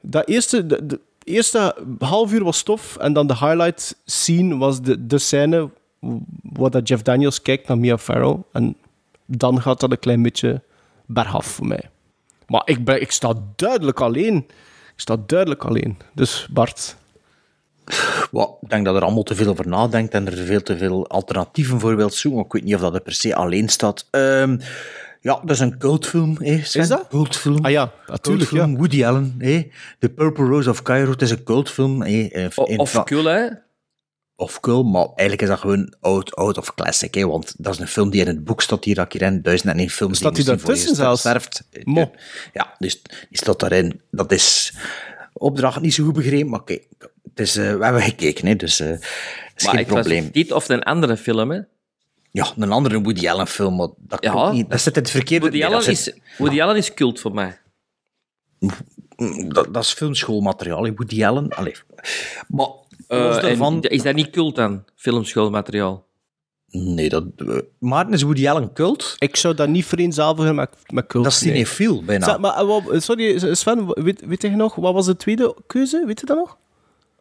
Dat eerste, de, eerste half uur was tof. En dan de highlight scene was de, de scène waar dat Jeff Daniels kijkt naar Mia Farrow. En dan gaat dat een klein beetje bergaf voor mij. Maar ik, ben, ik sta duidelijk alleen. Ik sta duidelijk alleen. Dus Bart... Ik denk dat er allemaal te veel over nadenkt en er veel te veel alternatieven voor wilt zoeken. Ik weet niet of dat er per se alleen staat. Ehm, ja, dat is een cultfilm. Hè, Sven? Is dat? Cultfilm. Ah ja, natuurlijk. Cultfilm, Ja. Woody Allen. Hè. The Purple Rose of Cairo. Het is een cultfilm. Hè. Eh, O- in- Of cool, hè? of cool, maar eigenlijk is dat gewoon oud, oud of classic. Hè, want dat is een film die in het boek staat hier, Akiren. Duizend en één films Staat die daartussen zelfs? sterft. Mo. Ja, dus die staat daarin. Dat is opdracht niet zo goed begrepen, maar kijk, het is, eh, we hebben gekeken, hè, dus eh, het is Maar geen ik was probleem. dit of een andere film, hè? Ja, een andere Woody Allen film, maar dat, Ja. klopt niet. dat zit in het verkeerde... Woody, nee, Allen zit- is, Woody Allen is cult voor mij. dat, dat is filmschoolmateriaal, hè, Woody Allen. Allee. Maar Eh, daarvan... is dat niet cult dan, filmschoolmateriaal? Nee, dat... Maarten, is Woody Allen cult? Ik zou dat niet vereenzelvigen met, met cult. Dat is nee. cinefiel, bijna. Zeg, maar, sorry, Sven, weet, weet je nog, wat was de tweede keuze? Weet je dat nog?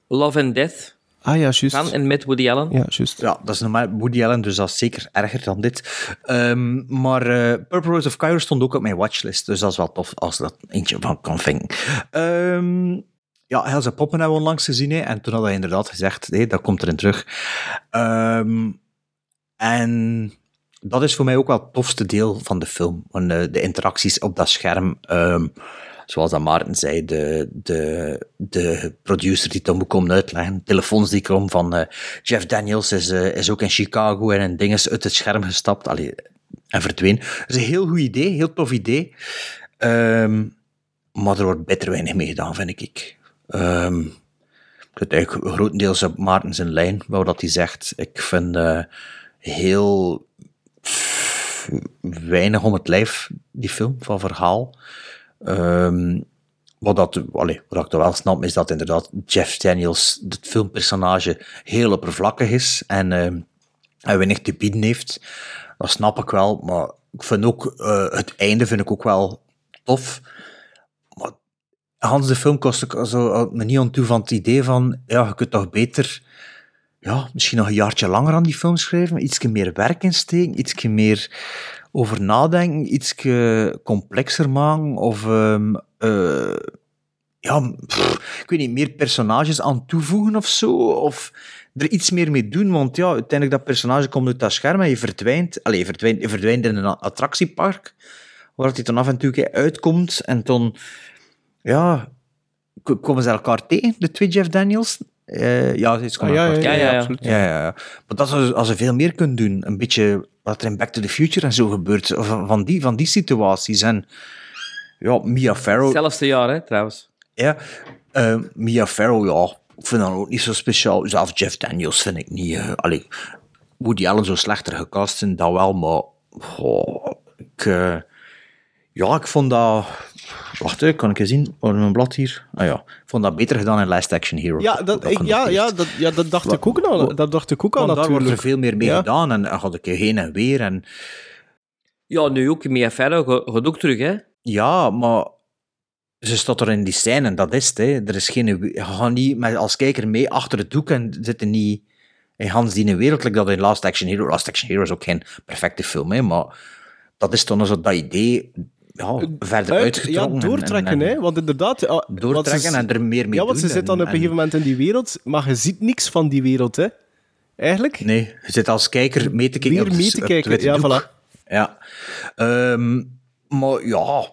Love and Death Ah ja, juist. van en met Woody Allen. Ja, juist. Ja, dat is normaal Woody Allen, dus dat is zeker erger dan dit. Ehm, maar eh, Purple Rose of Cairo stond ook op mijn watchlist, dus dat is wel tof als dat eentje van kan vinken. Ehm, ja, Helse Poppen hebben we onlangs gezien, hè, en toen had hij inderdaad gezegd, hé, dat komt erin terug. Ehm, en dat is voor mij ook wel het tofste deel van de film, want, eh, de interacties op dat scherm... zoals dat Maarten zei, de, de, de producer die dan moet komen uitleggen, telefoons die komen van eh, Jeff Daniels is, eh, is ook in Chicago en een ding is uit het scherm gestapt allee, en verdween. Dat is een heel goed idee, heel tof idee. Ehm, maar er wordt beter weinig mee gedaan, vind ik. Ehm, ik zit eigenlijk grotendeels op Maarten zijn lijn, wat hij zegt. Ik vind eh, heel weinig om het lijf, die film, van verhaal. Ehm, wat, dat, allee, wat ik wel snap, is dat inderdaad Jeff Daniels, het filmpersonage, heel oppervlakkig is en, en weinig te bieden heeft. Dat snap ik wel, maar ik vind ook, eh, het einde vind ik ook wel tof. Maar Hans de film kost ik zo, me niet aan toe van het idee van, ja, je kunt toch beter, ja, misschien nog een jaartje langer aan die film schrijven, iets meer werk insteken, iets meer over nadenken, iets complexer maken, of ehm, eh, ja, ik weet niet, meer personages aan toevoegen of zo, of er iets meer mee doen, want ja, uiteindelijk dat personage komt uit dat scherm en je verdwijnt, allez, je verdwijnt, verdwijnt in een attractiepark, waar hij dan af en toe uitkomt, en dan, ja, komen ze elkaar tegen, de twee Jeff Daniels, Eh, ja, iets kon Ah, ja, ja, ja, Ja, ja, ja. absoluut. Ja, ja. Maar dat is als ze veel meer kunnen doen. Een beetje wat er in Back to the Future en zo gebeurt. Van, van, die, van die situaties. En ja, Mia Farrow. Hetzelfde jaar, hè, trouwens. Ja, eh, Mia Farrow, ja, ik vind dat ook niet zo speciaal. Zelfs Jeff Daniels vind ik niet. eh allee, Woody Allen zo slechter gecast zijn, dat wel, maar ik, ja, ik vond dat. Wacht, hè, kan ik eens zien? Oh, mijn blad hier. Ah ja, ik vond dat beter gedaan in Last Action Hero. Ja, dat, ik, ja, ja, dat, ja, dat dacht ik ook al. Dat dacht ik ook al Want daar wordt er natuurlijk. veel meer mee Ja. gedaan en dan had ik heen en weer. En, Ja, nu ook. Farrow ga- gaat ook terug, hè. Ja, maar ze staat er in die scène en dat is het. Hè. Er is geen, je gaat niet met, als kijker mee achter het doek en zitten niet in Hans die wereld, like dat in Last Action Hero. Last Action Hero is ook geen perfecte film, hè, maar dat is dan zo dat idee ja, verder Uit- uitgetrokken. Ja, en- doortrekken, en, en hè. Want inderdaad... Doortrekken ze- en er meer mee Ja, want ze zit dan en- op een gegeven moment in die wereld, maar je ziet niks van die wereld, hè. Eigenlijk. Nee, je zit als kijker mee te kijken. Meer mee te ja, doek. voilà. Ja. Ehm, maar ja,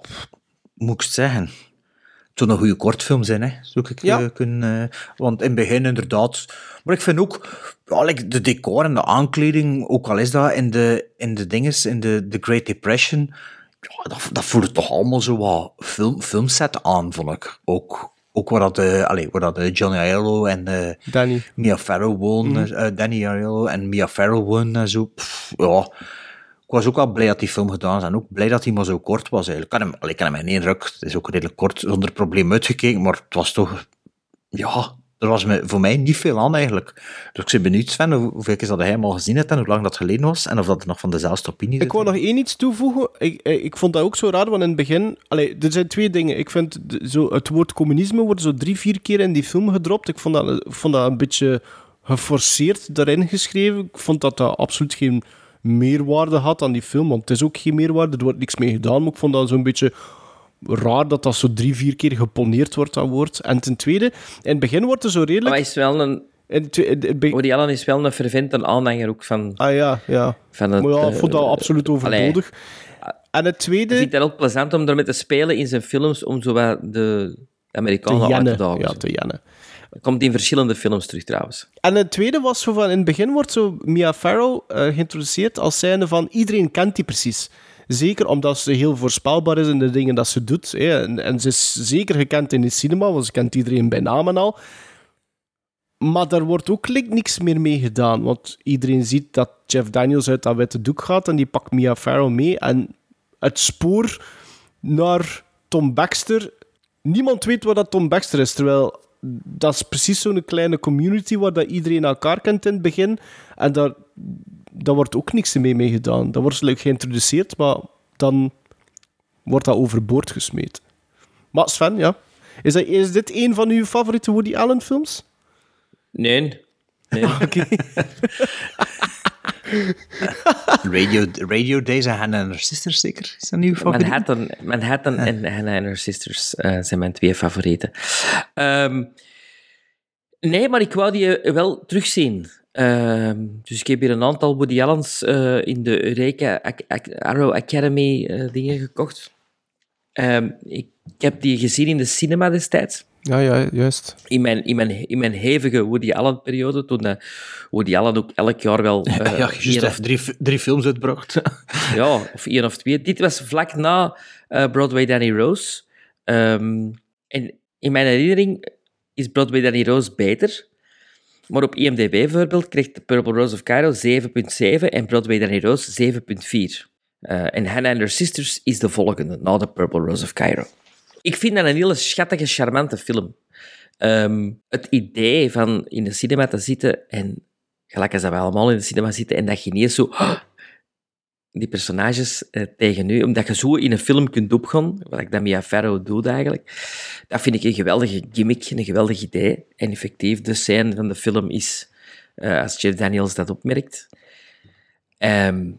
moet ik het zeggen? Het zou een goede kortfilm zijn, hè? zou ik Ja. eh, kunnen. eh, want in het begin inderdaad. Maar ik vind ook ja, like de decor en de aankleding, ook al is dat in de, in de dinges, in de, de Great Depression, ja, dat, dat voelde toch allemaal zo wat film, filmset aan, vond ik. Ook, ook waar dat, eh allee, waar dat eh, Johnny Aiello en eh, Danny. Mia Farrow wonen, eh, Danny Aiello en Mia Farrow wonen en zo. Pff, ja, ik was ook wel blij dat die film gedaan is en ook blij dat hij maar zo kort was eigenlijk. Ik kan hem, allee, ik kan hem in één ruk, het is ook redelijk kort, zonder probleem uitgekeken, maar het was toch, ja, er was me, voor mij niet veel aan eigenlijk. Dus ik ben benieuwd, Sven, hoe- hoeveel keer dat hij hem al gezien hebt en hoe lang dat geleden was en of dat er nog van dezelfde opinie Ik wou nog één iets toevoegen. Ik, eh, ik vond dat ook zo raar, want in het begin... Allee, er zijn twee dingen. Ik vind zo, het woord communisme wordt zo drie, vier keer in die film gedropt. Ik vond dat, ik vond dat een beetje geforceerd daarin geschreven. Ik vond dat dat absoluut geen meerwaarde had aan die film, want het is ook geen meerwaarde. Er wordt niks mee gedaan, maar ik vond dat zo'n beetje raar dat dat zo drie, vier keer geponeerd wordt, dat woord. En ten tweede, in het begin wordt er zo Maar redelijk... hij is wel een... Woody Allen is wel een fervente aanhanger ook van... Ah ja, ja. Van het, Maar ja, ik eh, vond dat absoluut overbodig. En het tweede... Ik vind het ook plezant om ermee te spelen in zijn films, om zo wat de Amerikanen uit te dagen. Ja, te jennen. Komt in verschillende films terug, trouwens. En het tweede was zo van, in het begin wordt zo Mia Farrow eh, geïntroduceerd als zijnde van, iedereen kent die precies. Zeker omdat ze heel voorspelbaar is in de dingen dat ze doet. Hè. En, en ze is zeker gekend in de cinema, want ze kent iedereen bij naam en al. Maar daar wordt ook like, niks meer mee gedaan. Want iedereen ziet dat Jeff Daniels uit dat witte doek gaat en die pakt Mia Farrow mee. En het spoor naar Tom Baxter... Niemand weet wat dat Tom Baxter is, terwijl dat is precies zo'n kleine community waar dat iedereen elkaar kent in het begin. En daar, daar wordt ook niks mee mee gedaan. Dat wordt like, geïntroduceerd, maar dan wordt dat overboord gesmeed. Maar Sven, ja. Is, dat, is dit een van uw favoriete Woody Allen films? Nee. nee. Oké. Radio, Radio Days en Hannah and Her Sisters, zeker? Is dat nieuw favoriet? Manhattan, Manhattan en Hannah and Her Sisters eh, zijn mijn twee favorieten. Ehm, nee, maar ik wou die eh, wel terugzien. Ehm, dus ik heb hier een aantal Woody Allens eh, in de Eureka Ac- Ac- Arrow Academy eh, dingen gekocht. Ehm, ik, ik heb die gezien in de cinema destijds. Ja, ja, juist. In mijn, in mijn, in mijn hevige Woody Allen-periode, toen eh, Woody Allen ook elk jaar wel... eh, ja, juist of- drie, drie films uitbracht. ja, of één of twee. Dit was vlak na eh, Broadway Danny Rose. Ehm, en in mijn herinnering is Broadway Danny Rose beter. Maar op IMDb bijvoorbeeld kreeg The Purple Rose of Cairo 7.7 en Broadway Danny Rose 7.4. Eh, en Hannah and Her Sisters is de volgende, na The Purple Rose of Cairo. Ik vind dat een hele schattige, charmante film. Ehm, het idee van in de cinema te zitten en gelijk als dat we allemaal in de cinema zitten en dat je niet zo die personages eh, tegen u, omdat je zo in een film kunt opgaan, wat ik dat Mia Farrow doet eigenlijk, dat vind ik een geweldige gimmick, een geweldig idee. En effectief, de scène van de film is, eh, als Jeff Daniels dat opmerkt. Ehm,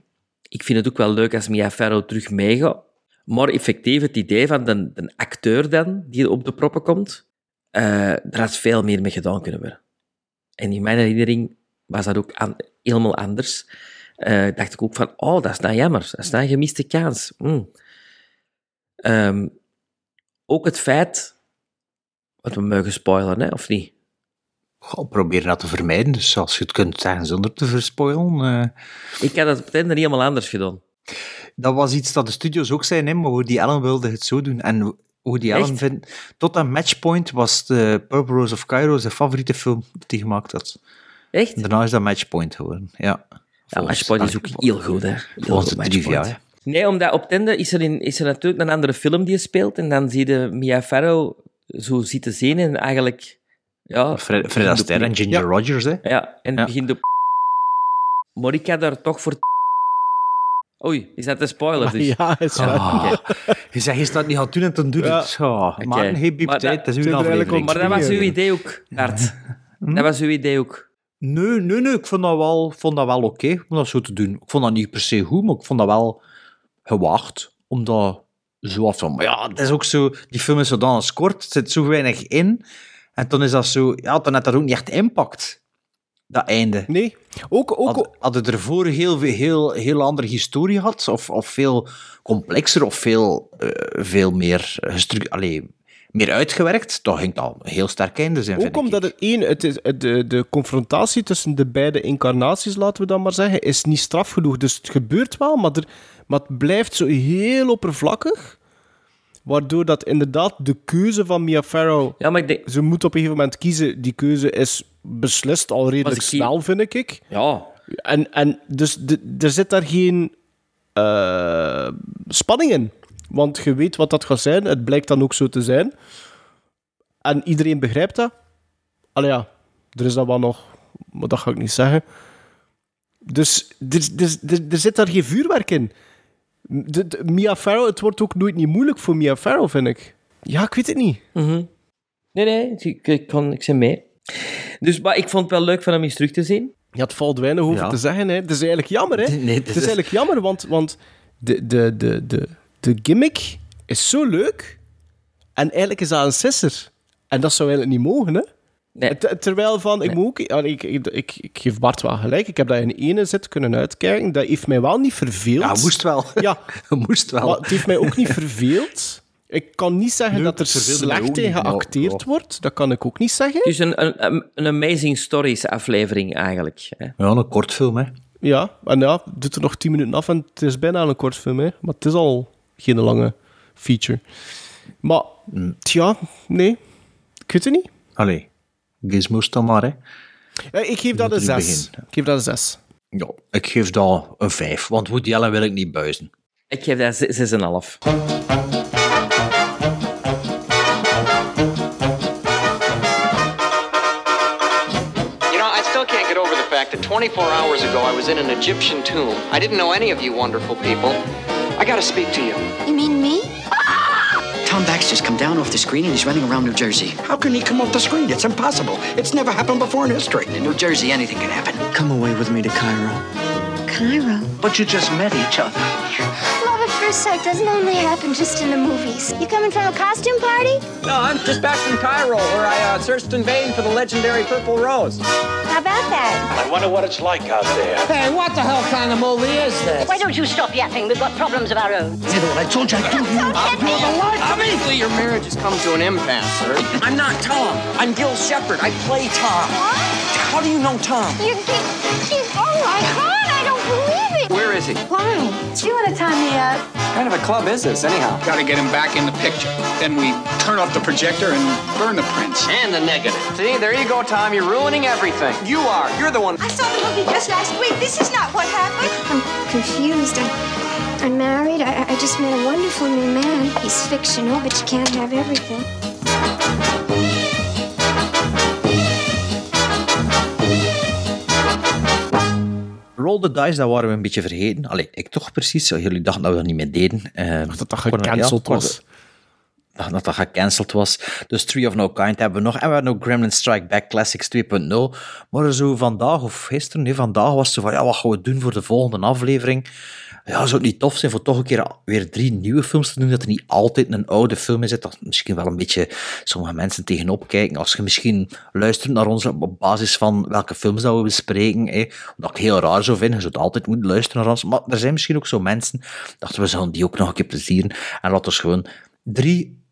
ik vind het ook wel leuk als Mia Farrow terug meegaat. Maar effectief, het idee van de, acteur dan, die op de proppen komt, eh daar had veel meer mee gedaan kunnen worden. En in mijn herinnering was dat ook helemaal anders. Eh, dacht ik ook van, oh, dat is nou jammer. Dat is nou een gemiste kans. Mm. Ehm, ook het feit... Wat we mogen spoileren, hè, of niet? Goh, probeer dat te vermijden, dus als je het kunt zeggen zonder te verspoilen. eh. Ik had het op het einde niet helemaal anders gedaan. dat was iets dat de studios ook zeiden, hè, maar Woody Allen wilde het zo doen. En Woody Allen Echt? vindt... Tot aan Matchpoint was de Purple Rose of Cairo zijn favoriete film die hij gemaakt had. Echt? Daarna is dat Matchpoint geworden, ja. Ja, Matchpoint is ook heel goed, hè. Volgens trivia, hè. Nee, omdat op het einde is er, in, is er natuurlijk een andere film die je speelt en dan zie je Mia Farrow zo zitten zien en eigenlijk... Ja, Fred, Fred Astaire en Ginger Rogers, hè. Ja, en Ja. begint op... Monica daar toch voor... Oei, is dat een spoiler? Dus? Ja, is waar. Ah. Je zegt, je staat niet gaan doen en dan doe je Ja. het. Oh, Oké. Maar geen biep Maar tijd, dat- dat is uw er aflevering. Maar dat was uw idee ook, Bart. Dat was uw idee ook. Nee, nee, nee, ik vond dat wel, vond dat wel oké om dat zo te doen. Ik vond dat niet per se goed, maar ik vond dat wel gewaagd om dat zo af te Maar ja, het is ook zo, die film is zodanig kort, er zit zo weinig in. En dan is dat zo, ja, dan had dat ook niet echt impact, dat einde. Nee, ook... ook Had, had het ervoor heel, heel, heel andere historie had, of, of veel complexer, of veel, eh, veel meer, gestru- allee, meer uitgewerkt, dan ging dat een heel sterk einde zijn, vind Ook ik. omdat het één, het is, de, de confrontatie tussen de beide incarnaties, laten we dat maar zeggen, is niet straf genoeg. Dus het gebeurt wel, maar, er, maar het blijft zo heel oppervlakkig. Waardoor dat inderdaad de keuze van Mia Farrow... Ja, maar ik denk... Ze moet op een gegeven moment kiezen. Die keuze is beslist al redelijk snel, vind ik. Ja, En, en dus de, er zit daar geen eh, spanning in. Want je weet wat dat gaat zijn. Het blijkt dan ook zo te zijn. En iedereen begrijpt dat. Allee ja, er is dat wel nog... Maar dat ga ik niet zeggen. Dus er, er, er, er zit daar geen vuurwerk in. De, de- Mia Farrow, het wordt ook nooit niet moeilijk voor Mia Farrow, vind ik. Ja, ik weet het niet. Mhm. Nee, nee, ik, ik, kan, ik ben mee. Dus maar ik vond het wel leuk van hem eens terug te zien. Ja, het valt weinig over Ja. te zeggen. Hè. Het is eigenlijk jammer, hè. Nee, het is eigenlijk jammer, want, want de, de, de, de, de gimmick is zo leuk. En eigenlijk is dat een sisser. En dat zou eigenlijk niet mogen, hè. Nee. Ter- Terwijl van, ik, moet ook, ja, ik, ik, ik, ik geef Bart wel gelijk. Ik heb dat in ene zit kunnen uitkijken. Dat heeft mij wel niet verveeld. Ja, moest wel. Ja, moest wel. maar het heeft mij ook niet verveeld. Ik kan niet zeggen Nee, dat er slecht in geacteerd ja. wordt. Dat kan ik ook niet zeggen. Dus een, een, een- Amazing Stories aflevering eigenlijk. Hè. Ja, een kortfilm, hè. Ja, en ja, doet er nog 10 minuten af en het is bijna een kort film, hè. Maar het is al geen lange feature. Maar, tja, nee. Ik weet het niet. Allee, gizmos dan maar, hè. Ja, ik geef dat een Moet er nu 6. beginnen. Ik geef dat een 6. Ja, ik geef dat een 5, want Woody Allen wil ik niet buizen. Ik geef dat ze- 6,5. You know, I still can't get over the fact that 24 hours ago I was in an Egyptian tomb. I didn't know any of you wonderful people. I gotta speak to you. You mean me? Tom Baxter's come down off the screen and he's running around New Jersey. How can he come off the screen? It's impossible. It's never happened before in history. In New Jersey, anything can happen. Come away with me to Cairo. Cairo. But you just met each other. Love at first sight doesn't only happen just in the movies. You coming from a costume party? No, I'm just back from Cairo, where I uh, searched in vain for the legendary Purple Rose. How about that? I wonder what it's like out there. Hey, what the hell kind of movie is this? Why don't you stop yapping? We've got problems of our own. You know what I told you I'd do? I'll blow the life to me! Obviously, your marriage has come to an impasse, sir. I'm not Tom. I'm Gil Shepard. I play Tom. What? How do you know Tom? You, you, you, oh my god, I is he? Why? Do you want to tie me up? What kind of a club is this, anyhow? Got to get him back in the picture. Then we turn off the projector and burn the prints. And the negative. See, there you go, Tom. You're ruining everything. You are. You're the one. I saw the movie just last week. This is not what happened. I'm confused. I'm, I'm married. I, I just met a wonderful new man. He's fictional, but you can't have everything. Roll the Dice, dat waren we een beetje vergeten. Allee, ik toch precies. Jullie dachten dat we dat niet meer deden. Uh, dat dat gecanceld was. Dat dat, dat gecanceld was. Dus Tree of No Kind hebben we nog. En we hebben ook Gremlin Strike Back Classics 2.0. Maar zo vandaag of gisteren, nee, vandaag was zo van, ja, wat gaan we doen voor de volgende aflevering? Ja, zou het niet tof zijn voor toch een keer weer drie nieuwe films te doen, dat er niet altijd een oude film in zit, dat misschien wel een beetje sommige mensen tegenop kijken. Als je misschien luistert naar ons op basis van welke films dat we bespreken, eh, wat ik heel raar zou vinden, je zou altijd moeten luisteren naar ons, maar er zijn misschien ook zo mensen, dachten we zullen die ook nog een keer plezieren, en laten we gewoon drie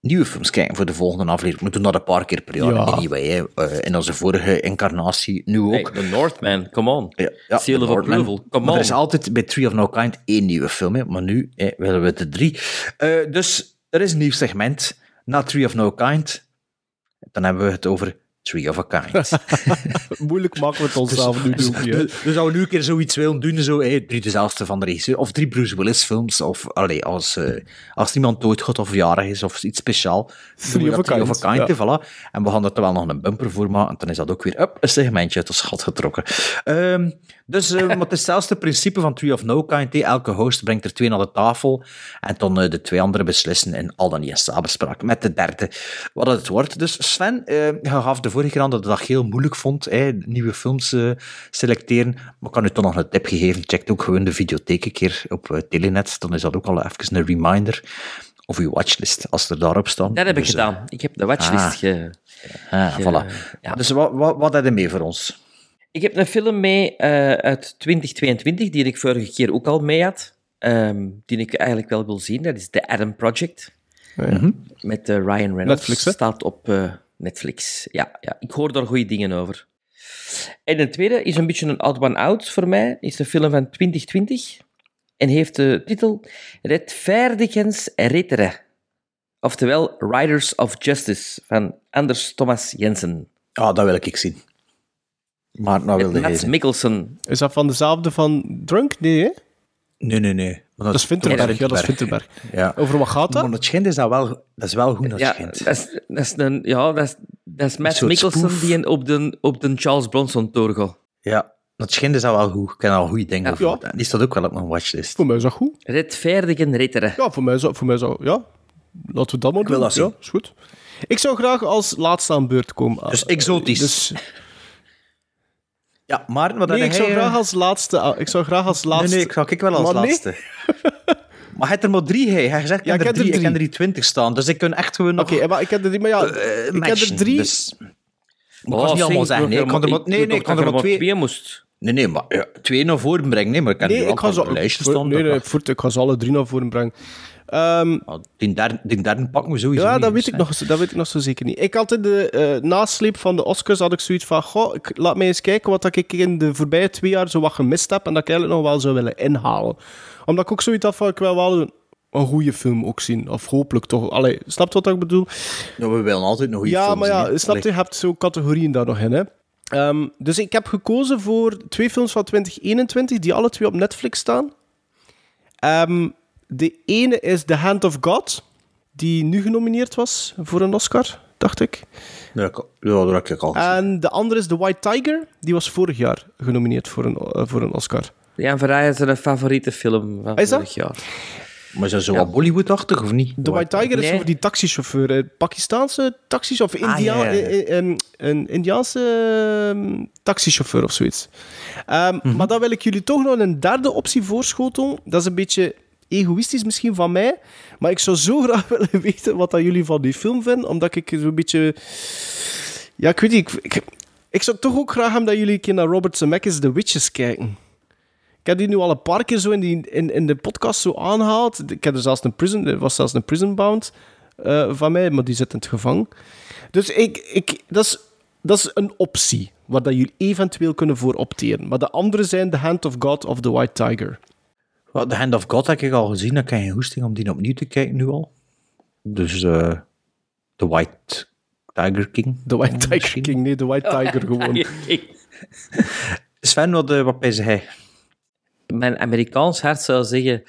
nieuwe films kijken voor de volgende aflevering. We doen dat een paar keer per jaar. Ja. Anyway, hè. Eh, in onze vorige incarnatie, nu ook. Hey, The Northman, come on. Ja, ja, Seal of Northman. approval, come Maar on. Er is altijd bij Tree of No Kind één nieuwe film, hè. maar nu hè, willen we de drie. Eh, dus er is een nieuw segment. Na Tree of No Kind, dan hebben we het over Tree of a Kind. Moeilijk maken we het onszelf nu doen. ja. Dus, dus als we nu een keer zoiets willen doen, zo, hey, drie dezelfde van de regisseur, of drie Bruce Willis films, of allee, als, eh, als iemand doodgaat of verjaardag is, of iets speciaal. we of a Tree Kind, of a Kind, ja. voilà. En we gaan er wel nog een bumper voor maken, en dan is dat ook weer up, een segmentje uit de schat getrokken. Ehm, dus eh, maar het is hetzelfde principe van Tree of No Kind. Elke host brengt er twee naar de tafel, en dan eh, de twee anderen beslissen in al dan niet in samenspraak met de derde wat het wordt. Dus Sven, eh, je gaf de vorige keer aan dat je dat heel moeilijk vond, nieuwe films selecteren. Maar ik kan u toch nog een tip geven. Check ook gewoon de videotheek een keer op Telenet. Dan is dat ook al even een reminder. Of uw watchlist, als er daarop staan. Dat heb ik Dus, gedaan. Ik heb de watchlist ah. ge... ah, ge- voilà. ja. Dus wat, wat, wat heb je mee voor ons? Ik heb een film mee eh, uit 2022, die ik vorige keer ook al mee had. ehm, die ik eigenlijk wel wil zien. Dat is The Adam Project. Ja. Met eh, Ryan Reynolds. Netflix, hè? Staat op eh, Netflix. Ja, ja, ik hoor daar goede dingen over. En de tweede is een beetje een odd one out voor mij. Is een film van 2020. En heeft de titel Rechtvaardigens Ritteren. Oftewel Riders of Justice van Anders Thomas Jensen. Ah, dat wil ik zien. Maar nou wilde Mads. Mikkelsen. Is dat van dezelfde van Drunk? Nee, hè? Nee, nee, nee. Dat is Vinterberg. Ja, dat is Vinterberg. Ja. Over wat gaat dat? Maar het schijnt is dat wel, dat is wel goed, dat Ja, schijnt. dat is, dat is een, ja, dat is, dat is Matt Mikkelsen die een- op de, op de Charles Bronson tour gaat. Ja, dat schijnt is dat wel goed. Ik ken al goede dingen Ja. over. En Die staat ook wel op mijn watchlist. Voor mij is dat goed. Rechtvaardigen ritteren. Ja, voor mij is dat... Voor mij is dat ja. Laten we dat maar Ik wil doen. dat zien. Ja, is goed. Ik zou graag als laatste aan beurt komen. Dus exotisch. Dus, Ja, maar wat nee, heb ik zou jij, graag eh, als laatste... Ik zou graag als laatste... Nee, nee, ik zou ik wel als Maar nee. laatste. maar hij hebt er maar drie, hij. Hij zegt, ik Ja, heb ik er heb er drie, ik heb er die twintig staan. Dus ik kan echt gewoon nog Oké, maar ik heb er drie... Maar ja, eh, ik heb matchen. er drie... Dus... Maar ik kan het niet allemaal zeggen. Nee, ik kan er maar, nee, nee, ik kan er maar twee... moest. Nee, nee, maar ja, twee naar voren brengen. Nee, maar ik kan Nee, die ik ga op ze... een lijstje voor- staan. Nee, nee, voert, ik ga ze alle drie naar voren brengen. Ehm, mag. Die derde, die derde pakken we sowieso Ja, niet, dat dus, weet, ik nog, dat weet ik nog zo zeker niet. Ik had in de eh, nasleep van de Oscars had ik zoiets van, goh, ik, laat mij eens kijken wat ik in de voorbije twee jaar zo wat gemist heb en dat ik eigenlijk nog wel zou willen inhalen. Omdat ik ook zoiets had van, ik wil wel een, een goede film ook zien. Of hopelijk toch. Allee, snap je wat ik bedoel? Ja, we willen altijd nog goede ja, maar ja, zien, hè. snap je, je hebt zo categorieën daar nog in, hè. Ehm, dus ik heb gekozen voor twee films van 2021 die alle twee op Netflix staan. Ehm, de ene is The Hand of God, die nu genomineerd was voor een Oscar, dacht ik. Ja, ja, dat heb ik al gezien. En de andere is The White Tiger, die was vorig jaar genomineerd voor een, eh, voor een Oscar. Jan Verheij is een favoriete film van Is dat? vorig jaar. Maar is dat zo Ja. wat Bollywood-achtig, of niet? The White Tiger is Nee. over die taxichauffeur, een Pakistaanse taxichauffeur, Ah, India ja, ja, ja. eh, eh, Een, een Indiaanse ehm, taxichauffeur of zoiets. Ehm, Mhm. Maar dan wil ik jullie toch nog een derde optie voorschotelen. Dat is een beetje egoïstisch misschien van mij, maar ik zou zo graag willen weten wat dat jullie van die film vinden, omdat ik zo'n beetje... Ja, ik weet niet, ik, ik, zou toch ook graag hebben dat jullie een keer naar Robert Zemeckis The Witches kijken. Ik heb die nu al een paar keer zo in, die, in, in de podcast zo aangehaald. Ik heb er zelfs een prison, er was zelfs een prison bound eh, van mij, maar die zit in het gevangen. Dus ik, ik, dat, is, dat is een optie waar dat jullie eventueel kunnen voor opteren. Maar de andere zijn The Hand of God of The White Tiger. Well, The Hand of God heb ik al gezien. Dan kan je geen hoesting om die opnieuw te kijken nu al. Dus eh The White Tiger King. The White Tiger King, nee, The White Tiger gewoon. Sven, wat, eh, wat pijs hij? Mijn Amerikaans hart zou zeggen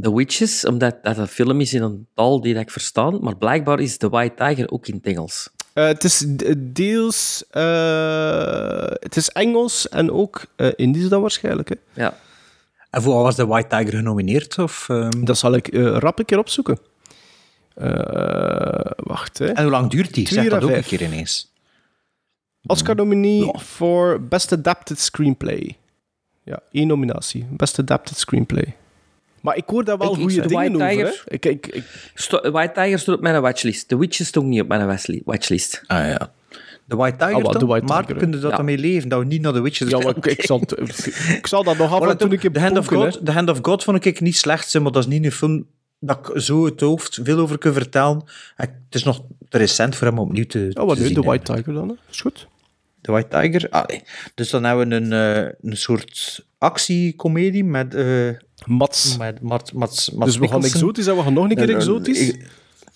The Witches, omdat dat een film is in een taal die ik verstaan, maar blijkbaar is The White Tiger ook in het Engels. Eh, het is deels... eh, het is Engels en ook eh Indisch dan waarschijnlijk. Hè. Ja. En voor wat was The White Tiger genomineerd? Of, ehm? Dat zal ik eh, rap een keer opzoeken. Eh, wacht, hè. En hoe lang duurt die? Twee Zeg uur dat ook een vijf. keer ineens. Oscar-nominee voor Best Adapted Screenplay. Ja, één nominatie. Best Adapted Screenplay. Maar ik hoor daar wel goede dingen White over. Tiger- Hè? Ik, ik, ik, Sto- White Tiger staat op mijn watchlist. The Witches stond niet op mijn watchli- watchlist. Ah ja. The White Tiger Ah, White maar kunnen dat ja. ermee leven? Dat we niet naar The Witches ja, maar ik, ik, zal, ik zal dat nog af en toe een keer The Hand, of God, The Hand of God vond ik niet slecht, maar dat is niet een film dat ik zo het hoofd veel over kan vertellen. En Het is nog te recent voor hem om opnieuw te, Oh, wat te nu? De. White Tiger dan, hè? Is goed. The White Tiger. Allee. Dus dan hebben we een, eh, een soort actiecomedie met... eh Mats. Met Mats, Mats, Mats Dus we gaan exotisch en we gaan nog een keer exotisch.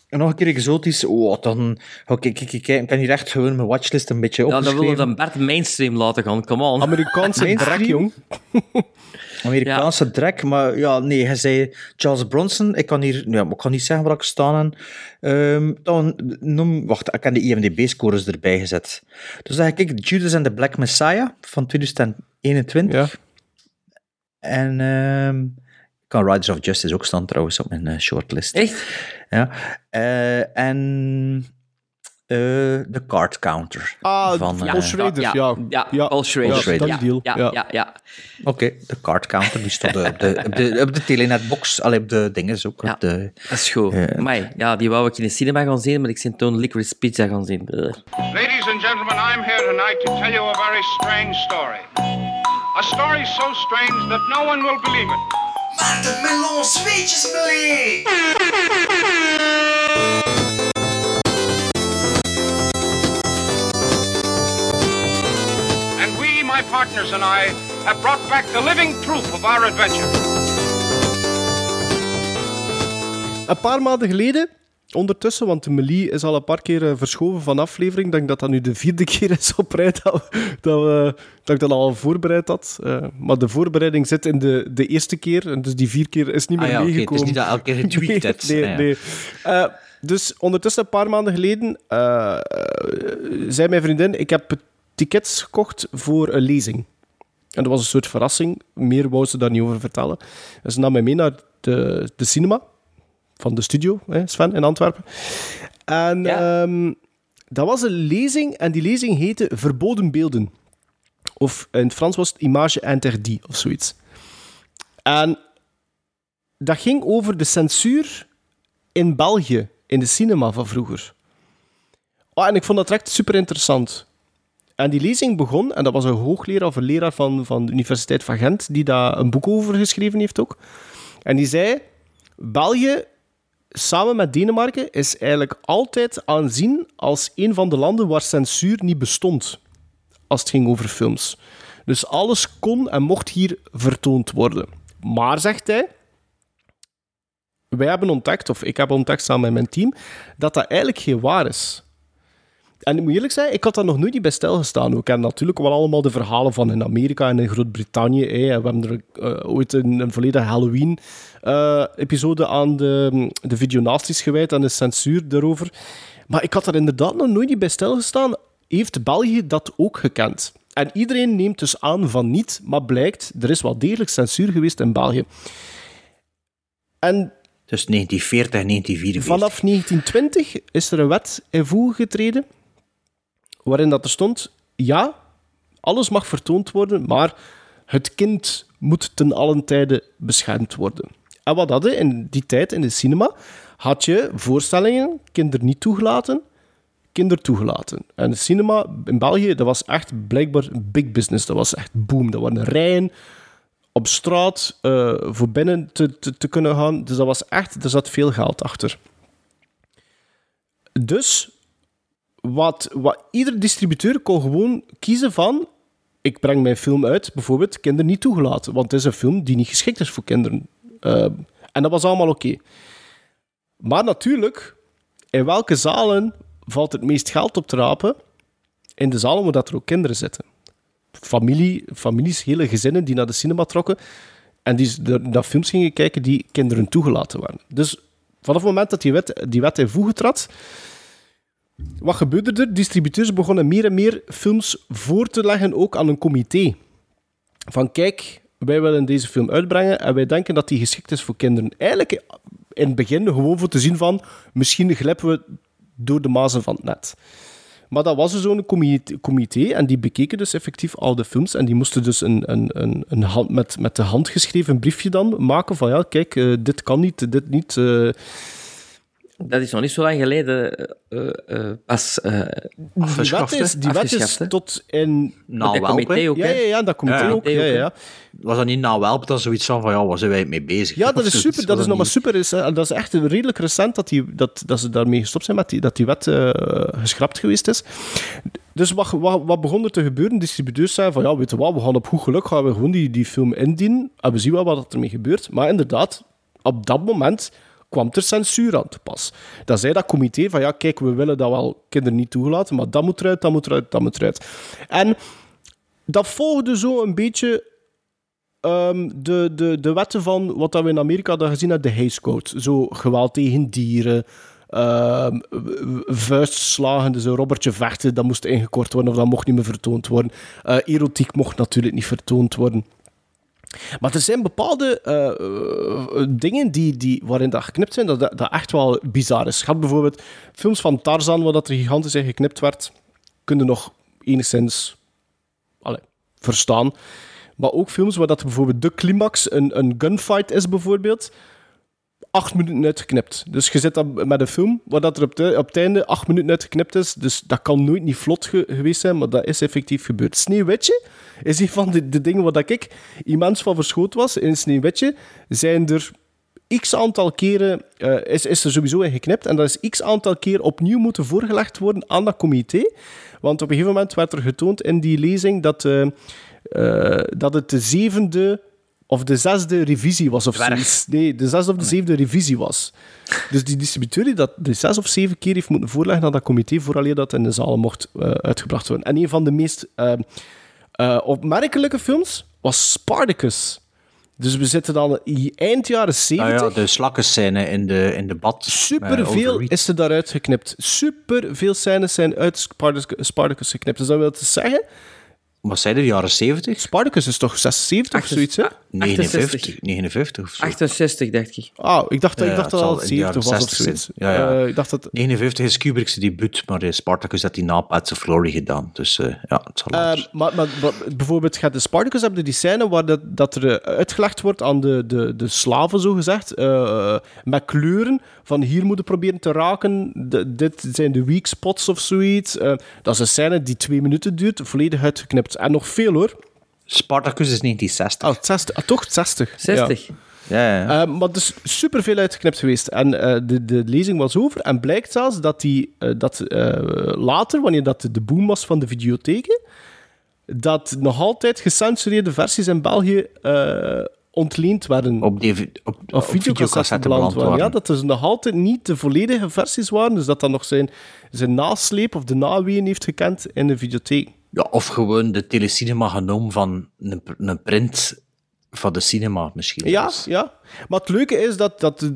Ik- en nog een keer exotisch. Oh, dan... Oké, kijk, kijk, kijk, ik kan hier echt gewoon mijn watchlist een beetje Ja, dan willen we dan Bert mainstream laten gaan, come on. Amerikaanse Mainstream? drek, jong. Amerikaanse drek, maar ja, nee, hij zei Charles Bronson. Ik kan hier, ja, ik kan niet zeggen waar ik staan en Ehm, dan noem, wacht, ik heb de IMDb-scores erbij gezet. Dus dan zeg ik Judas and the Black Messiah van 2021. En ehm, ik kan Riders of Justice ook staan trouwens op mijn eh, shortlist. Echt? Ja. Eh, en eh The Card Counter. Ah, van, eh, Schrader, ja. Ja, Ja, Paul Schrader. Paul Schrader. Ja, deal. ja, Ja. ja, ja. Oké, de card counter, die stond op de, op de, op de telenetbox, allee, op de dingen ook. Op de, Dat is goed. Amai, ja, die wou ik in de cinema gaan zien, maar ik zie toen Licorice Pizza gaan zien. Ladies and gentlemen, I'm here tonight to tell you a very strange story. A story so strange that no one will believe it. Maarten Melon Zweetjes And we, my partners and I, have brought back the living proof of our adventure. Een paar maanden geleden, ondertussen, want de Melie is al een paar keer verschoven van aflevering. Ik denk dat dat nu de vierde keer is op rij dat, dat, we, dat ik dat al voorbereid had. Eh, maar de voorbereiding zit in de, de eerste keer, en dus die vier keer is niet meer Ah ja, oké, het is meegekomen. niet dat elke keer getweakt nee, hebt. Nee, Ah nee. Eh, dus ondertussen, een paar maanden geleden, eh, zei mijn vriendin, ik heb tickets gekocht voor een lezing. En dat was een soort verrassing. Meer wou ze daar niet over vertellen. En ze nam mij mee naar de, de cinema van de studio, hè, Sven, in Antwerpen. En ehm, dat was een lezing, en die lezing heette Verboden Beelden. Of in het Frans was het Image interdit, of zoiets. En dat ging over de censuur in België, in de cinema van vroeger. Oh, en ik vond dat echt super interessant. En die lezing begon, en dat was een hoogleraar of een leraar van, van de Universiteit van Gent, die daar een boek over geschreven heeft ook. En die zei, België samen met Denemarken is eigenlijk altijd aanzien als een van de landen waar censuur niet bestond. Als het ging over films. Dus alles kon en mocht hier vertoond worden. Maar, zegt hij, wij hebben ontdekt, of ik heb ontdekt samen met mijn team, dat dat eigenlijk geen waar is. En ik moet eerlijk zijn, ik had daar nog nooit bij stilgestaan. We kennen natuurlijk wel allemaal de verhalen van in Amerika en in Groot-Brittannië. En We hebben er eh, ooit een, een volledige Halloween-episode aan de, de videonasties gewijd, aan de censuur daarover. Maar ik had er inderdaad nog nooit bij stilgestaan. Heeft België dat ook gekend? En iedereen neemt dus aan van niet, maar blijkt, er is wel degelijk censuur geweest in België. En Dus 1940 en 1944. Vanaf 1920 is er een wet in voege getreden waarin dat er stond, ja, alles mag vertoond worden, maar het kind moet ten allen tijde beschermd worden. En wat hadden in die tijd in de cinema, had je voorstellingen, kinder niet toegelaten, kinder toegelaten. En de cinema in België, dat was echt blijkbaar big business. Dat was echt boom. Dat waren rijen op straat eh, voor binnen te, te, te kunnen gaan. Dus dat was echt, er zat veel geld achter. Dus wat, wat ieder distributeur kon gewoon kiezen van ik breng mijn film uit, bijvoorbeeld kinderen niet toegelaten, want het is een film die niet geschikt is voor kinderen. Uh, en dat was allemaal oké. Maar natuurlijk, in welke zalen valt het meest geld op te rapen? In de zalen waar dat er ook kinderen zitten. Familie, families, hele gezinnen die naar de cinema trokken en die naar films gingen kijken die kinderen toegelaten waren. Dus vanaf het moment dat die wet, die wet in voege trad, wat gebeurde er? Distributeurs begonnen meer en meer films voor te leggen, ook aan een comité. Van kijk, wij willen deze film uitbrengen en wij denken dat die geschikt is voor kinderen. Eigenlijk in het begin gewoon voor te zien van, misschien glippen we door de mazen van het net. Maar dat was dus zo'n comité en die bekeken dus effectief al de films en die moesten dus een, een, een, een hand, met, met de hand geschreven briefje dan maken van ja, kijk, uh, dit kan niet, dit niet... Uh, Dat is nog niet zo lang geleden uh, uh, pas uh, die wet is, die wet is tot in... Na dat comité ook, ja, ja, ja, dat comité ja, ook. Ja, ja. Was dat niet na welp dat zoiets van, van ja, waar zijn wij mee bezig? Ja, dat is super. Dat is nog maar super. Is, dat is echt redelijk recent dat, die, dat, dat ze daarmee gestopt zijn, met die, dat die wet uh, geschrapt geweest is. Dus wat, wat, wat begon er te gebeuren? Distributeurs zeiden van, ja, weet je wat, we gaan op goed geluk gaan we gewoon die, die film indienen en we zien wel wat ermee gebeurt. Maar inderdaad, op dat moment kwam er censuur aan te pas. Dan zei dat comité van ja, kijk, we willen dat wel kinderen niet toelaten, maar dat moet eruit, dat moet eruit, dat moet eruit. En dat volgde zo een beetje um, de, de, de wetten van wat we in Amerika hadden gezien hebben, de Hays Code. Zo geweld tegen dieren, um, vuistslagen, dus een robbertje vechten, dat moest ingekort worden of dat mocht niet meer vertoond worden. Uh, erotiek mocht natuurlijk niet vertoond worden. Maar er zijn bepaalde uh, dingen die, die, waarin dat geknipt zijn, dat, dat echt wel bizar is. Gaat bijvoorbeeld films van Tarzan, waar dat er gigantisch in geknipt werd, kunnen nog enigszins allez, verstaan. Maar ook films waar dat bijvoorbeeld de climax een, een gunfight is, bijvoorbeeld, acht minuten uitgeknipt. Dus je zit dan met een film waar dat er op, de, op het einde acht minuten uitgeknipt is. Dus dat kan nooit niet vlot geweest zijn, maar dat is effectief gebeurd. Sneeuwwitje is een van de, de dingen waar dat ik immens van verschoot was. In Sneeuwwitje zijn er x aantal keren uh, is, is er sowieso in geknipt. En dat is x aantal keer opnieuw moeten voorgelegd worden aan dat comité. Want op een gegeven moment werd er getoond in die lezing dat, uh, uh, dat het de zevende of de zesde revisie was. Of zoiets. Nee, de zesde of de zevende revisie was. Dus die distributeur die dat de zes of zeven keer heeft moeten voorleggen aan dat comité, vooraleer dat in de zaal mocht uitgebracht worden. En een van de meest uh, uh, opmerkelijke films was Spartacus. Dus we zitten dan eind jaren 70. Ah ja, de slakkenscène in de, in de bad. Superveel is er daaruit geknipt. Superveel scènes zijn uit Spartacus, Spartacus geknipt. Dus dat wil te zeggen wat zijn de jaren 70? Spartacus is toch 76 of zoiets, hè? 59, 59 of zo. 68, dacht ik. Ah, ik dacht, ja, ik dacht dat het 70 was of zoiets. Ja, ja. Uh, ik dacht dat... 59 is Kubrick's debuut, maar Spartacus had die na Pats of Glory gedaan. Dus uh, ja, het zal uh, maar, maar, maar, bijvoorbeeld, gaat de Spartacus hebben die scène waar dat, dat er uitgelegd wordt aan de, de, de slaven, zo gezegd, met kleuren, van hier moeten proberen te raken, de, dit zijn de weak spots of zoiets. dat is een scène die twee minuten duurt, volledig uitgeknipt. En nog veel hoor. Spartacus is 1960. Oh, 60. Ah, toch 60. 60. Ja. Ja, ja. Uh, maar dus superveel uitgeknipt geweest. En uh, de, de lezing was over. En blijkt zelfs dat, die, uh, dat later, wanneer dat de boom was van de videotheken, dat nog altijd gecensureerde versies in België ontleend werden. Op, die, op, of videocassetten beland waren. waren. Ja, dat dus nog altijd niet de volledige versies waren. Dus dat dat nog zijn, zijn nasleep of de naween heeft gekend in de videotheek. Ja, of gewoon de telecinema genomen van een, een print van de cinema misschien. Ja, ja. Maar het leuke is dat, dat,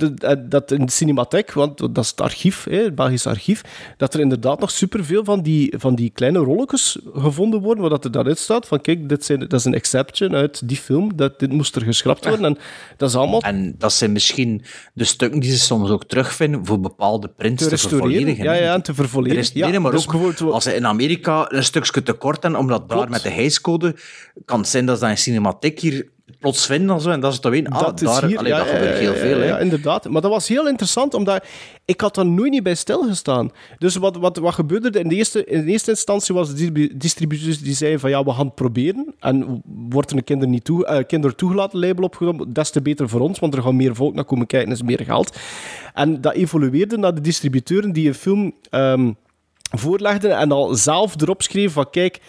dat in de Cinematheek, want dat is het archief, het Belgisch archief, dat er inderdaad nog superveel van die, van die kleine rolletjes gevonden worden, waar dat er daaruit staat van kijk, dit zijn, dat is een exception uit die film, dat, dit moest er geschrapt worden. En dat is allemaal... En dat zijn misschien de stukken die ze soms ook terugvinden voor bepaalde prints te, te vervolledigen. Ja, ja, en te vervolledigen. Ja, maar dus ook als ze in Amerika een stukje tekort hebben, omdat Klopt. daar met de hijscode kan het zijn dat ze in Cinematheek hier plots vinden en zo, en dat is het weten. Ah, dat daar, hier, allee, ja, dat gebeurt heel veel. Ja, inderdaad. Maar dat was heel interessant, omdat ik had daar nooit niet bij stilgestaan. Dus wat, wat, wat gebeurde er? In de, eerste, in de eerste instantie was de distributeurs die zeiden van ja, we gaan het proberen. En wordt er een kinder, niet toe, uh, kinder toegelaten label opgenomen, des te beter voor ons, want er gaan meer volk naar komen kijken, is meer geld. En dat evolueerde naar de distributeuren die een film um, voorlegden en al zelf erop schreven van kijk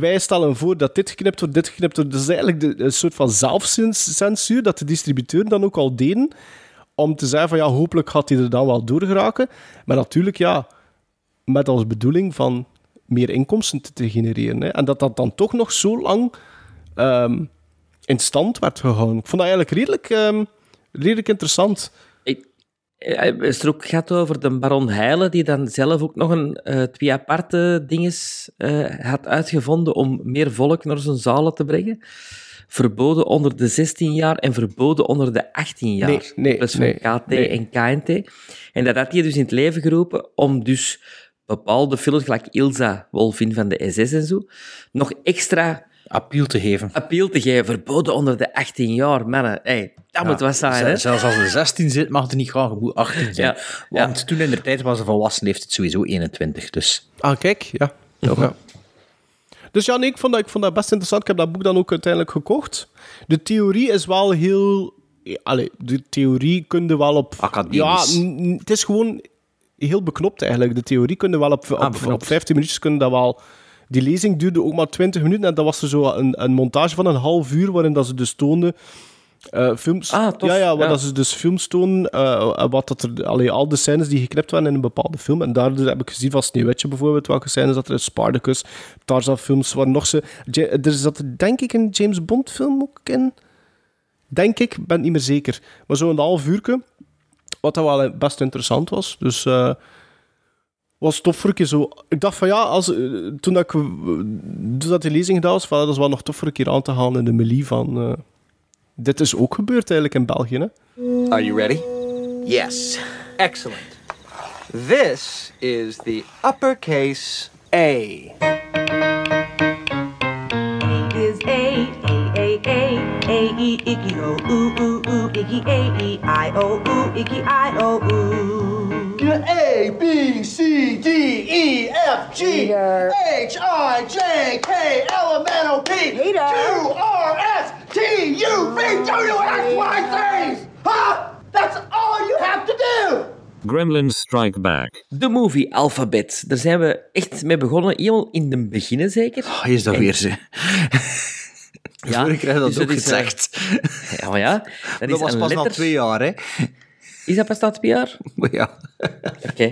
wij stellen voor dat dit geknipt wordt, dit geknipt wordt. Dat is eigenlijk de, een soort van zelfcensuur dat de distributeuren dan ook al deden. Om te zeggen van ja, hopelijk gaat hij er dan wel door geraken. Maar natuurlijk, ja, met als bedoeling van meer inkomsten te, genereren. Hè. En dat dat dan toch nog zo lang um, in stand werd gehouden. Ik vond dat eigenlijk redelijk, um, redelijk interessant. Is er ook gaat over de baron Heile, die dan zelf ook nog een uh, twee aparte dinges uh, had uitgevonden om meer volk naar zijn zalen te brengen. Verboden onder de 16 jaar en verboden onder de 18 jaar. Nee, nee, dus nee, KT nee. en KNT. En dat had hij dus in het leven geroepen om dus bepaalde films, gelijk Ilsa Wolfin van de SS en zo, nog extra appeal te geven. appeal te geven. Verboden onder de 18 jaar, mannen. Hey, dat moet wat zijn, hè? Zelfs als er 16 zit, mag het niet. Je moet 18 zijn. Ja, Want toen in de tijd was een volwassen leeftijd sowieso 21. Dus. Ah, kijk, ja. ja. Dus ja, nee, ik, vond dat, ik vond dat best interessant. Ik heb dat boek dan ook uiteindelijk gekocht. De theorie is wel heel... Allee, de theorie kun je wel op... Academisch. Ja, het is gewoon heel beknopt eigenlijk. De theorie kun je wel op, op, op beknopt. 15 minuutjes kun je dat wel... Die lezing duurde ook maar 20 minuten en dat was er zo een, een montage van een half uur waarin dat ze dus toonden... eh, films, Ah, ja, ja, waar ja. dat ze dus films tonen, eh, wat dat er, allee, al de scènes die geknipt werden in een bepaalde film. En daardoor heb ik gezien van Sneeuwwitje bijvoorbeeld, welke scènes dat er in Spartacus, Tarzan films, waar nog ze... Ja- Er zat denk ik een James Bond film ook in. Denk ik, ben niet meer zeker. Maar zo'n half uurtje, wat dat wel best interessant was. Dus eh was tof voor een keer zo. Ik dacht van ja, als, eh, toen, dat ik, eh, toen dat die lezing gedaan was, van, dat is wel nog tof voor een keer aan te halen in de melie van... eh, dit is ook gebeurd eigenlijk in België, hè. Are you ready? Yes. Excellent. This is the uppercase A. is A, A, A, A, A, E, Icky, O, Ooh, Ooh, Ooh, Icky, A, E, I, O, Ooh, Icky, I, O, Ooh. A, B, C, D, E, F, G, H, I, J, K, L, M, N, O, P, Q, R, S, T, U, V, W, X, Y, Z. Huh? That's all you have to do. Gremlins Strike Back. De movie Alphabet. Daar zijn we echt mee begonnen. Helemaal in de beginnen, zeker. Oh, is dat En- weer, ze. Ja, Ik krijg dat dus ook is, eh, gezegd. Ja, maar ja. Dat, Dat is was pas na letter- twee jaar, hè. Is dat pas twee jaar? Ja. Oké.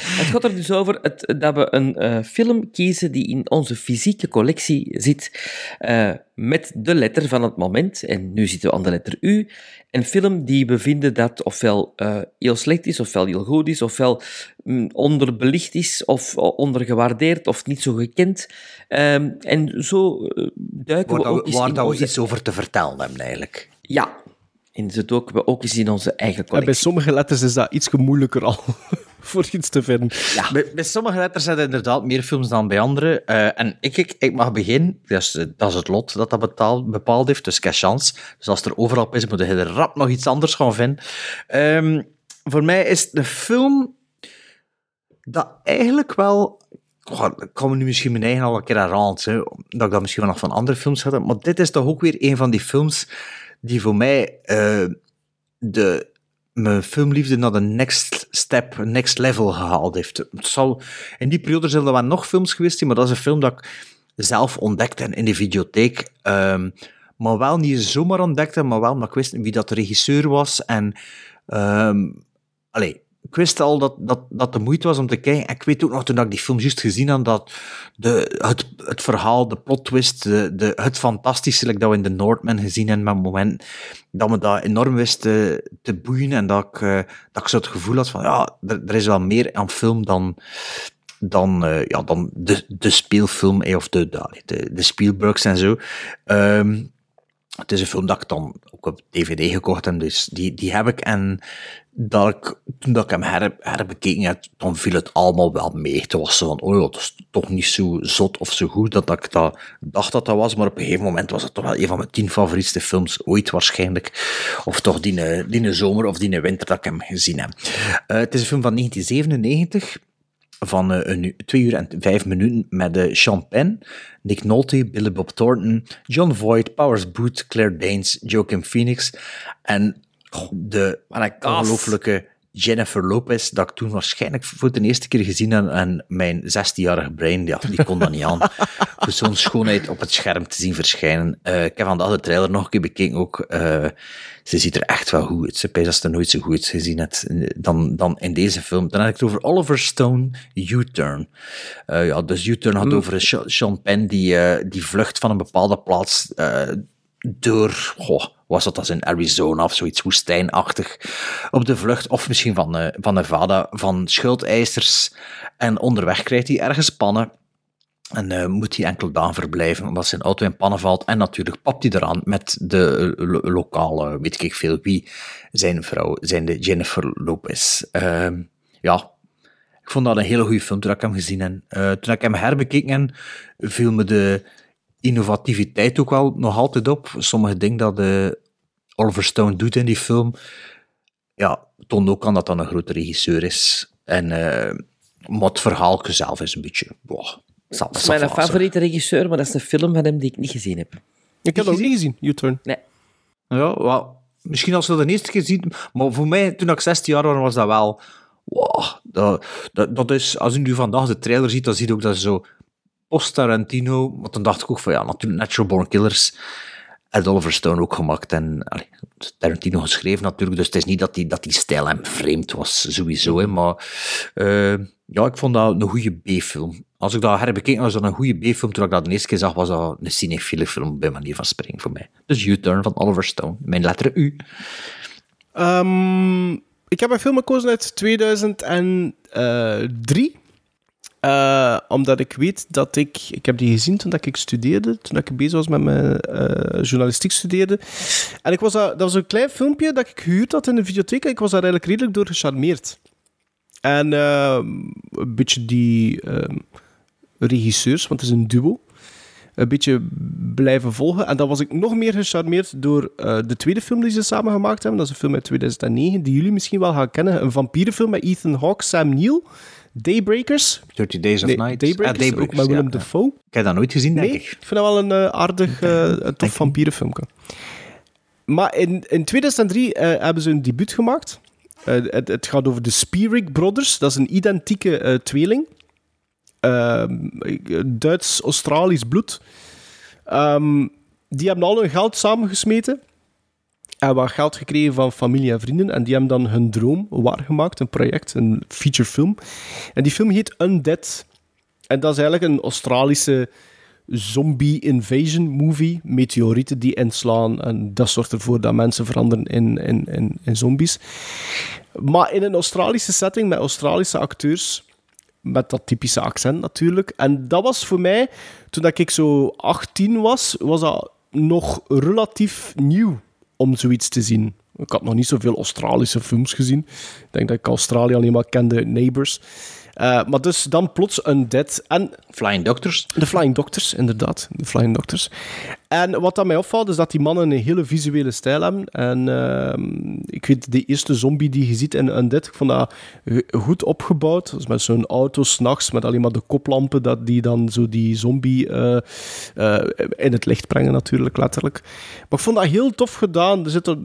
Het gaat er dus over het, dat we een eh, film kiezen die in onze fysieke collectie zit, eh, met de letter van het moment. En nu zitten we aan de letter U. Een film die we vinden dat ofwel eh, heel slecht is, ofwel heel goed is, ofwel mm, onderbelicht is, of ondergewaardeerd, of niet zo gekend. Ehm, en zo duiken Waar, we ook waar in dat we onze... iets over te vertellen hebben, eigenlijk. Ja. En zo duiken we ook eens in onze eigen En bij collectie. sommige letters is dat iets moeilijker al voor iets te vinden. Bij, bij sommige letters zijn er inderdaad meer films dan bij andere. Eh, en ik, ik, ik mag beginnen. Dat is, dat is het lot dat dat betaal, bepaald heeft, dus geen chance. Dus als er overal op is, moet je er rap nog iets anders gaan vinden. Ehm, voor mij is de film dat eigenlijk wel... Goh, ik kan me nu misschien mijn eigen al een keer herhalen, hè, dat ik dat misschien wel nog van andere films had. Maar dit is toch ook weer een van die films die voor mij eh, de, mijn filmliefde naar de next step, next level gehaald heeft. Het zal, in die periode zijn er wel nog films geweest, maar dat is een film dat ik zelf ontdekte in de videotheek. Ehm, maar wel niet zomaar ontdekte, maar wel omdat ik wist wie dat de regisseur was. En ehm allee, ik wist al dat, dat dat de moeite was om te kijken. En ik weet ook nog, toen ik die film juist gezien had, dat de, het, het verhaal, de plot twist, de, de, het fantastische like dat we in The Northman gezien hebben, met het moment dat me dat enorm wist te, te boeien en dat ik, eh, dat ik zo het gevoel had van, ja, er, is wel meer aan film dan, dan, eh, ja, dan de, de speelfilm, eh, of de, de, de, de Spielbergs en zo. Ehm, het is een film dat ik dan ook op DVD gekocht heb, dus die, die heb ik. En dat ik, toen dat ik hem her, herbekeken heb, dan viel het allemaal wel mee. Het was zo van, oh dat is toch niet zo zot of zo goed dat ik dat dacht dat dat was. Maar op een gegeven moment was het toch wel een van mijn tien favorietste films ooit waarschijnlijk. Of toch die, eh, die zomer of die winter dat ik hem gezien heb. Eh, het is een film van 1997 van eh, een, twee uur en vijf minuten met de Sean Penn, Nick Nolte, Billy Bob Thornton, John Voight, Powers Booth, Claire Danes, Joaquin Phoenix en de ongelooflijke Jennifer Lopez, dat ik toen waarschijnlijk voor de eerste keer gezien heb en mijn 16-jarige brein, ja, die kon dat niet aan. Voor zo'n schoonheid op het scherm te zien verschijnen. Eh, ik heb vandaag de trailer nog een keer bekeken ook. Eh, ze ziet er echt wel goed uit. Ze als ze nooit zo goed gezien hebt eh, dan, dan in deze film. Dan heb ik het over Oliver Stone, U-Turn. Ja, dus U-Turn had Oeh. over Sean Penn die, die vlucht van een bepaalde plaats door, goh, was dat als in Arizona of zoiets woestijnachtig, op de vlucht, of misschien van, eh, van Nevada, van schuldeisers. En onderweg krijgt hij ergens pannen. En eh, moet hij enkel dagen verblijven, omdat zijn auto in pannen valt. En natuurlijk papt hij eraan met de eh, lo- lokale, weet ik veel wie, zijn vrouw, zijn de Jennifer Lopez. Ehm, ja, ik vond dat een hele goede film toen ik hem gezien heb. Toen ik hem herbekeken viel me de innovativiteit ook wel nog altijd op. Sommige dingen dat eh, Oliver Stone doet in die film, ja, toont ook aan dat dat een grote regisseur is. En uh, maar het verhaal zelf is een beetje... Boah, dat is mijn favoriete regisseur, maar dat is een film van hem die ik niet gezien heb. Ik heb dat ook niet gezien, U-Turn. Nee. Ja, wel, misschien als we dat de eerste keer zien, maar voor mij, toen ik 16 jaar was, was dat wel... Wow, dat, dat, dat is, als u nu vandaag de trailer ziet, dan ziet je ook dat ze zo post-Tarantino, want dan dacht ik ook van ja, natuurlijk Natural Born Killers had Oliver Stone ook gemaakt en Tarantino geschreven natuurlijk, dus het is niet dat die, dat die stijl hem vreemd was, sowieso, maar uh, ja, ik vond dat een goede B-film. Als ik dat herbekeken, was dat een goede B-film. Toen ik dat de eerste keer zag, was dat een cinefiele film, bij manier van springen voor mij. Dus U-Turn van Oliver Stone, mijn letter U. Um, ik heb een film gekozen uit 2003. Uh, omdat ik weet dat ik... Ik heb die gezien toen dat ik studeerde. Toen ik bezig was met mijn uh, journalistiek studeerde. En ik was dat, dat was een klein filmpje dat ik gehuurd had in de videotheek. En ik was daar eigenlijk redelijk door gecharmeerd. En uh, een beetje die regisseurs, want het is een duo, een beetje blijven volgen. En dan was ik nog meer gecharmeerd door de tweede film die ze samen gemaakt hebben. Dat is een film uit 2009, die jullie misschien wel gaan kennen. Een vampierenfilm met Ethan Hawke, Sam Neill. Daybreakers. 30 Days of nee, Night. Daybreakers, ah, Daybreakers, ook met Willem ja, Dafoe. Ik heb dat nooit gezien, denk nee, ik. ik vind dat wel een uh, aardig, uh, een tof vampierenfilmpje. Maar in, in 2003 uh, hebben ze een debuut gemaakt. Het, het, gaat over de Spearig Brothers. Dat is een identieke tweeling. Ehm, Duits-Australisch bloed. Um, die hebben al hun geld samengesmeten en wat geld gekregen van familie en vrienden. En die hebben dan hun droom waargemaakt, een project, een featurefilm. En die film heet Undead. En dat is eigenlijk een Australische zombie invasion movie. Meteorieten die inslaan en dat zorgt ervoor dat mensen veranderen in, in, in, in zombies. Maar in een Australische setting met Australische acteurs met dat typische accent natuurlijk. En dat was voor mij, toen ik zo 18 was, was dat nog relatief nieuw om zoiets te zien. Ik had nog niet zoveel Australische films gezien. Ik denk dat ik Australië alleen maar kende, Neighbors. Uh, maar dus dan plots Undead en... Flying Doctors. De Flying Doctors, inderdaad. De Flying Doctors. En wat dat mij opvalt, is dat die mannen een hele visuele stijl hebben. En uh, ik weet, de eerste zombie die je ziet in Undead, ik vond dat goed opgebouwd. Met zo'n auto s'nachts, met alleen maar de koplampen, dat die dan zo die zombie uh, uh, in het licht brengen, natuurlijk, letterlijk. Maar ik vond dat heel tof gedaan. Er zit er,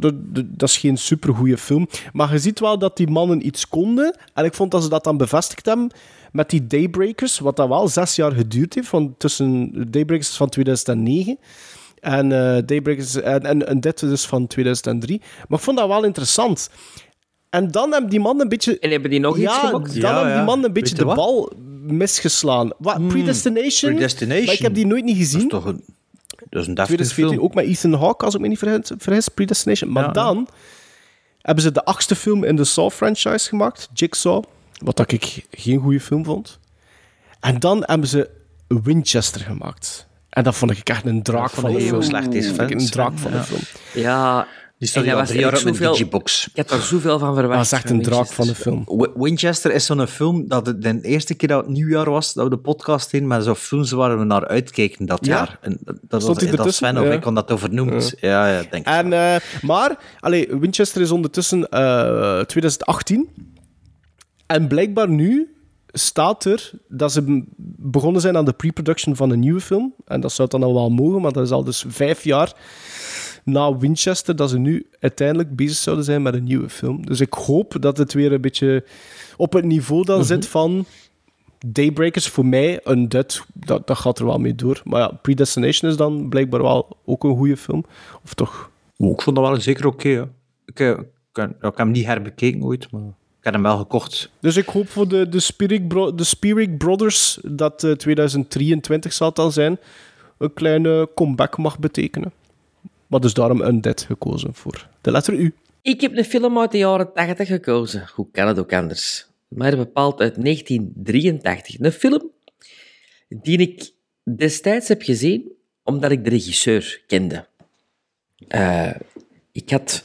dat is geen supergoeie film. Maar je ziet wel dat die mannen iets konden. En ik vond dat ze dat dan bevestigd hebben met die Daybreakers, wat dat wel zes jaar geduurd heeft, van tussen Daybreakers van 2009 en uh, Daybreakers en, en, en dit dus van 2003. Maar ik vond dat wel interessant. En dan hebben die mannen een beetje... En hebben die nog ja, iets gemaakt? Dan Ja, hebben die mannen een beetje de wat? bal misgeslaan. Wat, Predestination? Predestination. Maar ik heb die nooit niet gezien. Dat is toch een, dat is een deftige 2014 film. ook met Ethan Hawke, als ik me niet vergis, vergis Predestination. Maar Ja, ja. dan hebben ze de achtste film in de Saw-franchise gemaakt, Jigsaw, wat dat ik geen goede film vond. En dan hebben ze Winchester gemaakt. En dat vond ik echt een draak van heel film. slecht, ik fans, Een draak van ja. een film. Ja, Die dat al drie jaar zoveel- digibox. Ik had er zoveel van verwacht. Dat is echt een draak van een film. Wi- Winchester is zo'n film dat het de eerste keer dat het nieuwjaar was, dat we de podcast in, met zo'n films waar we naar uitkeken dat Ja? jaar. En dat, Stond was, dat? Sven of Ja. ik had dat over noemd. Ja, ja, denk ik. En, eh, maar, allee, Winchester is ondertussen eh 2018. En blijkbaar nu staat er dat ze begonnen zijn aan de pre-production van een nieuwe film. En dat zou dan al wel mogen, maar dat is al dus vijf jaar na Winchester dat ze nu uiteindelijk bezig zouden zijn met een nieuwe film. Dus ik hoop dat het weer een beetje op het niveau dan zit van Daybreakers. Voor mij, een dat, dat gaat er wel mee door. Maar ja, Predestination is dan blijkbaar wel ook een goede film. Of toch? Oh, ik vond dat wel zeker oké. ik, eh, ik, ik heb hem niet herbekeken ooit, maar heb hem wel gekocht. Dus ik hoop voor de, de, Spirit, Bro- de Spirit Brothers dat eh, 2023 zal het dan zijn, een kleine comeback mag betekenen. Maar dus daarom Undead gekozen voor de letter U. Ik heb een film uit de jaren 80 gekozen. Hoe kan het ook anders? Maar bepaald uit 1983. Een film die ik destijds heb gezien omdat ik de regisseur kende. Eh, ik had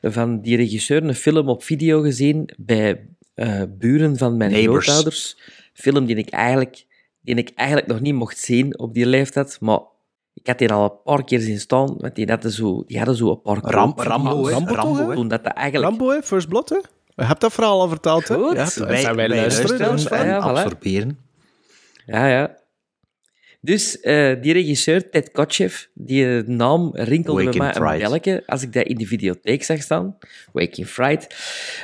van die regisseur een film op video gezien bij eh, buren van mijn Neighbours. grootouders. Film die ik, eigenlijk, die ik eigenlijk nog niet mocht zien op die leeftijd, maar Ik had die al een paar keer zien staan, want die hadden zo, die hadden zo een paar Ram- Rambo? Rambo, Rambo? Toen dat dat eigenlijk... Rambo, hè? First Blood, hè? Je hebt dat verhaal al verteld, hè? Goed. Ja, Wij- zijn wij wij luisteren. ja, voilà. Absorberen. Ja, ja. Dus eh, die regisseur, Ted Kotcheff, die eh, naam rinkelde bij Waking mij een belletje als ik dat in de videotheek zag staan. Waking Fright.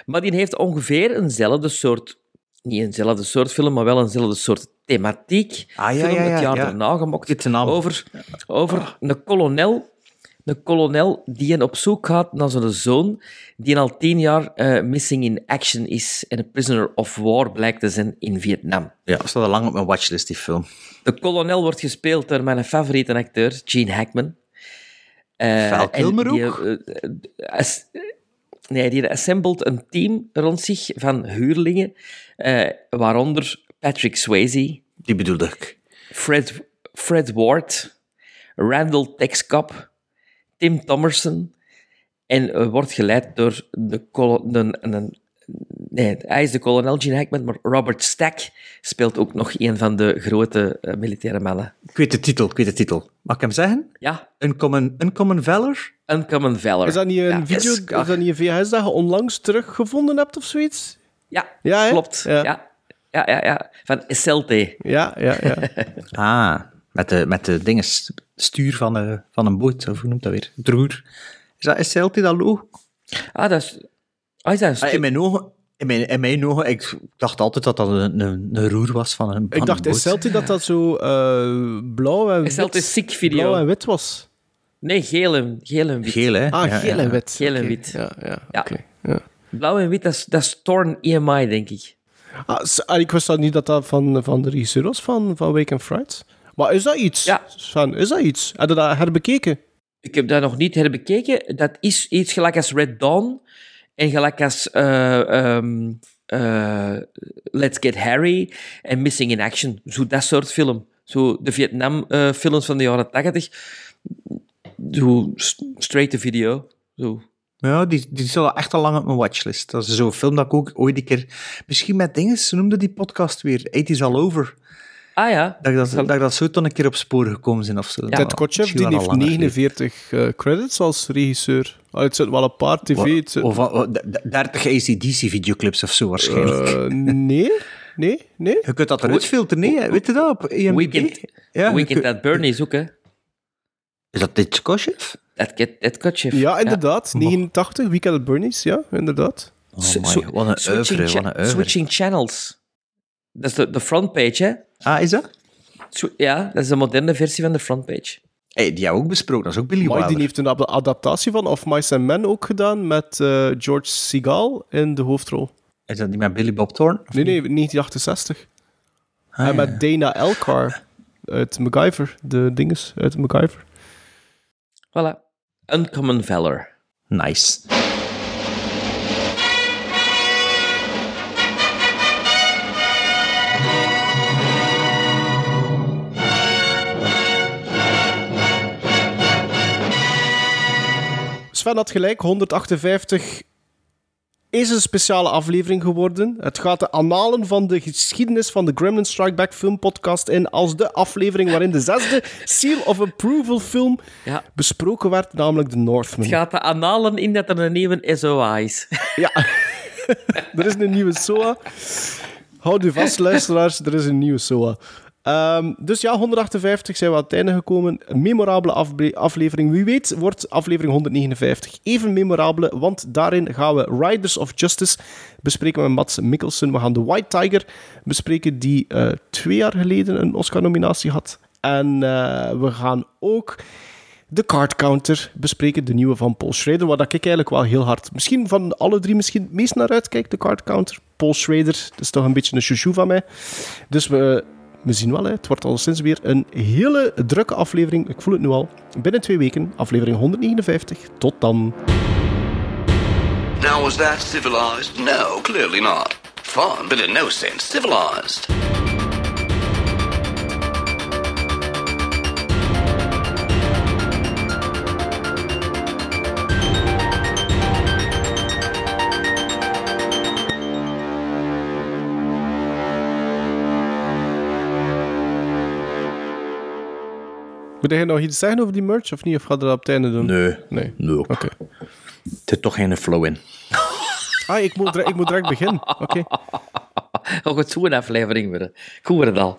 Maar die heeft ongeveer eenzelfde soort... Niet eenzelfde soort film, maar wel eenzelfde soort thematiek. Ah, ja, film ja, ja, het jaar ja. daarna gemaakt. Over, over een kolonel een kolonel die op zoek gaat naar zijn zoon, die al tien jaar eh, missing in action is en een prisoner of war blijkt te zijn in Vietnam. Ja, staat al lang op mijn watchlist, die film. De kolonel wordt gespeeld door mijn favoriete acteur, Gene Hackman. Eh, Val Kilmer die, ook? eh, as- nee, die assembled een team rond zich van huurlingen, waaronder Patrick Swayze, Die bedoelde ik. Fred, Fred Ward, Randall Texcop, Tim Thomerson en eh, wordt geleid door de, kolo- de, een- nee, hij is de kolonel Gene Hackman, maar Robert Stack speelt ook nog een van de grote eh, militaire mannen. Ik weet de titel, ik weet de titel. Mag ik hem zeggen? Ja, Uncommon, Uncommon Valor? Uncommon Valor. Is dat niet een Ja, video, is- is dat niet een VHS dat je onlangs teruggevonden hebt of zoiets? Ja, Ja, klopt. Ja. Ja. Ja. Ja, ja, Van SLT. Ja, ja, ja. Ah, met de, met de dinges, stuur van, eh, van een boot, of hoe noemt dat weer? Het roer. Is dat SLT, dat logo? Ah, dat is... Ah, is dat een Ah, in mijn ogen... In mijn, in mijn ogen, ik dacht altijd dat dat een, een, een roer was van een, van Ik dacht, een boot. is dat dat zo eh, blauw en wit... Sick video. Blauw en wit was? Nee, geel en, geel en wit. Geel, hè? Ah, Ja, geel ja. en wit. Geel en wit. Ja, ja, Ja. oké. Ja. Blauw en wit, dat is, dat is Torn EMI, denk ik. Ah, ah, ik wist dat niet dat dat van, van de regisseur was van, van Wake and Fright. Maar is dat iets? Ja. Sven, is dat iets? Heb je dat herbekeken? Ik heb dat nog niet herbekeken. Dat is iets gelijk als Red Dawn en gelijk als eh, ehm, eh, Let's Get Harry en Missing in Action. Zo dat soort film. Zo de Vietnam-films van de jaren 80. Zo straight to video. Zo. Ja, die, die al echt al lang op mijn watchlist. Dat is zo'n film dat ik ook ooit een keer... Misschien met dingen, ze noemde die podcast weer. It is all over. Ah ja. Dat dat, dat, zo toen een keer op sporen gekomen zijn of zo. Ted Kotcheff die heeft 49 eh, credits als regisseur. Ah, het zit wel een paar tv... zit- Of, of, 30 ACDC-videoclips of zo waarschijnlijk. Eh, nee, nee, nee. je kunt dat eruit filteren, nee? hè? Weet je dat? Op IMDb? Weekend, Ja, je Weekend at Bernie's ook, hè. Is dat Ted Kotcheff? Dat Kotcheff. Ja, inderdaad. 89, Weekend at Bernie's, ja, inderdaad. Oh my, wat een oeuvre, wat een oeuvre. switching channels. Dat is de, de frontpage, hè. Ah, is dat? Ja, dat is de moderne versie van de frontpage. Hey, die hebben we ook besproken, dat is ook Billy Maar die Wilder. heeft een ad- adaptatie van Of Mice and Men ook gedaan met eh, George Segal in de hoofdrol. Is dat niet met Billy Bob Thorne? Nee, niet? nee, 1968. Ah, en ja. met Dana Elcar uit MacGyver, de dinges uit MacGyver. Voilà. Uncommon Valor. Nice. Sven had gelijk, 158 is een speciale aflevering geworden. Het gaat de annalen van de geschiedenis van de Gremlin Strike Back film podcast in als de aflevering waarin de zesde Seal of Approval film Ja. besproken werd, namelijk The Northman. Het gaat de analen in dat er een nieuwe SOA is. Ja, er is een nieuwe SOA. Houd u vast, luisteraars, er is een nieuwe SOA. Ehm, dus ja, 158 zijn we aan het einde gekomen. Een memorabele aflevering. Wie weet wordt aflevering 159 even memorabele, want daarin gaan we Riders of Justice bespreken met Mats Mikkelsen. We gaan The White Tiger bespreken, die eh, twee jaar geleden een Oscar-nominatie had. En eh, we gaan ook de Card Counter bespreken, de nieuwe van Paul Schrader, waar ik eigenlijk wel heel hard, misschien van alle drie misschien het meest naar uitkijk, de Card Counter. Paul Schrader, dat is toch een beetje een chouchou van mij. Dus we, we zien wel, hè. het wordt al sinds weer een hele drukke aflevering. Ik voel het nu al. Binnen twee weken, aflevering 159. Tot dan. Now, that civilized? No, clearly not. No sense civilized. Moet jij nog iets zeggen over die merch of niet? Of gaat dat op het einde doen? Nee. Nee. Nee. Oké. Er zit toch geen flow in. Ah, ik moet, direct- ik moet direct beginnen. Oké. Nog het zo'n aflevering worden. Ik hoor het al.